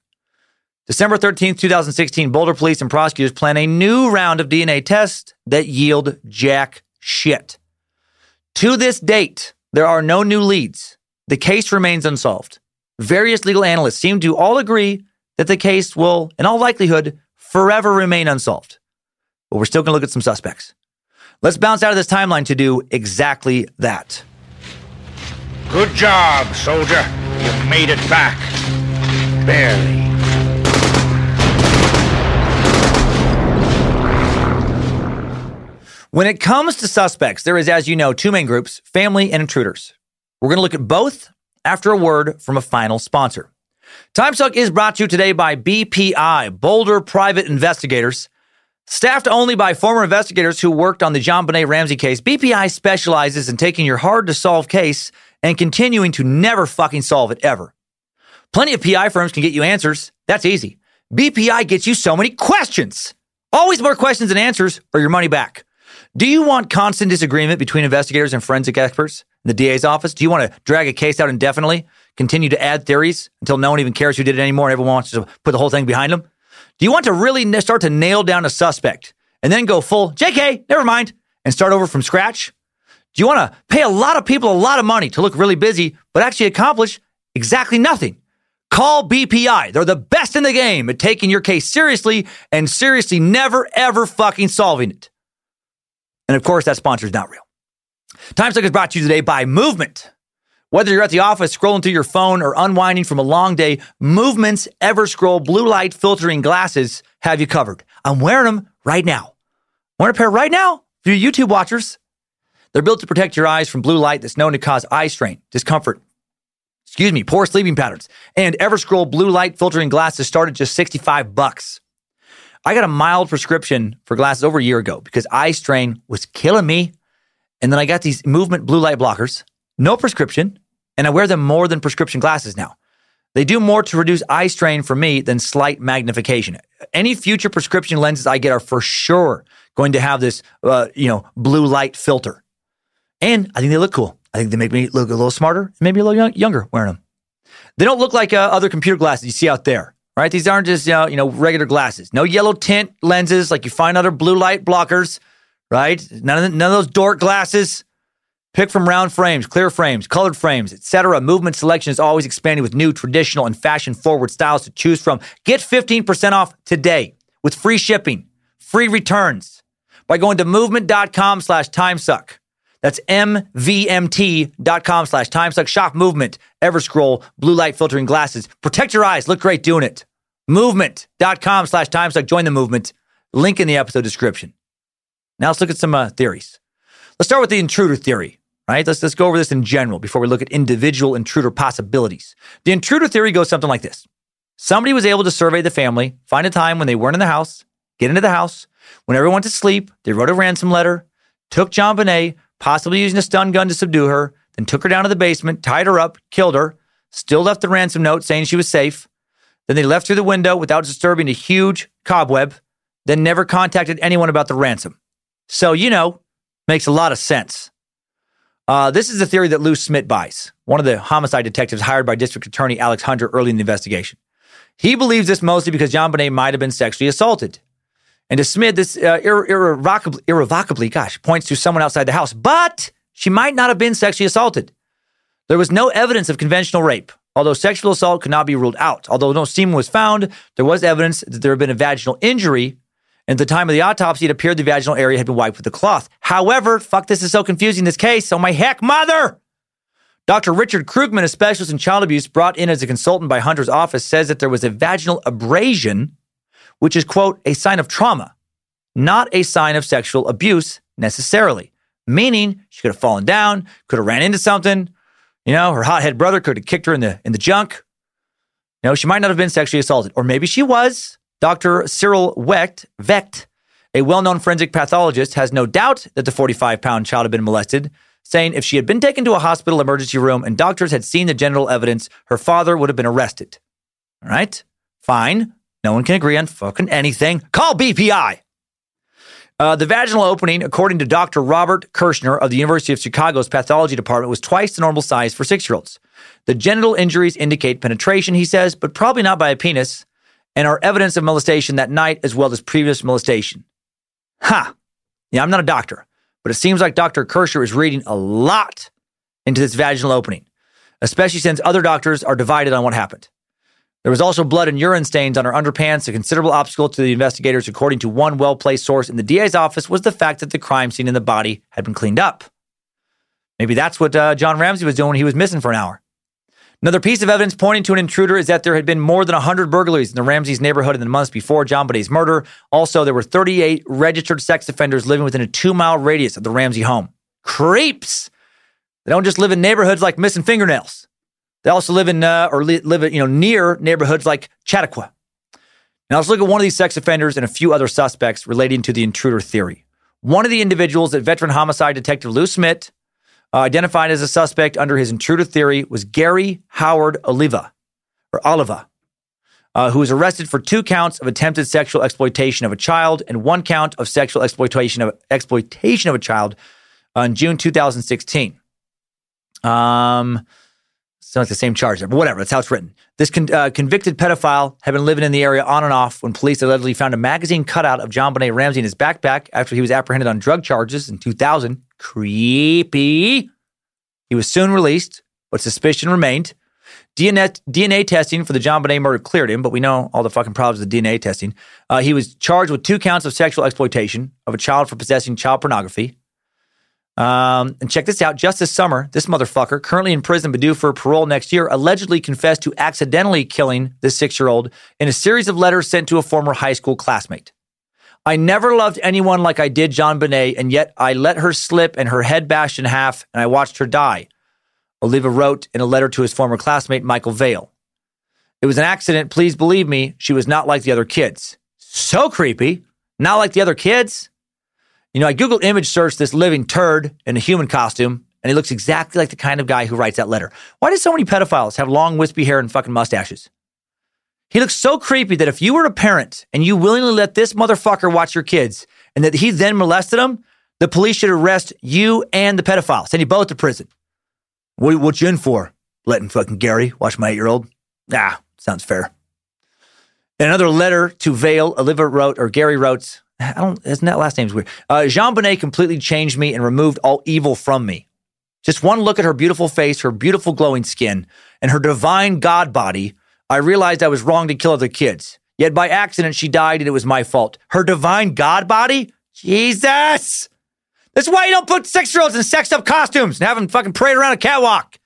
December 13th, 2016, Boulder police and prosecutors plan a new round of DNA tests that yield jack shit. To this date, there are no new leads. The case remains unsolved. Various legal analysts seem to all agree that the case will, in all likelihood, forever remain unsolved. But we're still going to look at some suspects. Let's bounce out of this timeline to do exactly that. Good job, soldier. You made it back. Barely. When it comes to suspects, there is, as you know, two main groups family and intruders. We're going to look at both after a word from a final sponsor. Timesuck is brought to you today by BPI, Boulder Private Investigators. Staffed only by former investigators who worked on the JonBenét Ramsey case, BPI specializes in taking your hard to solve case and continuing to never fucking solve it ever. Plenty of PI firms can get you answers. That's easy. BPI gets you so many questions. Always more questions than answers or your money back. Do you want constant disagreement between investigators and forensic experts in the DA's office? Do you want to drag a case out indefinitely, continue to add theories until no one even cares who did it anymore and everyone wants to put the whole thing behind them? Do you want to really start to nail down a suspect and then go full JK, never mind, and start over from scratch? Do you want to pay a lot of people a lot of money to look really busy, but actually accomplish exactly nothing? Call BPI. They're the best in the game at taking your case seriously and seriously never, ever fucking solving it. And of course, that sponsor is not real. Time Suck is brought to you today by Movement. Whether you're at the office scrolling through your phone or unwinding from a long day, Movement's Everscroll blue light filtering glasses have you covered. I'm wearing them right now. Wearing a pair right now for you YouTube watchers. They're built to protect your eyes from blue light that's known to cause eye strain, discomfort, excuse me, poor sleeping patterns. And Everscroll blue light filtering glasses started just 65 bucks. I got a mild prescription for glasses over a year ago because eye strain was killing me. And then I got these movement blue light blockers, no prescription, and I wear them more than prescription glasses now. They do more to reduce eye strain for me than slight magnification. Any future prescription lenses I get are for sure going to have this, uh, you know, blue light filter. And I think they look cool. I think they make me look a little smarter, maybe a little young, younger wearing them. They don't look like uh, other computer glasses you see out there, right? These aren't just you know, you know regular glasses. No yellow tint lenses like you find other blue light blockers, right? None of the, none of those dork glasses. Pick from round frames, clear frames, colored frames, etc. Movement selection is always expanding with new, traditional, and fashion-forward styles to choose from. Get 15% off today with free shipping, free returns by going to movement.com slash timesuck. That's mvmt.com slash timesuck. Shop movement, Everscroll, blue light filtering glasses. Protect your eyes. Look great doing it. Movement.com slash timesuck. Join the movement. Link in the episode description. Now let's look at some uh, theories. Let's start with the intruder theory. right? Let's, let's go over this in general before we look at individual intruder possibilities. The intruder theory goes something like this Somebody was able to survey the family, find a time when they weren't in the house, get into the house. When everyone went to sleep, they wrote a ransom letter, took JonBenét, possibly using a stun gun to subdue her, then took her down to the basement, tied her up, killed her, still left the ransom note saying she was safe. Then they left through the window without disturbing a huge cobweb, then never contacted anyone about the ransom. So, you know, makes a lot of sense. Uh, this is the theory that Lou Smit buys, one of the homicide detectives hired by District Attorney Alex Hunter early in the investigation. He believes this mostly because JonBenét might have been sexually assaulted. And to Smit, this uh, irre- irrevocably, irrevocably, gosh, points to someone outside the house, but she might not have been sexually assaulted. There was no evidence of conventional rape, although sexual assault could not be ruled out. Although no semen was found, there was evidence that there had been a vaginal injury. And at the time of the autopsy, it appeared the vaginal area had been wiped with a cloth. However, fuck, this is so confusing, this case. Oh, my heck, mother! Dr. Richard Krugman, a specialist in child abuse brought in as a consultant by Hunter's office, says that there was a vaginal abrasion, which is, quote, a sign of trauma, not a sign of sexual abuse necessarily. Meaning she could have fallen down, could have ran into something. You know, her hothead brother could have kicked her in the in the junk. You know, she might not have been sexually assaulted, or maybe she was. Dr. Cyril Wecht, Vecht, a well-known forensic pathologist, has no doubt that the 45-pound child had been molested saying if she had been taken to a hospital emergency room and doctors had seen the genital evidence, her father would have been arrested. All right? Fine. No one can agree on fucking anything. Call BPI. Uh, the vaginal opening, according to Dr. Robert Kirschner of the University of Chicago's pathology department, was twice the normal size for six year olds. The genital injuries indicate penetration, he says, but probably not by a penis, and are evidence of molestation that night as well as previous molestation. Ha! Yeah, I'm not a doctor, but it seems like Dr. Kirschner is reading a lot into this vaginal opening, especially since other doctors are divided on what happened. There was also blood and urine stains on her underpants. A considerable obstacle to the investigators, according to one well placed source in the DA's office, was the fact that the crime scene in the body had been cleaned up. Maybe that's what uh, John Ramsey was doing when he was missing for an hour. Another piece of evidence pointing to an intruder is that there had been more than 100 burglaries in the Ramsey's neighborhood in the months before John JonBenét's murder. Also, there were 38 registered sex offenders living within a two mile radius of the Ramsey home. Creeps! They don't just live in neighborhoods like missing fingernails. They also live in uh, or li- live you know near neighborhoods like Chautauqua. Now let's look at one of these sex offenders and a few other suspects relating to the intruder theory. One of the individuals that veteran homicide detective Lou Smit uh, identified as a suspect under his intruder theory was Gary Howard Oliva, or Oliva, uh, who was arrested for two counts of attempted sexual exploitation of a child and one count of sexual exploitation of exploitation of a child in June 2016. Um, sounds like the same charge there, but whatever. That's how it's written. This con- uh, convicted pedophile had been living in the area on and off when police allegedly found a magazine cutout of JonBenét Ramsey in his backpack after he was apprehended on drug charges in 2000. Creepy. He was soon released, but suspicion remained. DNA, DNA testing for the JonBenét murder cleared him, but we know all the fucking problems with DNA testing. Uh, he was charged with two counts of sexual exploitation of a child for possessing child pornography. Um, and check this out. Just this summer, this motherfucker, currently in prison but due for parole next year, allegedly confessed to accidentally killing the six year old in a series of letters sent to a former high school classmate. I never loved anyone like I did JonBenét, and yet I let her slip and her head bashed in half, and I watched her die. Oliva wrote in a letter to his former classmate, Michael Vale. It was an accident. Please believe me, she was not like the other kids. So creepy. Not like the other kids. You know, I Google image searched this living turd in a human costume, and he looks exactly like the kind of guy who writes that letter. Why do so many pedophiles have long, wispy hair and fucking mustaches? He looks so creepy that if you were a parent and you willingly let this motherfucker watch your kids and that he then molested them, the police should arrest you and the pedophile, send you both to prison. What, what you in for? Letting fucking Gary watch my eight year old? Ah, sounds fair. In another letter to Vale, Oliva wrote, or Gary wrote, I don't, isn't that last name's weird? Uh, JonBenét completely changed me and removed all evil from me. Just one look at her beautiful face, her beautiful glowing skin, and her divine God body, I realized I was wrong to kill other kids. Yet by accident, she died and it was my fault. Her divine God body? Jesus! That's why you don't put six year olds in sexed up costumes and have them fucking parade around a catwalk.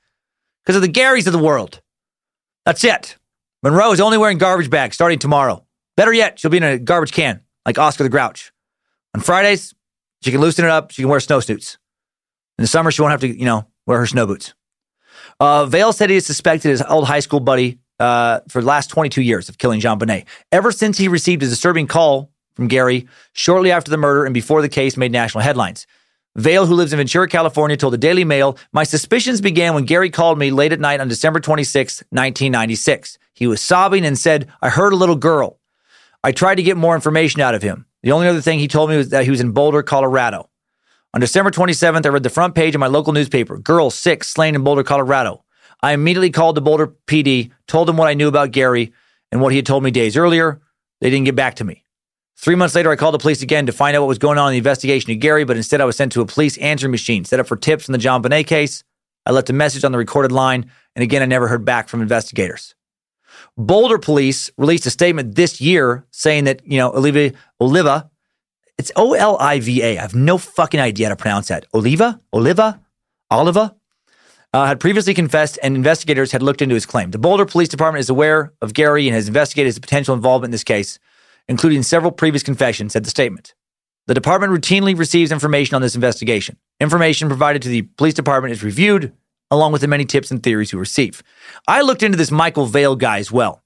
Because of the Garys of the world. That's it. Monroe is only wearing garbage bags starting tomorrow. Better yet, she'll be in a garbage can like Oscar the Grouch. On Fridays, she can loosen it up. She can wear snowsuits. In the summer, she won't have to, you know, wear her snow boots. Uh, Vale said he has suspected his old high school buddy uh, for the last 22 years of killing JonBenét. Ever since he received a disturbing call from Gary shortly after the murder and before the case made national headlines. Vale, who lives in Ventura, California, told the Daily Mail, My suspicions began when Gary called me late at night on December 26, 1996. He was sobbing and said, I heard a little girl. I tried to get more information out of him. The only other thing he told me was that he was in Boulder, Colorado. On December 27th, I read the front page of my local newspaper Girl, six, slain in Boulder, Colorado. I immediately called the Boulder PD, told them what I knew about Gary and what he had told me days earlier. They didn't get back to me. Three months later, I called the police again to find out what was going on in the investigation of Gary, but instead I was sent to a police answering machine set up for tips in the JonBenét case. I left a message on the recorded line, and again, I never heard back from investigators. Boulder police released a statement this year saying that, you know, Oliva, Oliva, it's O L I V A. I have no fucking idea how to pronounce that. Oliva? Oliva? Oliva? Uh, had previously confessed, and investigators had looked into his claim. The Boulder Police Department is aware of Gary and has investigated his potential involvement in this case including several previous confessions, said the statement. The department routinely receives information on this investigation. Information provided to the police department is reviewed, along with the many tips and theories we receive. I looked into this Michael Vale guy as well,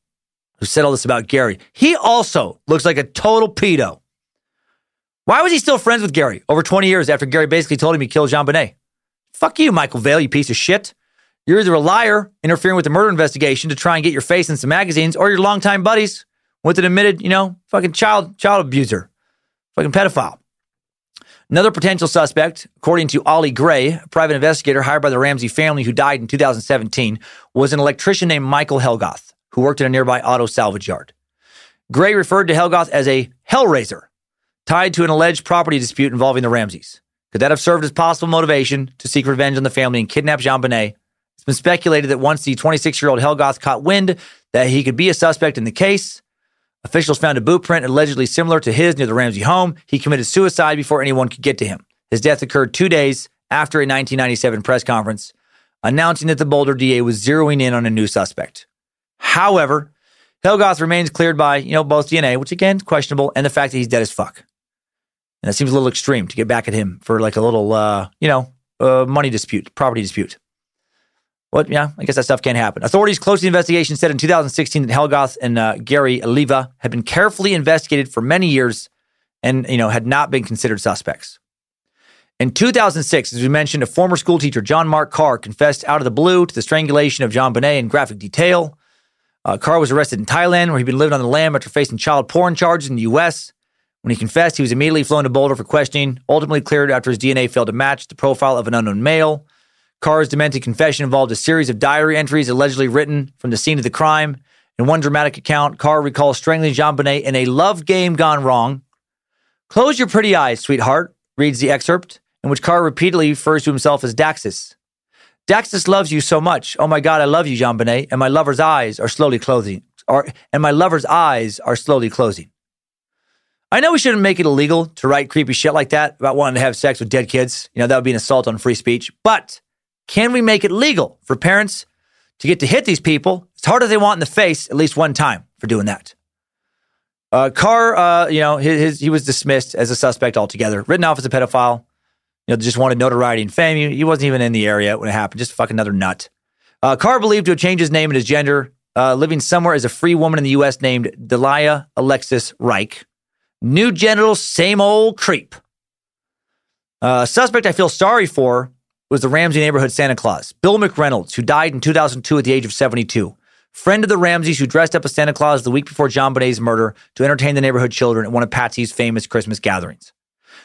who said all this about Gary. He also looks like a total pedo. Why was he still friends with Gary over 20 years after Gary basically told him he killed JonBenét? Fuck you, Michael Vale, you piece of shit. You're either a liar interfering with the murder investigation to try and get your face in some magazines, or you're longtime buddies with an admitted, you know, fucking child child abuser, fucking pedophile. Another potential suspect, according to Ollie Gray, a private investigator hired by the Ramsey family who died in 2017, was an electrician named Michael Helgoth, who worked at a nearby auto salvage yard. Gray referred to Helgoth as a hellraiser, tied to an alleged property dispute involving the Ramseys. Could that have served as possible motivation to seek revenge on the family and kidnap JonBenét? It's been speculated that once the 26 year old Helgoth caught wind that he could be a suspect in the case, Officials found a boot print allegedly similar to his near the Ramsey home. He committed suicide before anyone could get to him. His death occurred two days after a 1997 press conference announcing that the Boulder DA was zeroing in on a new suspect. However, Helgoth remains cleared by, you know, both DNA, which again questionable, and the fact that he's dead as fuck. And that seems a little extreme to get back at him for like a little, uh, you know, uh, money dispute, property dispute. Well, yeah, I guess that stuff can't happen. Authorities close to the investigation said in 2016 that Helgoth and uh, Gary Oliva had been carefully investigated for many years and, you know, had not been considered suspects. In 2006, as we mentioned, a former schoolteacher, John Mark Carr, confessed out of the blue to the strangulation of JonBenét in graphic detail. Uh, Carr was arrested in Thailand, where he'd been living on the lam after facing child porn charges in the U.S. When he confessed, he was immediately flown to Boulder for questioning, ultimately cleared after his DNA failed to match the profile of an unknown male. Carr's demented confession involved a series of diary entries allegedly written from the scene of the crime. In one dramatic account, Carr recalls strangling JonBenét in a love game gone wrong. Close your pretty eyes, sweetheart, reads the excerpt, in which Carr repeatedly refers to himself as Daxus. Daxus loves you so much. Oh my God, I love you, JonBenét, and my lover's eyes are slowly closing. Are, and my lover's eyes are slowly closing. I know we shouldn't make it illegal to write creepy shit like that about wanting to have sex with dead kids. You know, that would be an assault on free speech. But can we make it legal for parents to get to hit these people as hard as they want in the face at least one time for doing that? Uh, Carr, uh, you know, his, his, he was dismissed as a suspect altogether, written off as a pedophile. You know, just wanted notoriety and fame. He, wasn't even in the area when it happened. Just fucking another nut. Uh, Carr believed to have changed his name and his gender, uh, living somewhere as a free woman in the U.S. named Delia Alexis Reich. New genitals, same old creep. Uh, suspect I feel sorry for was the Ramsey neighborhood Santa Claus, Bill McReynolds, who died in 2002 at the age of 72. Friend of the Ramseys who dressed up as Santa Claus the week before JonBenét's murder to entertain the neighborhood children at one of Patsy's famous Christmas gatherings.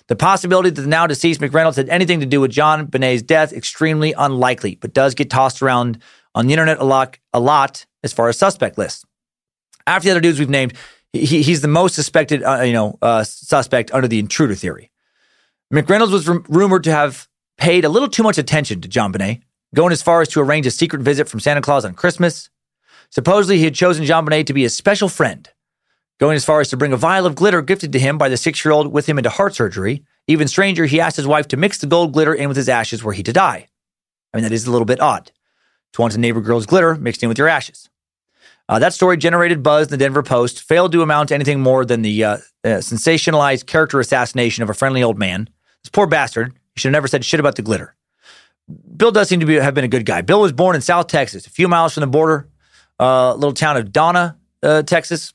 The possibility that the now deceased McReynolds had anything to do with JonBenét's death extremely unlikely, but does get tossed around on the internet a lot, a lot as far as suspect lists. After the other dudes we've named, he, he's the most suspected, uh, you know, uh, suspect under the intruder theory. McReynolds was r- rumored to have paid a little too much attention to JonBenét, going as far as to arrange a secret visit from Santa Claus on Christmas. Supposedly, he had chosen JonBenét to be his special friend, going as far as to bring a vial of glitter gifted to him by the six year old with him into heart surgery. Even stranger, he asked his wife to mix the gold glitter in with his ashes were he to die. I mean, that is a little bit odd to want a neighbor girl's glitter mixed in with your ashes. Uh, that story generated buzz in the Denver Post, failed to amount to anything more than the uh, uh, sensationalized character assassination of a friendly old man. This poor bastard he should have never said shit about the glitter. Bill does seem to be, have been a good guy. Bill was born in South Texas, a few miles from the border, uh, little town of Donna, uh, Texas.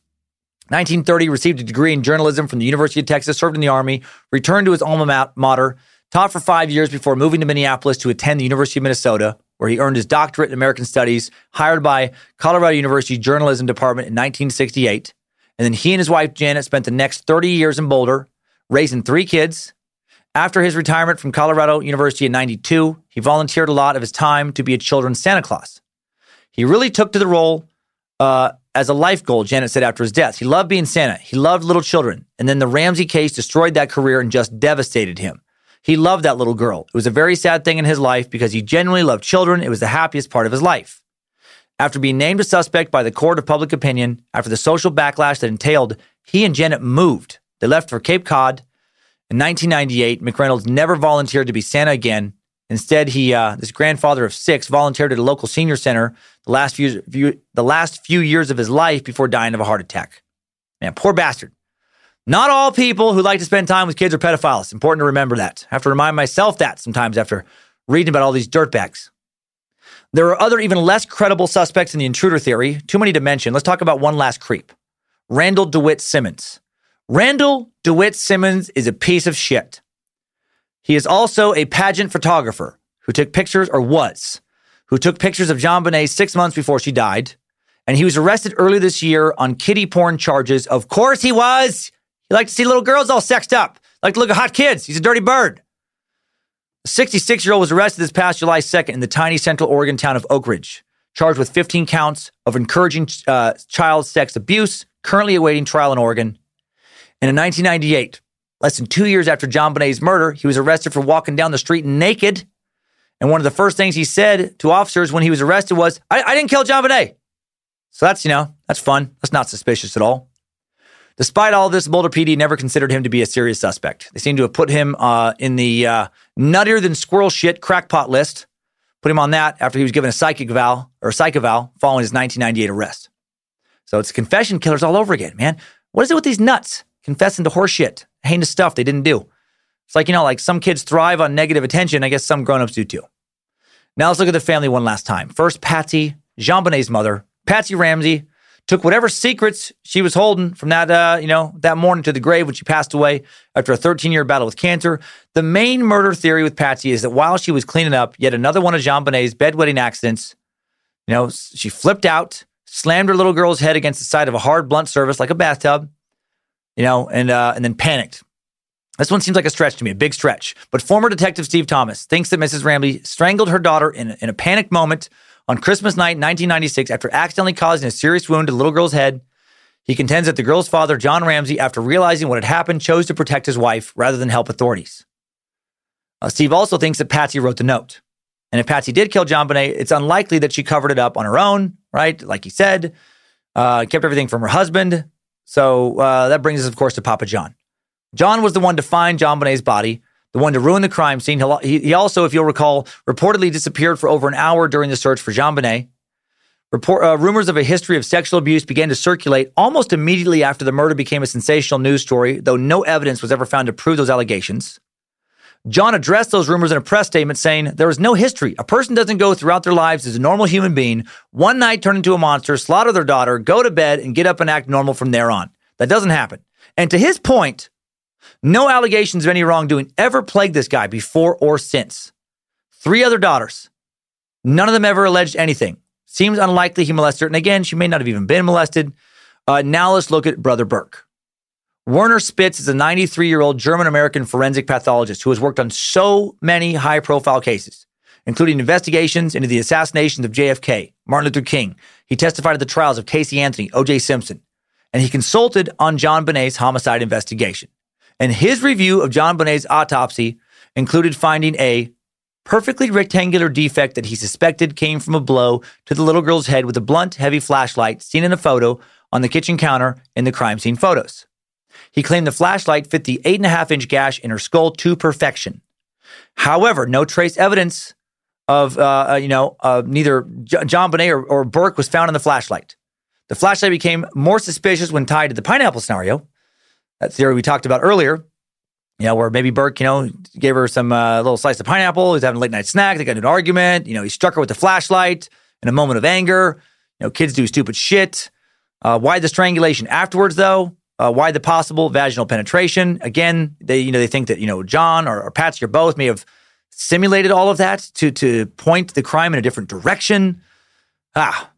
1930, received a degree in journalism from the University of Texas, served in the Army, returned to his alma mater, taught for five years before moving to Minneapolis to attend the University of Minnesota, where he earned his doctorate in American Studies, hired by Colorado University Journalism Department in 1968. And then he and his wife, Janet, spent the next 30 years in Boulder, raising three kids. After his retirement from Colorado University in 92, he volunteered a lot of his time to be a children's Santa Claus. He really took to the role uh, as a life goal, Janet said after his death. He loved being Santa. He loved little children. And then the Ramsey case destroyed that career and just devastated him. He loved that little girl. It was a very sad thing in his life because he genuinely loved children. It was the happiest part of his life. After being named a suspect by the court of public opinion, after the social backlash that entailed, he and Janet moved. They left for Cape Cod. In 1998, McReynolds never volunteered to be Santa again. Instead, he, uh, this grandfather of six, volunteered at a local senior center the last few, few, the last few years of his life before dying of a heart attack. Man, poor bastard. Not all people who like to spend time with kids are pedophiles. Important to remember that. I have to remind myself that sometimes after reading about all these dirtbags. There are other, even less credible suspects in the intruder theory. Too many to mention. Let's talk about one last creep Randall DeWitt Simmons. Randall DeWitt Simmons is a piece of shit. He is also a pageant photographer who took pictures, or was, who took pictures of JonBenét six months before she died. And he was arrested early this year on kitty porn charges. Of course he was. He liked to see little girls all sexed up, like to look at hot kids. He's a dirty bird. A 66 year old was arrested this past July 2nd in the tiny central Oregon town of Oakridge, charged with 15 counts of encouraging uh, child sex abuse, currently awaiting trial in Oregon. And in 1998, less than two years after JonBenét's murder, he was arrested for walking down the street naked. And one of the first things he said to officers when he was arrested was, I, I didn't kill JonBenét. So that's, you know, that's fun. That's not suspicious at all. Despite all this, Boulder PD never considered him to be a serious suspect. They seem to have put him uh, in the uh, nuttier than squirrel shit crackpot list, put him on that after he was given a psychic vow or a psych eval following his 1998 arrest. So it's confession killers all over again, man. What is it with these nuts confessing to horseshit, heinous stuff they didn't do? It's like, you know, like some kids thrive on negative attention. I guess some grown-ups do too. Now let's look at the family one last time. First, Patsy, JonBenét's mother, Patsy Ramsey, took whatever secrets she was holding from that, uh, you know, that morning to the grave when she passed away after a 13 year battle with cancer. The main murder theory with Patsy is that while she was cleaning up yet another one of JonBenét's bedwetting accidents, you know, she flipped out, slammed her little girl's head against the side of a hard, blunt surface like a bathtub, you know, and uh, and then panicked. This one seems like a stretch to me, a big stretch. But former detective Steve Thomas thinks that Mrs. Ramsey strangled her daughter in, in a panicked moment on Christmas night, 1996, after accidentally causing a serious wound to the little girl's head, he contends that the girl's father, John Ramsey, after realizing what had happened, chose to protect his wife rather than help authorities. Uh, Steve also thinks that Patsy wrote the note. And if Patsy did kill JonBenét, it's unlikely that she covered it up on her own, right? Like he said, uh, kept everything from her husband. So uh, that brings us, of course, to Papa John. John was the one to find JonBenét's body, the one to ruin the crime scene. He, also, if you'll recall, reportedly disappeared for over an hour during the search for JonBenét. Report, uh, rumors of a history of sexual abuse began to circulate almost immediately after the murder became a sensational news story, though no evidence was ever found to prove those allegations. John addressed those rumors in a press statement saying, There is no history. A person doesn't go throughout their lives as a normal human being, one night turn into a monster, slaughter their daughter, go to bed, and get up and act normal from there on. That doesn't happen. And to his point, no allegations of any wrongdoing ever plagued this guy before or since. Three other daughters. None of them ever alleged anything. Seems unlikely he molested her. And again, she may not have even been molested. Uh, now let's look at Brother Burke. Werner Spitz is a 93 year old German American forensic pathologist who has worked on so many high profile cases, including investigations into the assassinations of JFK, Martin Luther King. He testified at the trials of Casey Anthony, O.J. Simpson, and he consulted on JonBenét's homicide investigation. And his review of JonBenét's autopsy included finding a perfectly rectangular defect that he suspected came from a blow to the little girl's head with a blunt, heavy flashlight seen in a photo on the kitchen counter in the crime scene photos. He claimed the flashlight fit the eight and a half inch gash in her skull to perfection. However, no trace evidence of, uh, uh you know, uh, neither JonBenét or, or Burke was found in the flashlight. The flashlight became more suspicious when tied to the pineapple scenario, that theory we talked about earlier. You know, where maybe Burke, you know, gave her some uh, little slice of pineapple. He's having a late night snack. They got into an argument. You know, he struck her with the flashlight in a moment of anger. You know, kids do stupid shit. Uh, why the strangulation afterwards, though? Uh, why the possible vaginal penetration? Again, they you know they think that you know John or, or Patsy or both may have simulated all of that to to point the crime in a different direction. Ah,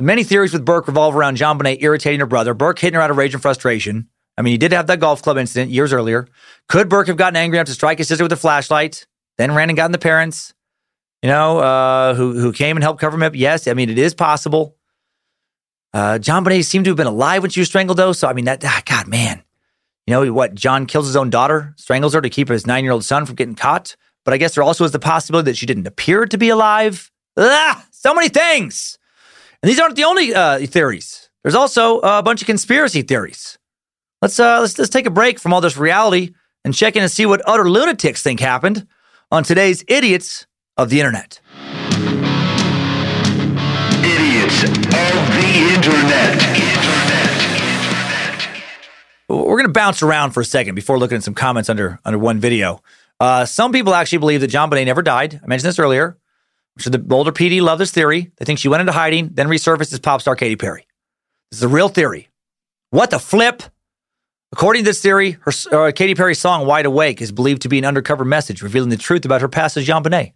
many theories with Burke revolve around JonBenét irritating her brother. Burke hitting her out of rage and frustration. I mean, he did have that golf club incident years earlier. Could Burke have gotten angry enough to strike his sister with a flashlight? Then ran and gotten the parents, you know, uh, who who came and helped cover him up. Yes, I mean it is possible. Uh, JonBenét seemed to have been alive when she was strangled, though. So I mean that ah, God, man, you know what? John kills his own daughter, strangles her to keep his nine-year-old son from getting caught. But I guess there also is the possibility that she didn't appear to be alive. Ah, so many things, and these aren't the only uh, theories. There's also a bunch of conspiracy theories. Let's uh, let's let's take a break from all this reality and check in and see what utter lunatics think happened on today's idiots of the internet. We're going to bounce around for a second before looking at some comments under under one video. Uh, some people actually believe that John JonBenét never died. I mentioned this earlier. I'm sure the Boulder PD love this theory. They think she went into hiding, then resurfaced as pop star Katy Perry. This is a real theory. What the flip? According to this theory, her uh, Katy Perry's song "Wide Awake" is believed to be an undercover message revealing the truth about her past as JonBenét.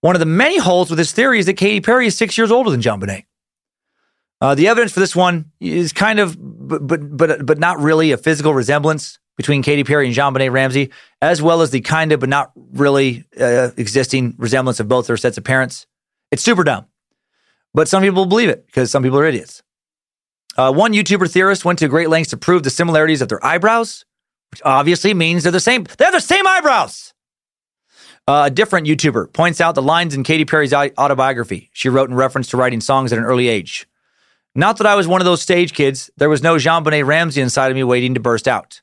One of the many holes with this theory is that Katy Perry is six years older than JonBenét. Uh, the evidence for this one is kind of, but, but but not really a physical resemblance between Katy Perry and JonBenét Ramsey, as well as the kind of but not really uh, existing resemblance of both their sets of parents. It's super dumb, but some people believe it because some people are idiots. Uh, one YouTuber theorist went to great lengths to prove the similarities of their eyebrows, which obviously means they're the same. They have the same eyebrows. Uh, a different YouTuber points out the lines in Katy Perry's autobiography she wrote in reference to writing songs at an early age. Not that I was one of those stage kids. There was no JonBenét Ramsey inside of me waiting to burst out.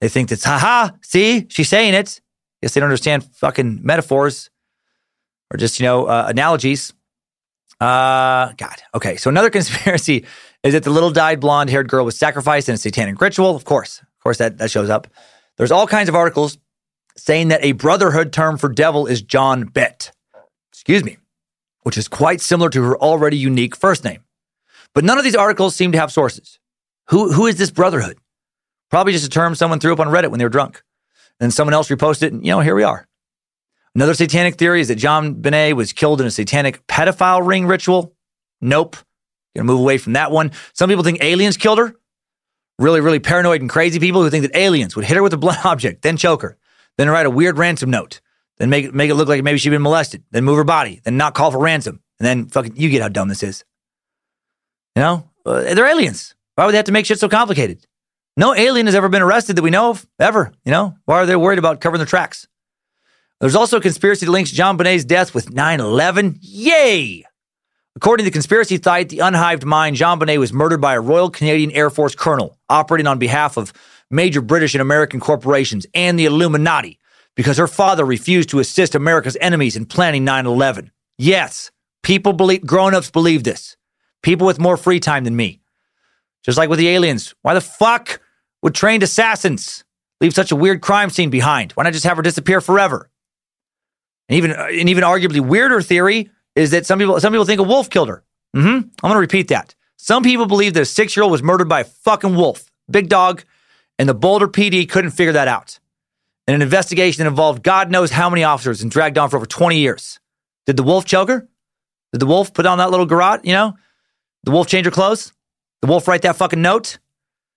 They think that's, haha, see, she's saying it. Guess they don't understand fucking metaphors or just, you know, uh, analogies. Uh, God. Okay. So another conspiracy is that the little dyed blonde haired girl was sacrificed in a satanic ritual. Of course. Of course, that, that shows up. There's all kinds of articles saying that a brotherhood term for devil is John Bet. Excuse me. Which is quite similar to her already unique first name. But none of these articles seem to have sources. Who, who is this brotherhood? Probably just a term someone threw up on Reddit when they were drunk. And someone else reposted it, and you know, here we are. Another satanic theory is that JonBenét was killed in a satanic pedophile ring ritual. Nope. Gonna move away from that one. Some people think aliens killed her. Really, really paranoid and crazy people who think that aliens would hit her with a blunt object, then choke her, then write a weird ransom note, then make make it look like maybe she'd been molested, then move her body, then not call for ransom, and then fucking, you get how dumb this is. You know, uh, they're aliens. Why would they have to make shit so complicated? No alien has ever been arrested that we know of, ever. You know, why are they worried about covering their tracks? There's also a conspiracy that links JonBenét's death with 9 11. Yay! According to the conspiracy site, The Unhived Mind, JonBenét was murdered by a Royal Canadian Air Force colonel operating on behalf of major British and American corporations and the Illuminati because her father refused to assist America's enemies in planning 9 11. Yes, people believe, grown ups believe this. People with more free time than me. Just like with the aliens. Why the fuck would trained assassins leave such a weird crime scene behind? Why not just have her disappear forever? And even an even arguably weirder theory is that some people some people think a wolf killed her. Mm-hmm. I'm gonna repeat that. Some people believe that a six year old was murdered by a fucking wolf, big dog, and the Boulder PD couldn't figure that out. In an investigation that involved God knows how many officers and dragged on for over 20 years. Did the wolf choke her? Did the wolf put on that little garrote, you know? The wolf change her clothes? The wolf write that fucking note?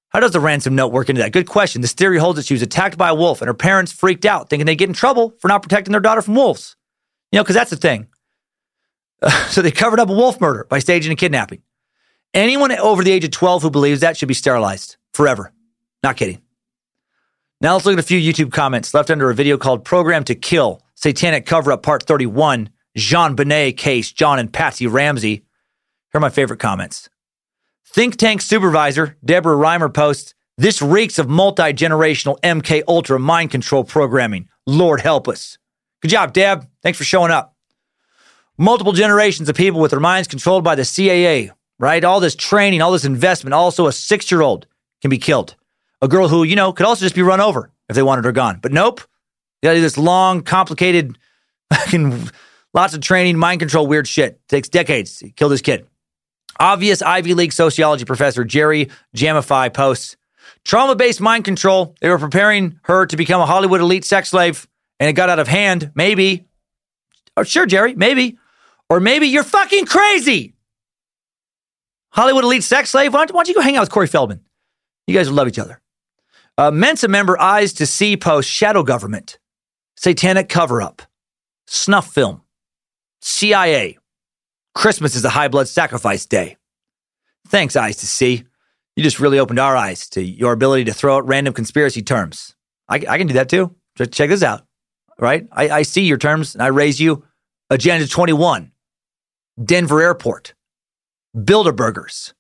How does the ransom note work into that? Good question. This theory holds that she was attacked by a wolf and her parents freaked out, thinking they'd get in trouble for not protecting their daughter from wolves. You know, because that's the thing. Uh, so they covered up a wolf murder by staging a kidnapping. Anyone over the age of 12 who believes that should be sterilized forever. Not kidding. Now let's look at a few YouTube comments left under a video called Program to Kill Satanic Cover Up Part 31 JonBenét Case John and Patsy Ramsey. Here are my favorite comments. Think Tank Supervisor Deborah Reimer posts, This reeks of multi generational MK Ultra mind control programming. Lord help us. Good job, Deb. Thanks for showing up. Multiple generations of people with their minds controlled by the CIA, right? All this training, all this investment. Also, a six year old can be killed. A girl who, you know, could also just be run over if they wanted her gone. But nope. You gotta do this long, complicated, lots of training, mind control, weird shit. takes decades to kill this kid. Obvious Ivy League sociology professor Jerry Jamify posts trauma based mind control. They were preparing her to become a Hollywood elite sex slave and it got out of hand. Maybe. Oh, sure, Jerry, maybe. Or maybe you're fucking crazy. Hollywood elite sex slave. Why don't, why don't you go hang out with Corey Feldman? You guys would love each other. Uh, Mensa member eyes to see post shadow government, satanic cover up, snuff film, CIA. Christmas is a high blood sacrifice day. Thanks, eyes to see. You just really opened our eyes to your ability to throw out random conspiracy terms. I, I can do that too. Check this out, right? I, I see your terms and I raise you Agenda 21, Denver Airport, Bilderbergers,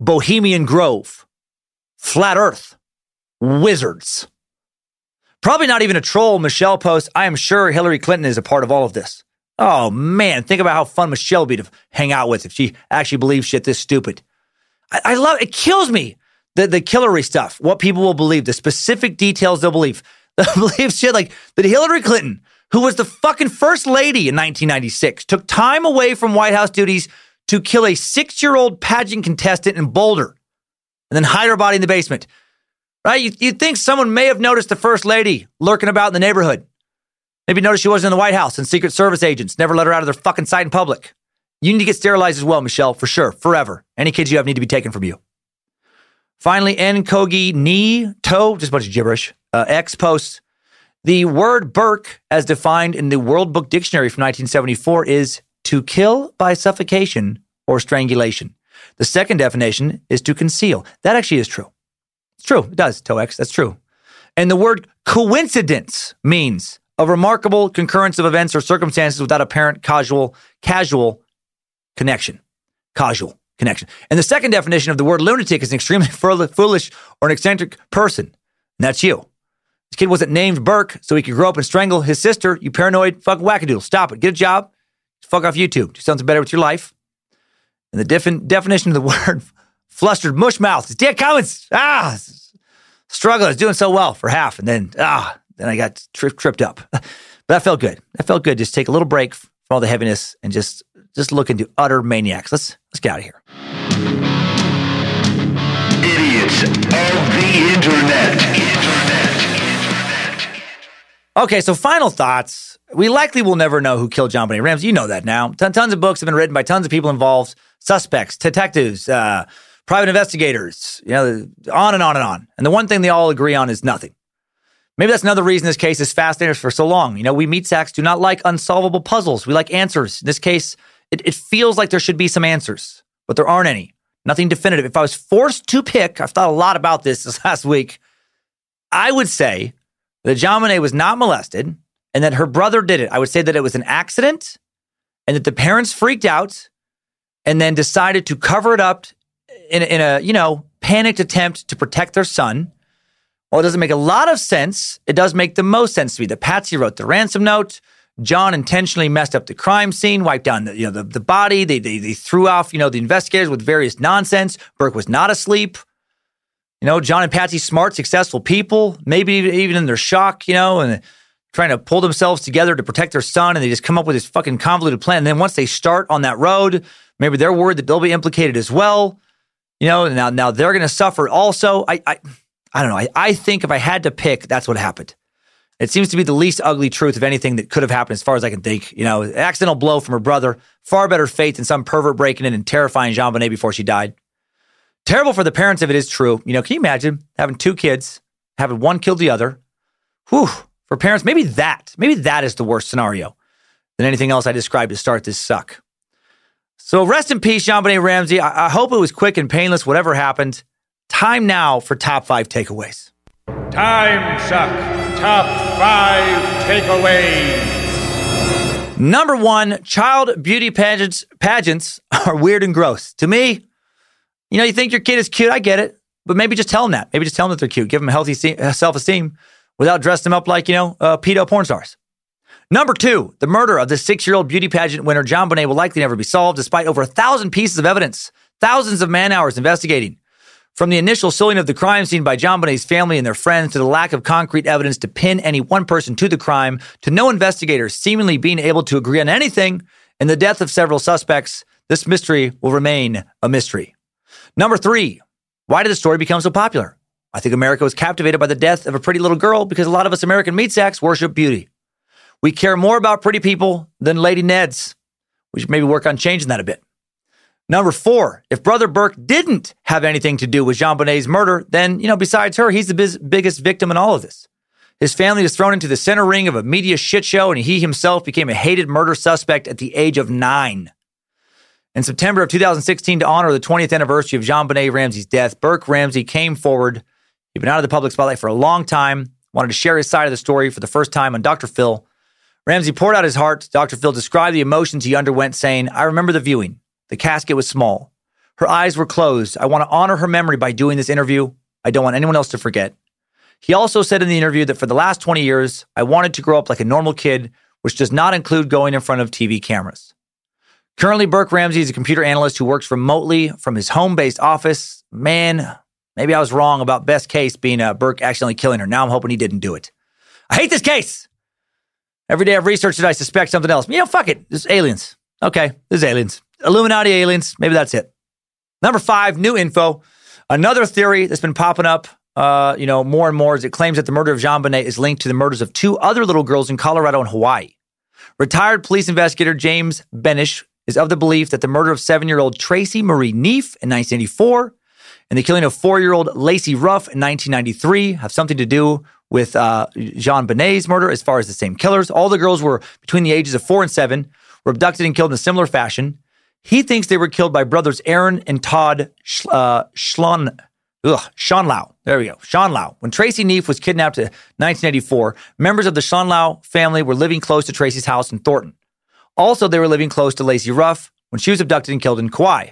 Bohemian Grove, Flat Earth, Wizards. Probably not even a troll, Michelle posts. I am sure Hillary Clinton is a part of all of this. Oh man, think about how fun Michelle would be to hang out with if she actually believes shit this stupid. I, I love it. Kills me the the Hillary stuff. What people will believe, the specific details they'll believe. They'll believe shit like that. Hillary Clinton, who was the fucking first lady in 1996, took time away from White House duties to kill a six year old pageant contestant in Boulder, and then hide her body in the basement. Right? You you think someone may have noticed the first lady lurking about in the neighborhood? Maybe notice she wasn't in the White House and Secret Service agents never let her out of their fucking sight in public. You need to get sterilized as well, Michelle, for sure, forever. Any kids you have need to be taken from you. Finally, N. Kogi Ni To, just a bunch of gibberish. Uh, X posts the word Burke, as defined in the World Book Dictionary from 1974, is to kill by suffocation or strangulation. The second definition is to conceal. That actually is true. It's true. It does, Toex. That's true. And the word coincidence means a remarkable concurrence of events or circumstances without apparent casual, casual connection. Casual connection. And the second definition of the word lunatic is an extremely foolish or an eccentric person. And that's you. This kid wasn't named Burke so he could grow up and strangle his sister. You paranoid fucking wackadoodle. Stop it. Get a job. Fuck off YouTube. Do something better with your life. And the defi- definition of the word flustered mush mouth is Dan Cummins. Ah, struggle. I was doing so well for half. And then, ah, then I got tri- tripped up. but that felt good. That felt good. Just take a little break from all the heaviness and just just look into utter maniacs. Let's let's get out of here. Idiots of the internet. Internet. Internet. Okay, so final thoughts. We likely will never know who killed John JonBenét Ramsey. You know that now. Ton- tons of books have been written by tons of people involved, suspects, detectives, uh, private investigators, you know, on and on and on. And the one thing they all agree on is nothing. Maybe that's another reason this case is fascinating for so long. You know, we meat sacks do not like unsolvable puzzles. We like answers. In this case, it, it feels like there should be some answers, but there aren't any. Nothing definitive. If I was forced to pick, I've thought a lot about this this last week. I would say that JonBenét was not molested and that her brother did it. I would say that it was an accident and that the parents freaked out and then decided to cover it up in, in a, you know, panicked attempt to protect their son. While it doesn't make a lot of sense, it does make the most sense to me that Patsy wrote the ransom note. John intentionally messed up the crime scene, wiped down the, you know, the, the body. They, they, they threw off, you know, the investigators with various nonsense. Burke was not asleep. You know, John and Patsy, smart, successful people, maybe even in their shock, you know, and trying to pull themselves together to protect their son. And they just come up with this fucking convoluted plan. And then once they start on that road, maybe they're worried that they'll be implicated as well. You know, now now they're going to suffer also. I, I I don't know. I, I think if I had to pick, that's what happened. It seems to be the least ugly truth of anything that could have happened, as far as I can think. You know, accidental blow from her brother, far better fate than some pervert breaking in and terrifying JonBenét before she died. Terrible for the parents if it is true. You know, can you imagine having two kids, having one kill the other? Whew. For parents, maybe that, maybe that is the worst scenario than anything else I described to start this suck. So rest in peace, JonBenét Ramsey. I, I hope it was quick and painless, whatever happened. Time now for top five takeaways. Time suck. Top five takeaways. Number one, child beauty pageants pageants are weird and gross. To me, you know, you think your kid is cute, I get it, but maybe just tell them that. Maybe just tell them that they're cute. Give them healthy self esteem without dressing them up like you know uh, pedo porn stars. Number two, the murder of the six year old beauty pageant winner JonBenét will likely never be solved, despite over a thousand pieces of evidence, thousands of man hours investigating. From the initial sealing of the crime scene by JonBenét's family and their friends to the lack of concrete evidence to pin any one person to the crime to no investigator seemingly being able to agree on anything and the death of several suspects, this mystery will remain a mystery. Number three, why did the story become so popular? I think America was captivated by the death of a pretty little girl because a lot of us American meat sacks worship beauty. We care more about pretty people than Lady Neds. We should maybe work on changing that a bit. Number four, if Brother Burke didn't have anything to do with JonBenét's murder, then, you know, besides her, he's the biz- biggest victim in all of this. His family was thrown into the center ring of a media shit show, and he himself became a hated murder suspect at the age of nine. In September of 2016, to honor the 20th anniversary of JonBenét Ramsey's death, Burke Ramsey came forward. He'd been out of the public spotlight for a long time, wanted to share his side of the story for the first time on Dr. Phil. Ramsey poured out his heart. Dr. Phil described the emotions he underwent, saying, I remember the viewing. The casket was small. Her eyes were closed. I want to honor her memory by doing this interview. I don't want anyone else to forget. He also said in the interview that for the last 20 years, I wanted to grow up like a normal kid, which does not include going in front of TV cameras. Currently, Burke Ramsey is a computer analyst who works remotely from his home based office. Man, maybe I was wrong about best case being uh, Burke accidentally killing her. Now I'm hoping he didn't do it. I hate this case. Every day I've researched it, I suspect something else. You know, fuck it. This aliens. Okay, this is aliens. Illuminati aliens. Maybe that's it. Number five, new info. Another theory that's been popping up, uh, you know, more and more is it claims that the murder of JonBenét is linked to the murders of two other little girls in Colorado and Hawaii. Retired police investigator James Benish is of the belief that the murder of seven-year-old Tracy Marie Neef in 1984 and the killing of four-year-old Lacey Ruff in 1993 have something to do with uh, JonBenét's murder as far as the same killers. All the girls were between the ages of four and seven, were abducted and killed in a similar fashion. He thinks they were killed by brothers Aaron and Todd uh, Schlon, ugh, Schonlau. There we go. Schonlau. When Tracy Neef was kidnapped in 1984, members of the Schonlau family were living close to Tracy's house in Thornton. Also, they were living close to Lacey Ruff when she was abducted and killed in Kauai.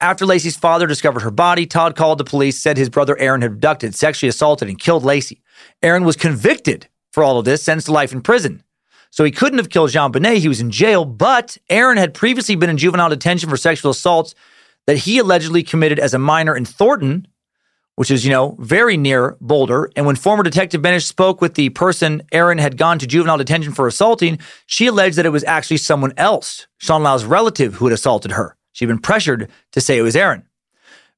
After Lacey's father discovered her body, Todd called the police, said his brother Aaron had abducted, sexually assaulted, and killed Lacey. Aaron was convicted for all of this, sentenced to life in prison. So he couldn't have killed JonBenét. He was in jail, but Aaron had previously been in juvenile detention for sexual assaults that he allegedly committed as a minor in Thornton, which is, you know, very near Boulder. And when former Detective Benish spoke with the person Aaron had gone to juvenile detention for assaulting, she alleged that it was actually someone else, Schonlau's relative, who had assaulted her. She'd been pressured to say it was Aaron.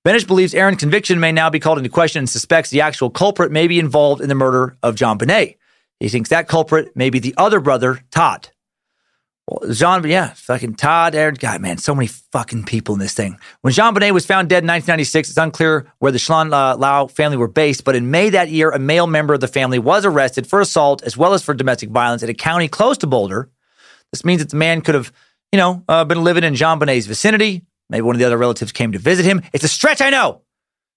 Benish believes Aaron's conviction may now be called into question and suspects the actual culprit may be involved in the murder of JonBenét. He thinks that culprit may be the other brother, Todd. Well, Jean, yeah, fucking Todd, Aaron, God, man, so many fucking people in this thing. When JonBenét was found dead in 1996, it's unclear where the Schonlau uh, family were based, but in May that year, a male member of the family was arrested for assault as well as for domestic violence at a county close to Boulder. This means that the man could have, you know, uh, been living in JonBenét's vicinity. Maybe one of the other relatives came to visit him. It's a stretch, I know.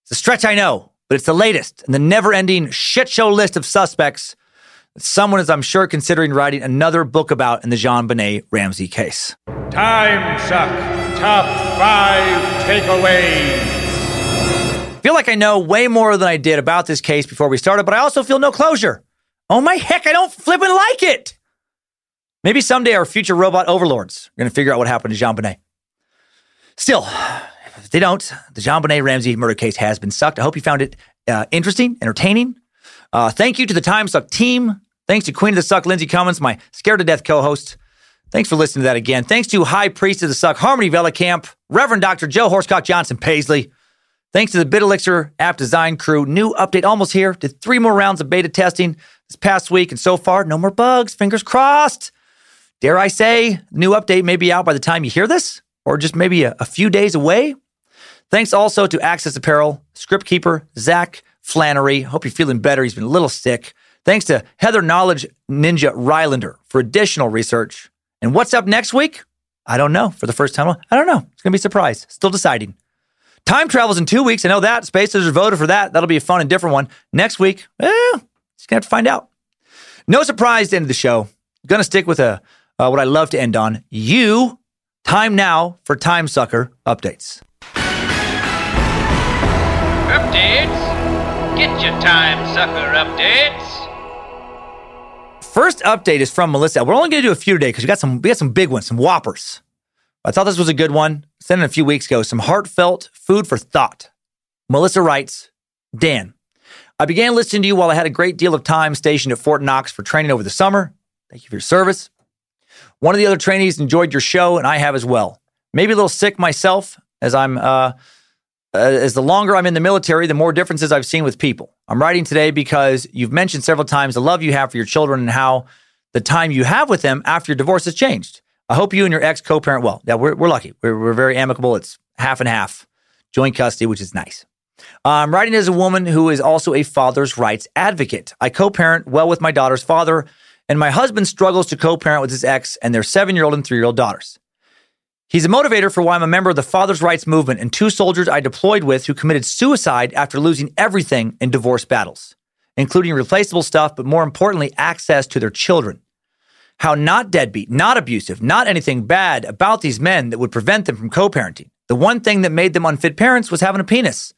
It's a stretch, I know, but it's the latest in the never ending shit show list of suspects someone is, I'm sure, considering writing another book about in the JonBenét Ramsey case. Time suck. Top five takeaways. I feel like I know way more than I did about this case before we started, but I also feel no closure. Oh my heck, I don't flippin' like it. Maybe someday our future robot overlords are going to figure out what happened to JonBenét. Still, if they don't, the JonBenét Ramsey murder case has been sucked. I hope you found it uh, interesting, entertaining. Uh, thank you to the Time Suck team. Thanks to Queen of the Suck, Lindsay Cummins, my scared to death co host. Thanks for listening to that again. Thanks to High Priest of the Suck, Harmony Camp, Reverend Dr. Joe Horsecock Johnson Paisley. Thanks to the Bit Elixir app design crew. New update almost here. Did three more rounds of beta testing this past week, and so far, no more bugs. Fingers crossed. Dare I say, new update may be out by the time you hear this, or just maybe a, a few days away. Thanks also to Access Apparel, Script Keeper, Zach, Flannery. Hope you're feeling better. He's been a little sick. Thanks to Heather Knowledge Ninja Rylander for additional research. And what's up next week? I don't know. For the first time, I don't know. It's going to be a surprise. Still deciding. Time travels in two weeks. I know that. Spacers are voted for that. That'll be a fun and different one. Next week, eh, just going to have to find out. No surprise to end the show. Going to stick with a uh, what I love to end on. You, time now for Time Sucker updates. Updates? Get your time sucker updates. First update is from Melissa. We're only going to do a few today because we got some we got some big ones, some whoppers. I thought this was a good one. Sent in a few weeks ago. Some heartfelt food for thought. Melissa writes, Dan, I began listening to you while I had a great deal of time stationed at Fort Knox for training over the summer. Thank you for your service. One of the other trainees enjoyed your show, and I have as well. Maybe a little sick myself, as I'm uh, uh, as the longer I'm in the military, the more differences I've seen with people. I'm writing today because you've mentioned several times the love you have for your children and how the time you have with them after your divorce has changed. I hope you and your ex co-parent well. Yeah, we're, we're lucky. We're, we're very amicable. It's half and half joint custody, which is nice. I'm writing as a woman who is also a father's rights advocate. I co-parent well with my daughter's father, and my husband struggles to co-parent with his ex and their seven-year-old and three-year-old daughters. He's a motivator for why I'm a member of the father's rights movement and two soldiers I deployed with who committed suicide after losing everything in divorce battles, including replaceable stuff, but more importantly, access to their children. How not deadbeat, not abusive, not anything bad about these men that would prevent them from co parenting. The one thing that made them unfit parents was having a penis.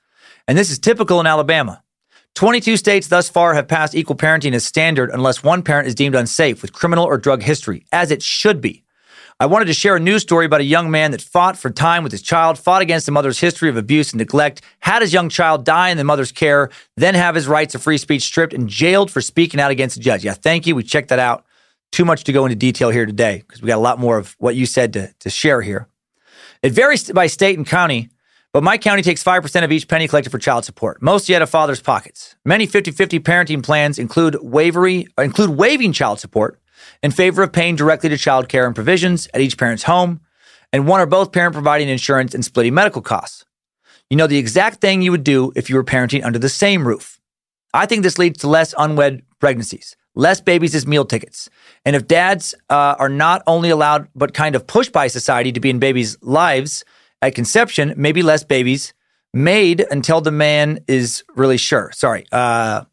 And this is typical in Alabama. 22 states thus far have passed equal parenting as standard unless one parent is deemed unsafe with criminal or drug history, as it should be. I wanted to share a news story about a young man that fought for time with his child, fought against the mother's history of abuse and neglect, had his young child die in the mother's care, then have his rights of free speech stripped and jailed for speaking out against a judge. Yeah, thank you. We checked that out. Too much to go into detail here today because we got a lot more of what you said to, to share here. It varies by state and county, but my county takes 5% of each penny collected for child support, mostly out of father's pockets. Many 50 50 parenting plans include, wavery, include waiving child support in favor of paying directly to child care and provisions at each parent's home, and one or both parent providing insurance and splitting medical costs. You know the exact thing you would do if you were parenting under the same roof. I think this leads to less unwed pregnancies, less babies as meal tickets. And if dads uh, are not only allowed, but kind of pushed by society to be in babies' lives at conception, maybe less babies made until the man is really sure. Sorry. Uh,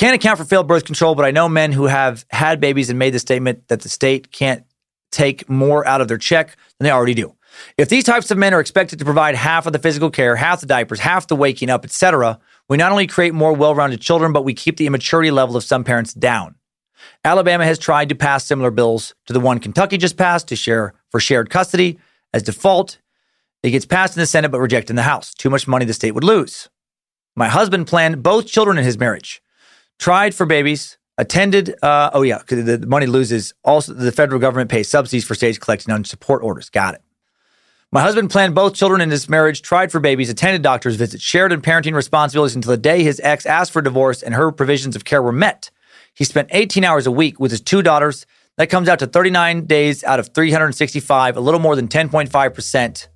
can't account for failed birth control, but I know men who have had babies and made the statement that the state can't take more out of their check than they already do. If these types of men are expected to provide half of the physical care, half the diapers, half the waking up, etc., we not only create more well-rounded children, but we keep the immaturity level of some parents down. Alabama has tried to pass similar bills to the one Kentucky just passed to share for shared custody as default. It gets passed in the Senate but rejected in the House. Too much money the state would lose. My husband planned both children in his marriage tried for babies, attended. Uh, oh yeah, because the money loses. Also, the federal government pays subsidies for states collecting on support orders. Got it. My husband planned both children in his marriage, tried for babies, attended doctor's visits, shared in parenting responsibilities until the day his ex asked for divorce and her provisions of care were met. He spent 18 hours a week with his two daughters. That comes out to 39 days out of 365, a little more than 10.5%.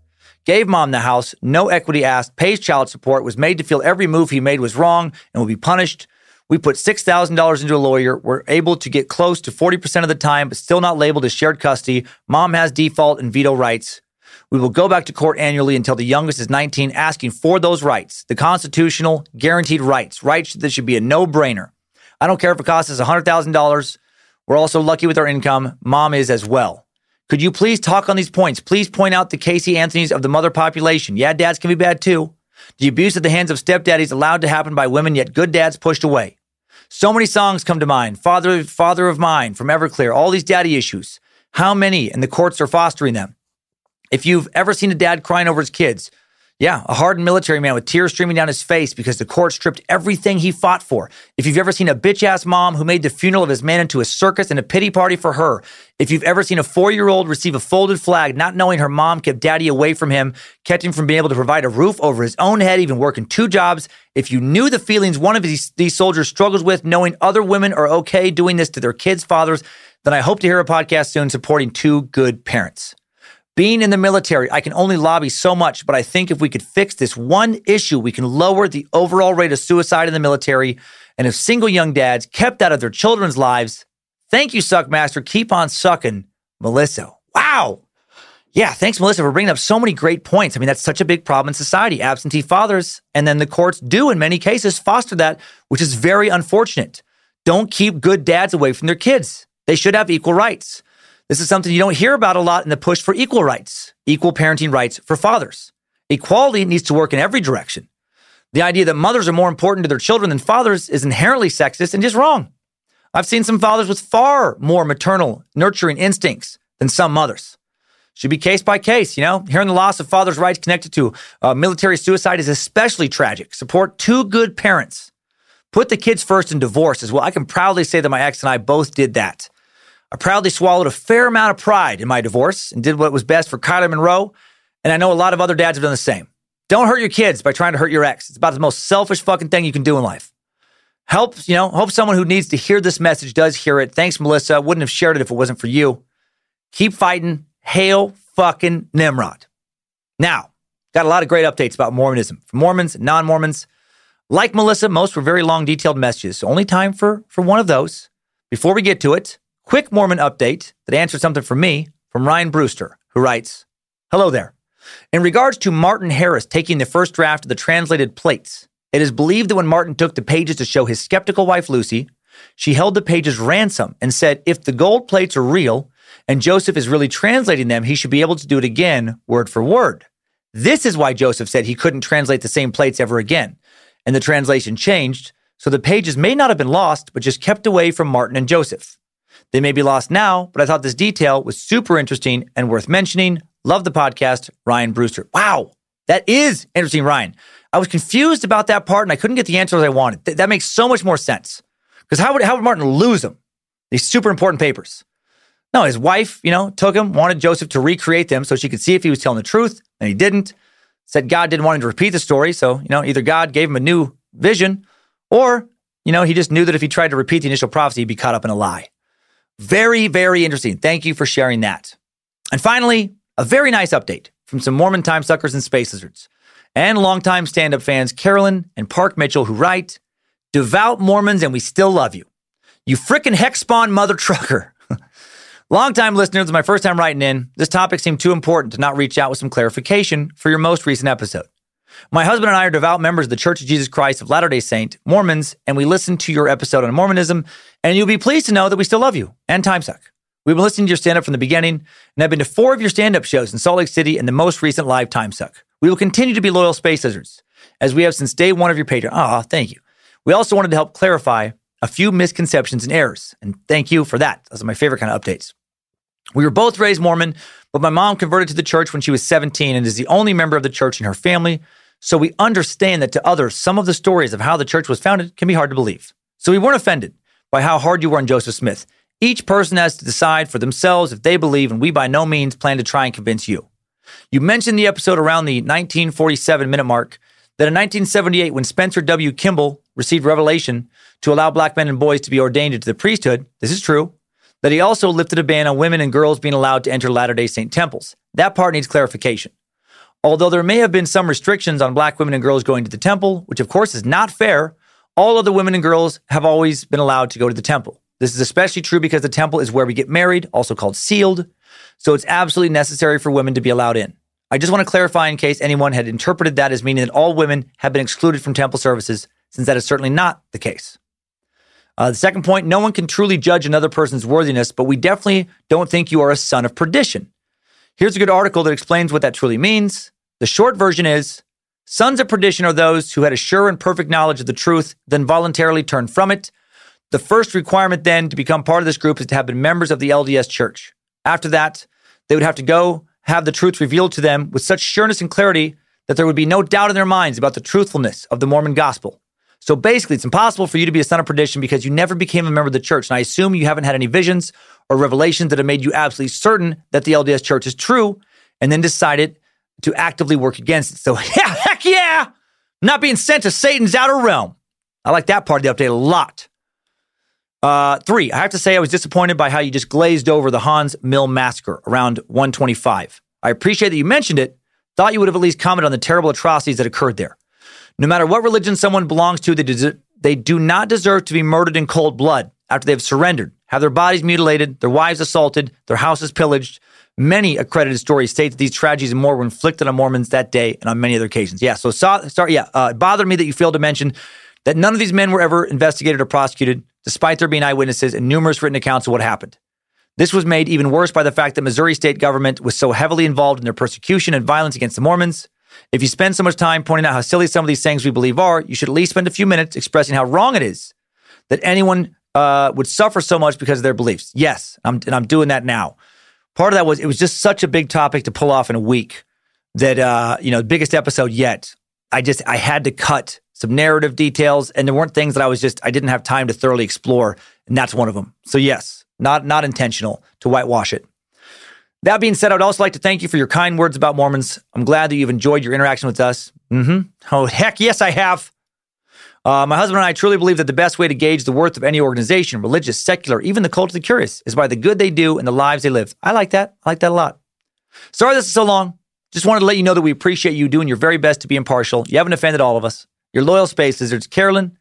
Gave mom the house, no equity asked, pays child support, was made to feel every move he made was wrong and will be punished. We put $6,000 into a lawyer. We're able to get close to 40% of the time, but still not labeled as shared custody. Mom has default and veto rights. We will go back to court annually until the youngest is 19, asking for those rights, the constitutional guaranteed rights, rights that should be a no brainer. I don't care if it costs us $100,000. We're also lucky with our income. Mom is as well. Could you please talk on these points? Please point out the Casey Anthony's of the mother population. Yeah, dads can be bad too. The abuse at the hands of stepdaddies allowed to happen by women, yet good dads pushed away. So many songs come to mind. Father, Father of Mine from Everclear, all these daddy issues. How many? And the courts are fostering them. If you've ever seen a dad crying over his kids, yeah, a hardened military man with tears streaming down his face because the court stripped everything he fought for. If you've ever seen a bitch ass mom who made the funeral of his man into a circus and a pity party for her. If you've ever seen a four year old receive a folded flag, not knowing her mom kept daddy away from him, kept him from being able to provide a roof over his own head, even working two jobs. If you knew the feelings one of these, these soldiers struggles with, knowing other women are okay doing this to their kids' fathers, then I hope to hear a podcast soon supporting two good parents. Being in the military, I can only lobby so much, but I think if we could fix this one issue, we can lower the overall rate of suicide in the military. And if single young dads kept out of their children's lives, thank you, Suckmaster. Keep on sucking, Melissa. Wow. Yeah, thanks, Melissa, for bringing up so many great points. I mean, that's such a big problem in society. Absentee fathers, and then the courts do, in many cases, foster that, which is very unfortunate. Don't keep good dads away from their kids. They should have equal rights. This is something you don't hear about a lot in the push for equal rights, equal parenting rights for fathers. Equality needs to work in every direction. The idea that mothers are more important to their children than fathers is inherently sexist and just wrong. I've seen some fathers with far more maternal, nurturing instincts than some mothers. Should be case by case, you know? Hearing the loss of father's rights connected to uh, military suicide is especially tragic. Support two good parents. Put the kids first in divorce as well. I can proudly say that my ex and I both did that. I proudly swallowed a fair amount of pride in my divorce and did what was best for Kyler Monroe. And I know a lot of other dads have done the same. Don't hurt your kids by trying to hurt your ex. It's about the most selfish fucking thing you can do in life. Help, you know, hope someone who needs to hear this message does hear it. Thanks, Melissa. Wouldn't have shared it if it wasn't for you. Keep fighting. Hail fucking Nimrod. Now, got a lot of great updates about Mormonism from Mormons and non Mormons. Like Melissa, most were very long, detailed messages. So only time for, for one of those. Before we get to it, quick Mormon update that answered something for me from Ryan Brewster, who writes Hello there. In regards to Martin Harris taking the first draft of the translated plates, it is believed that when Martin took the pages to show his skeptical wife Lucy, she held the pages ransom and said, if the gold plates are real and Joseph is really translating them, he should be able to do it again, word for word. This is why Joseph said he couldn't translate the same plates ever again. And the translation changed, so the pages may not have been lost, but just kept away from Martin and Joseph. They may be lost now, but I thought this detail was super interesting and worth mentioning. Love the podcast, Ryan Brewster. Wow, that is interesting, Ryan. I was confused about that part and I couldn't get the answers I wanted. Th- that makes so much more sense. Because how would, how would Martin lose them? These super important papers. No, his wife, you know, took him, wanted Joseph to recreate them so she could see if he was telling the truth, and he didn't. Said God didn't want him to repeat the story. So, you know, either God gave him a new vision or, you know, he just knew that if he tried to repeat the initial prophecy, he'd be caught up in a lie. Very, very interesting. Thank you for sharing that. And finally, a very nice update from some Mormon time suckers and space lizards and longtime stand up fans Carolyn and Park Mitchell who write, Devout Mormons and we still love you. You frickin' hex spawn mother trucker. Longtime listeners, my first time writing in. This topic seemed too important to not reach out with some clarification for your most recent episode. My husband and I are devout members of the Church of Jesus Christ of Latter day Saint, Mormons, and we listened to your episode on Mormonism, and you'll be pleased to know that we still love you and Timesuck. We've been listening to your stand up from the beginning, and I've been to four of your stand up shows in Salt Lake City and the most recent live Timesuck. We will continue to be loyal space lizards, as we have since day one of your Patreon. Ah, thank you. We also wanted to help clarify a few misconceptions and errors, and thank you for that. Those are my favorite kind of updates. We were both raised Mormon, but my mom converted to the church when she was 17 and is the only member of the church in her family. So we understand that to others, some of the stories of how the church was founded can be hard to believe. So we weren't offended by how hard you were on Joseph Smith. Each person has to decide for themselves if they believe, and we by no means plan to try and convince you. You mentioned the episode around the 1947 minute mark that in 1978, when Spencer W. Kimball received revelation to allow black men and boys to be ordained into the priesthood, this is true, that he also lifted a ban on women and girls being allowed to enter Latter day Saint temples. That part needs clarification. Although there may have been some restrictions on black women and girls going to the temple, which of course is not fair, all other women and girls have always been allowed to go to the temple. This is especially true because the temple is where we get married, also called sealed. So it's absolutely necessary for women to be allowed in. I just want to clarify in case anyone had interpreted that as meaning that all women have been excluded from temple services, since that is certainly not the case. Uh, the second point no one can truly judge another person's worthiness, but we definitely don't think you are a son of perdition. Here's a good article that explains what that truly means. The short version is Sons of perdition are those who had a sure and perfect knowledge of the truth, then voluntarily turned from it. The first requirement then to become part of this group is to have been members of the LDS church. After that, they would have to go have the truth revealed to them with such sureness and clarity that there would be no doubt in their minds about the truthfulness of the Mormon gospel. So basically, it's impossible for you to be a son of perdition because you never became a member of the church. And I assume you haven't had any visions or revelations that have made you absolutely certain that the LDS church is true and then decided to actively work against it. So, yeah, heck yeah, not being sent to Satan's outer realm. I like that part of the update a lot. Uh, three, I have to say I was disappointed by how you just glazed over the Haun's Mill massacre around 125. I appreciate that you mentioned it. Thought you would have at least commented on the terrible atrocities that occurred there. No matter what religion someone belongs to, they, des- they do not deserve to be murdered in cold blood after they've surrendered, have their bodies mutilated, their wives assaulted, their houses pillaged. Many accredited stories state that these tragedies and more were inflicted on Mormons that day and on many other occasions. Yeah, so sorry, yeah, uh, it bothered me that you failed to mention that none of these men were ever investigated or prosecuted despite there being eyewitnesses and numerous written accounts of what happened. This was made even worse by the fact that Missouri state government was so heavily involved in their persecution and violence against the Mormons. If you spend so much time pointing out how silly some of these things we believe are, you should at least spend a few minutes expressing how wrong it is that anyone uh, would suffer so much because of their beliefs. Yes, I'm, and I'm doing that now. Part of that was it was just such a big topic to pull off in a week that uh, you know, biggest episode yet. I just I had to cut some narrative details, and there weren't things that I was just I didn't have time to thoroughly explore, and that's one of them. So yes, not not intentional to whitewash it. That being said, I would also like to thank you for your kind words about Mormons. I'm glad that you've enjoyed your interaction with us. Mm-hmm. Oh heck, yes, I have. Uh, my husband and I truly believe that the best way to gauge the worth of any organization, religious, secular, even the cult of the curious, is by the good they do and the lives they live. I like that. I like that a lot. Sorry this is so long. Just wanted to let you know that we appreciate you doing your very best to be impartial. You haven't offended all of us. Your loyal space lizards, Carolyn,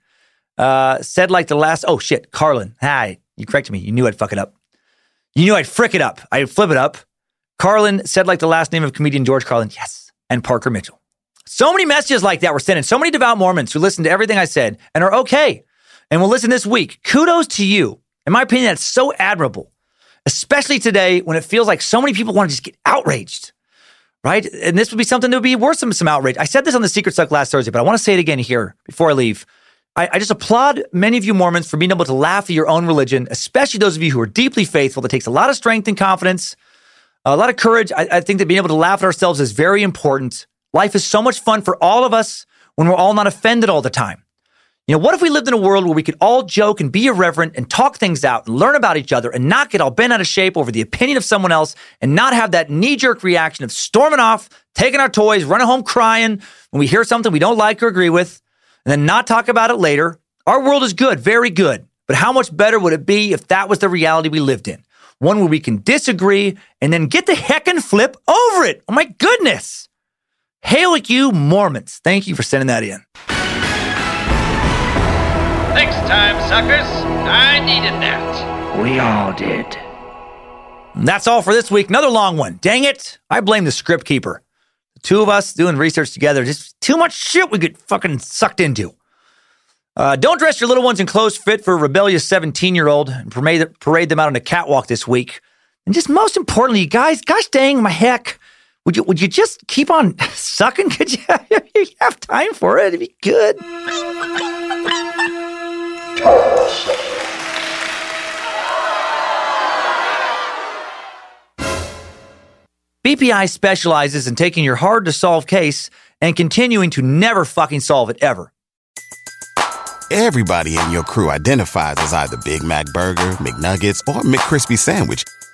uh, said like the last. Oh shit, Carlin. Hi, you corrected me. You knew I'd fuck it up. You knew I'd frick it up. I'd flip it up. Carlin said like the last name of comedian George Carlin. Yes, and Parker Mitchell. So many messages like that were sent in. So many devout Mormons who listened to everything I said and are okay and will listen this week. Kudos to you. In my opinion, that's so admirable, especially today when it feels like so many people want to just get outraged, right? And this would be something that would be worth some, some outrage. I said this on the Secret Suck last Thursday, but I want to say it again here before I leave. I, I just applaud many of you Mormons for being able to laugh at your own religion, especially those of you who are deeply faithful. That takes a lot of strength and confidence, a lot of courage. I, I think that being able to laugh at ourselves is very important. Life is so much fun for all of us when we're all not offended all the time. You know, what if we lived in a world where we could all joke and be irreverent and talk things out and learn about each other and not get all bent out of shape over the opinion of someone else and not have that knee jerk reaction of storming off, taking our toys, running home crying when we hear something we don't like or agree with, and then not talk about it later? Our world is good, very good. But how much better would it be if that was the reality we lived in? One where we can disagree and then get the heck and flip over it. Oh my goodness. Hail you, Mormons. Thank you for sending that in. Next time, suckers. I needed that. We all did. And that's all for this week. Another long one. Dang it. I blame the script keeper. The two of us doing research together, just too much shit we get fucking sucked into. Uh, don't dress your little ones in clothes fit for a rebellious 17 year old and parade, parade them out on a catwalk this week. And just most importantly, you guys, gosh dang my heck, would you would you just keep on sucking? Could you, you have time for it? It'd be good. BPI specializes in taking your hard to solve case and continuing to never fucking solve it ever. Everybody in your crew identifies as either Big Mac Burger, McNuggets, or McCrispy Sandwich.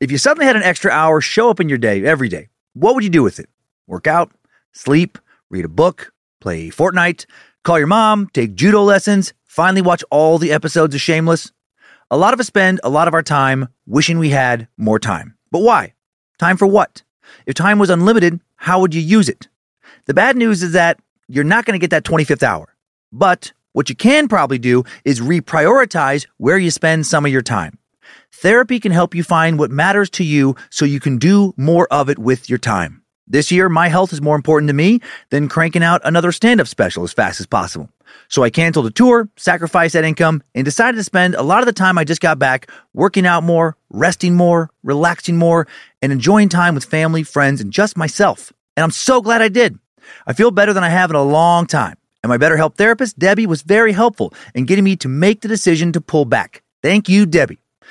If you suddenly had an extra hour show up in your day every day, what would you do with it? Work out, sleep, read a book, play Fortnite, call your mom, take judo lessons, finally watch all the episodes of Shameless? A lot of us spend a lot of our time wishing we had more time. But why? Time for what? If time was unlimited, how would you use it? The bad news is that you're not going to get that 25th hour. But what you can probably do is reprioritize where you spend some of your time. Therapy can help you find what matters to you so you can do more of it with your time. This year, my health is more important to me than cranking out another stand up special as fast as possible. So I canceled a tour, sacrificed that income, and decided to spend a lot of the time I just got back working out more, resting more, relaxing more, and enjoying time with family, friends, and just myself. And I'm so glad I did. I feel better than I have in a long time. And my BetterHelp therapist, Debbie, was very helpful in getting me to make the decision to pull back. Thank you, Debbie.